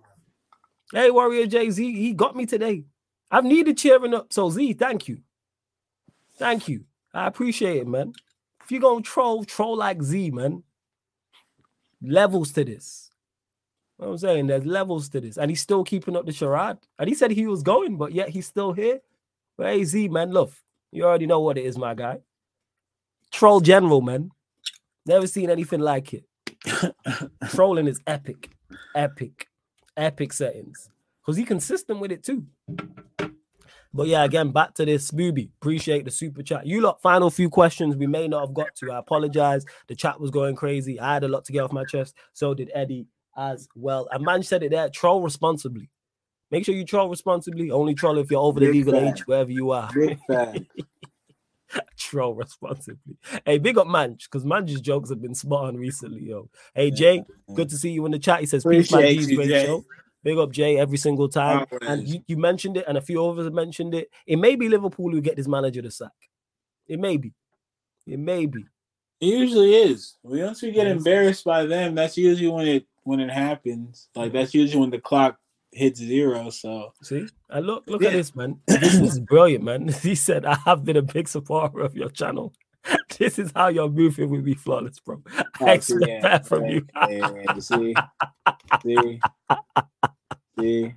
Hey, Warrior Jay Z, he got me today. I've needed cheering up. So Z, thank you. Thank you. I appreciate it, man. If you're gonna troll, troll like Z, man. Levels to this. You know what I'm saying there's levels to this, and he's still keeping up the charade. And he said he was going, but yet he's still here. But hey, Z, man, love. you already know what it is, my guy. Troll general, man. Never seen anything like it. Trolling is epic, epic, epic settings. Because he consistent with it too. But yeah, again, back to this Spooby. Appreciate the super chat. You lot, final few questions we may not have got to. I apologize. The chat was going crazy. I had a lot to get off my chest. So did Eddie as well. And man said it there. Troll responsibly. Make sure you troll responsibly. Only troll if you're over the legal fact. age, wherever you are. Big troll responsibly. Hey, big up Manch, because Manch's jokes have been spot on recently, yo. Hey, Jay, good to see you in the chat. He says, Peace, my G's, great Jay. show. Big up Jay every single time. Always. And you, you mentioned it, and a few others have mentioned it. It may be Liverpool who get this manager to sack. It may be. It may be. It usually is. We once we get embarrassed by them, that's usually when it when it happens. Like that's usually when the clock hits zero. So See? And look, look at this, man. This is brilliant, man. He said, I have been a big supporter of your channel. This is how you're moving with me flawless, bro. I Oh, expect yeah, that from yeah, you. yeah, yeah, you see, see, see.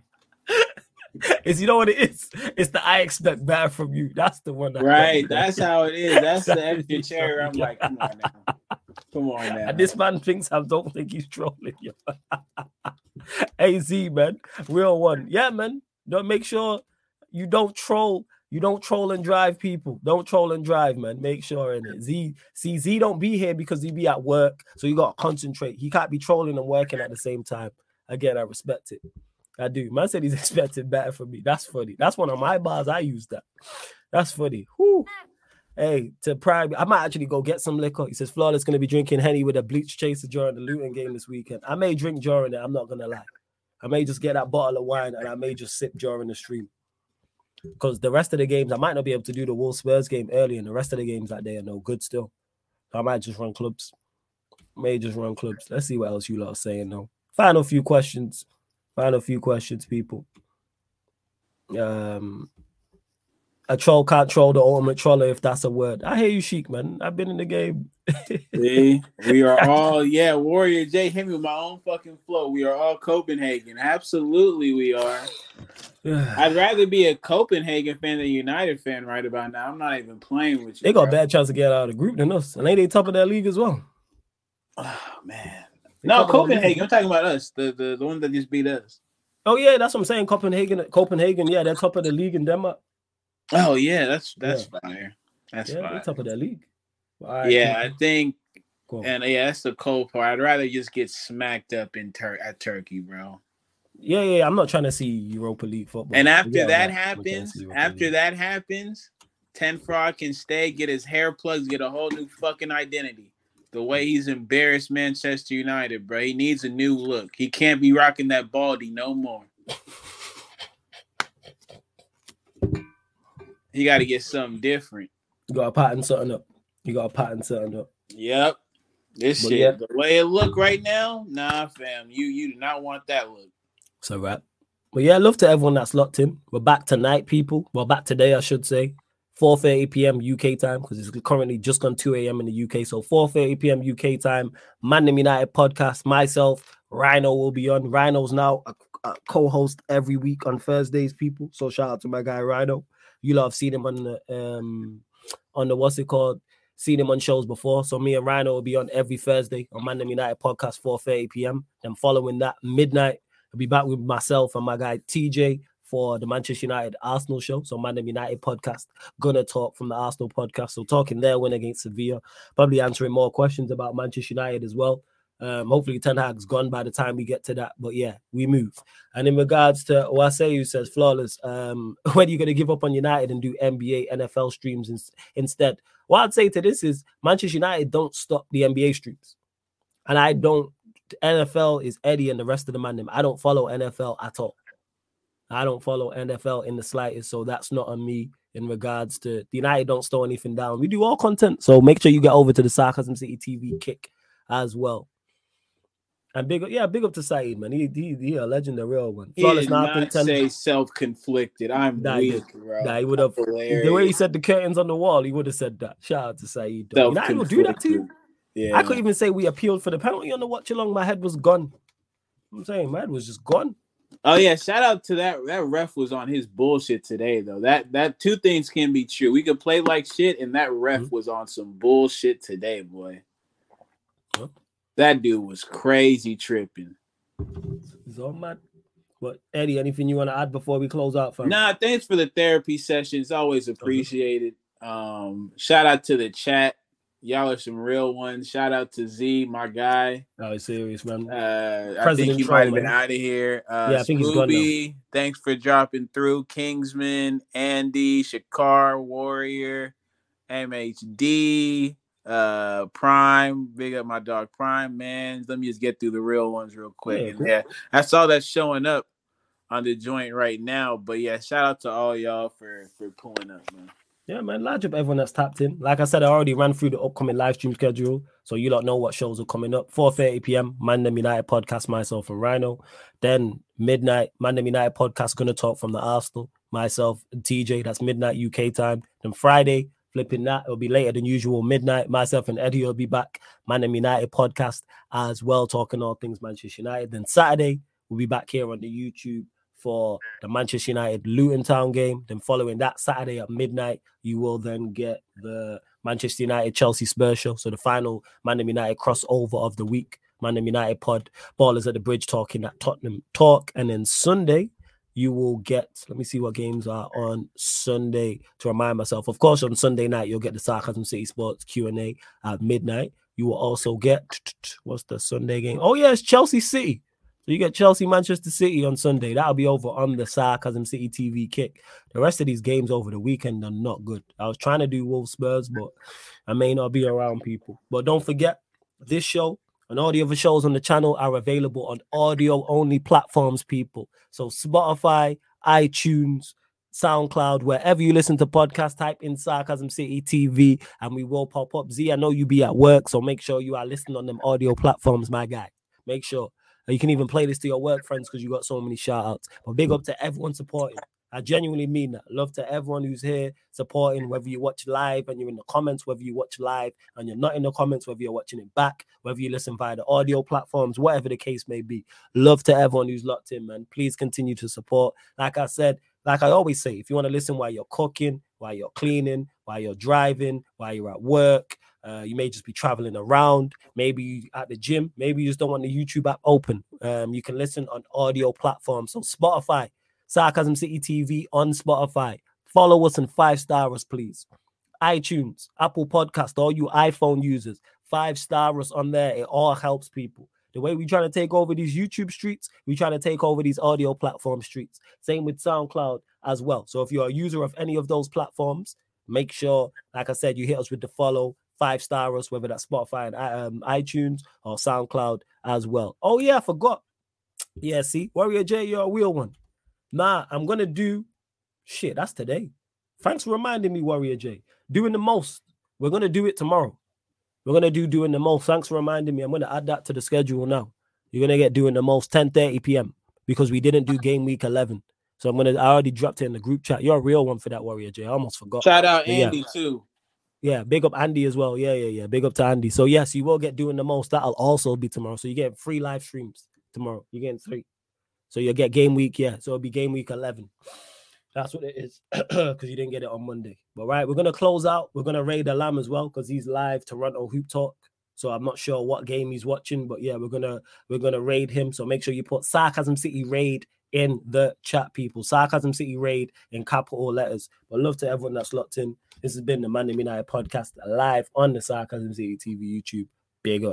Is you know what it is? It's the I expect that from you. That's the one. that- Right, that's how it is. That's the extra cherry. I'm like, come on now, come on now. And this man thinks I don't think he's trolling you. AZ, man. Real one. Yeah, man. Don't make sure you don't troll. You don't troll and drive people. Don't troll and drive, man. Make sure in it. Z see Z don't be here because he be at work. So you gotta concentrate. He can't be trolling and working at the same time. Again, I respect it. I do. Man said he's expecting better from me. That's funny. That's one of my bars. I use that. That's funny. Whew. Hey, to prime, I might actually go get some liquor. He says Flawless going to be drinking Henny with a bleach chaser during the Luton game this weekend. I may drink during it. I'm not going to lie. I may just get that bottle of wine and I may just sip during the stream. Because the rest of the games, I might not be able to do the Wolves Spurs game early, and the rest of the games that day are no good still. I might just run clubs. May just run clubs. Let's see what else you lot are saying though. Final few questions. Final few questions, people. Um, a troll can't troll the ultimate troller if that's a word. I hear you, Sheik, man. I've been in the game. See, we are all yeah. Warrior J hit me with my own fucking flow. We are all Copenhagen. Absolutely, we are. I'd rather be a Copenhagen fan than a United fan right about now. I'm not even playing with you. they got a bro. bad chance to get out of the group than us. And ain't they top of that league as well? Oh man. They No, top of their Copenhagen. I'm talking about us. The the, the one that just beat us. Oh, yeah, that's what I'm saying. Copenhagen, Copenhagen, yeah, they're top of the league in Denmark. Oh yeah, that's that's fire. That's yeah, fire. top of their league. Right, Yeah, I think, and yeah, that's the cold part. I'd rather just get smacked up in Tur- at Turkey, bro. yeah, yeah, yeah, I'm not trying to see Europa League football. And after Yeah, that I'm not- I'm not trying to happens, after League. that happens, Ten Frog can stay, get his hair plugs, get a whole new fucking identity. The way he's embarrassed Manchester United, bro. He needs a new look. He can't be rocking that baldy no more. He got to get something different. You got to pattern something up. You got to pattern something up. Yep. This But shit, yeah. the way it look right now, nah, fam. You you do not want that look. So wrap. But yeah, love to everyone that's locked in. We're back tonight, people. Well, back today, I should say. 4:30 p.m. UK time because it's currently just gone 2 a.m. in the UK. So 4:30 p.m. UK time. Mandem United podcast. Myself, Rhino will be on. Rhino's now a, a co-host every week on Thursdays, people. So shout out to my guy Rhino. You lot have seen him on the um on the what's it called? Seen him on shows before. So me and Rhino will be on every Thursday on Mandem United podcast 4:30 p.m. Then following that midnight. I'll be back with myself and my guy TJ for the Manchester United Arsenal show. So Mandem United podcast. Gonna talk from the Arsenal podcast. So talking their win against Sevilla. Probably answering more questions about Manchester United as well. Um, hopefully Ten Hag's gone by the time we get to that. But yeah, we move. And in regards to Waseyu says flawless, um, when are you gonna give up on United and do NBA, NFL streams ins- instead? What I'd say to this is Manchester United don't stop the NBA streams. And I don't NFL is Eddie and the rest of the man. I don't follow NFL at all. I don't follow NFL in the slightest, so that's not on me in regards to the United don't store anything down. We do all content, so make sure you get over to the Sarcasm City TV kick as well. And big, up- yeah, big up to Saeed, man. He, he, he a legend, a real one. He did not think 10 say self-conflicted. I'm Nah, he weak, bro. Nah, he would have. The way he said the curtains on the wall, he would have said that. Shout out to Saeed. though. United will do that to you. Yeah. I couldn't even say we appealed for the penalty on the watch along. My head was gone. I'm saying my head was just gone. Oh yeah, shout out to that. That ref was on his bullshit today, though. That that two things can be true. We could play like shit, and that ref Mhm. was on some bullshit today, boy. That dude was crazy tripping. All mad. But Eddie, anything you want to add before we close out, fam? Nah, thanks for the therapy session. It's always appreciated. Um, shout out to the chat. Y'all are some real ones. Shout out to Z, my guy. Oh, it's serious, man. Uh, I think he might have been out of here. Uh, Yeah, I think he's gone now. Scooby, thanks for dropping through. Kingsman, Andy, Shakar, Warrior, MHD, uh, Prime. Big up my dog Prime, man. Let me just get through the real ones real quick. Yeah, yeah, I saw that showing up on the joint right now. But yeah, shout out to all y'all for for pulling up, man. Yeah, man. Large up everyone that's tapped in. Like I said, I already ran through the upcoming live stream schedule. So you don't know what shows are coming up. 4:30 p.m. Mandem United podcast, myself and Rhino. Then midnight, Mandem United podcast gonna talk from the Arsenal, myself and TJ. That's midnight UK time. Then Friday, flipping that, it'll be later than usual, midnight. Myself and Eddie will be back. Mandem United podcast as well, talking all things Manchester United. Then Saturday, we'll be back here on the YouTube for the Manchester United Luton Town game. Then following that Saturday at midnight, you will then get the Manchester United Chelsea Spurs show. So the final Mandem United crossover of the week. Mandem United pod ballers at the bridge talking at Tottenham talk. And then Sunday, you will get let me see what games are on Sunday to remind myself. Of course, on Sunday night, you'll get the Sarcasm City Sports Q&A at midnight. You will also get what's the Sunday game? Oh, yeah, it's Chelsea City. So you get Chelsea, Manchester City on Sunday. That'll be over on the Sarcasm City TV kick. The rest of these games over the weekend are not good. I was trying to do Wolves Spurs, but I may not be around people. But don't forget, this show and all the other shows on the channel are available on audio only platforms, people. So Spotify, iTunes, SoundCloud, wherever you listen to podcasts, type in Sarcasm City TV and we will pop up. Z, I know you be at work, so make sure you are listening on them audio platforms, my guy. Make sure. You can even play this to your work friends because you got so many shout outs. But big up to everyone supporting. I genuinely mean that. Love to everyone who's here supporting, whether you watch live and you're in the comments, whether you watch live and you're not in the comments, whether you're watching it back, whether you listen via the audio platforms, whatever the case may be. Love to everyone who's locked in, man. Please continue to support. Like I said, like I always say, if you want to listen while you're cooking, while you're cleaning, while you're driving, while you're at work, uh, you may just be traveling around, maybe at the gym, maybe you just don't want the YouTube app open. Um, you can listen on audio platforms. So Spotify, Sarcasm City TV on Spotify. Follow us and five star us, please. iTunes, Apple Podcast, all you iPhone users, five star us on there. It all helps people. The way we trying to take over these YouTube streets, we trying to take over these audio platform streets. Same with SoundCloud as well. So if you're a user of any of those platforms, make sure, like I said, you hit us with the follow, five star us, whether that's Spotify and um, iTunes or SoundCloud as well. Oh yeah, I forgot. Yeah, see, Warrior J, you're a real one. Nah, I'm gonna do shit. That's today. Thanks for reminding me, Warrior J. Doing the most. We're gonna do it tomorrow. We're gonna do doing the most. Thanks for reminding me. I'm gonna add that to the schedule now. You're gonna get doing the most 10:30 p.m. because we didn't do game week 11. So I'm gonna. I already dropped it in the group chat. You're a real one for that, Warrior J. I almost forgot. Shout out Andy yeah. too. Yeah, big up Andy as well. Yeah, yeah, yeah. Big up to Andy. So yes, you will get doing the most. That'll also be tomorrow. So you get free live streams tomorrow. You're getting three. So you'll get game week, yeah. So it'll be game week 11. That's what it is because you didn't get it on Monday. But right, we're gonna close out. We're gonna raid the lamb as well because he's live Toronto Hoop Talk. So I'm not sure what game he's watching, but yeah, we're gonna we're gonna raid him. So make sure you put Sarcasm City raid in the chat, people. Sarcasm City raid in capital letters. But love to everyone that's locked in. This has been the Mandem United podcast live on the Sarcasm City TV YouTube. Big up.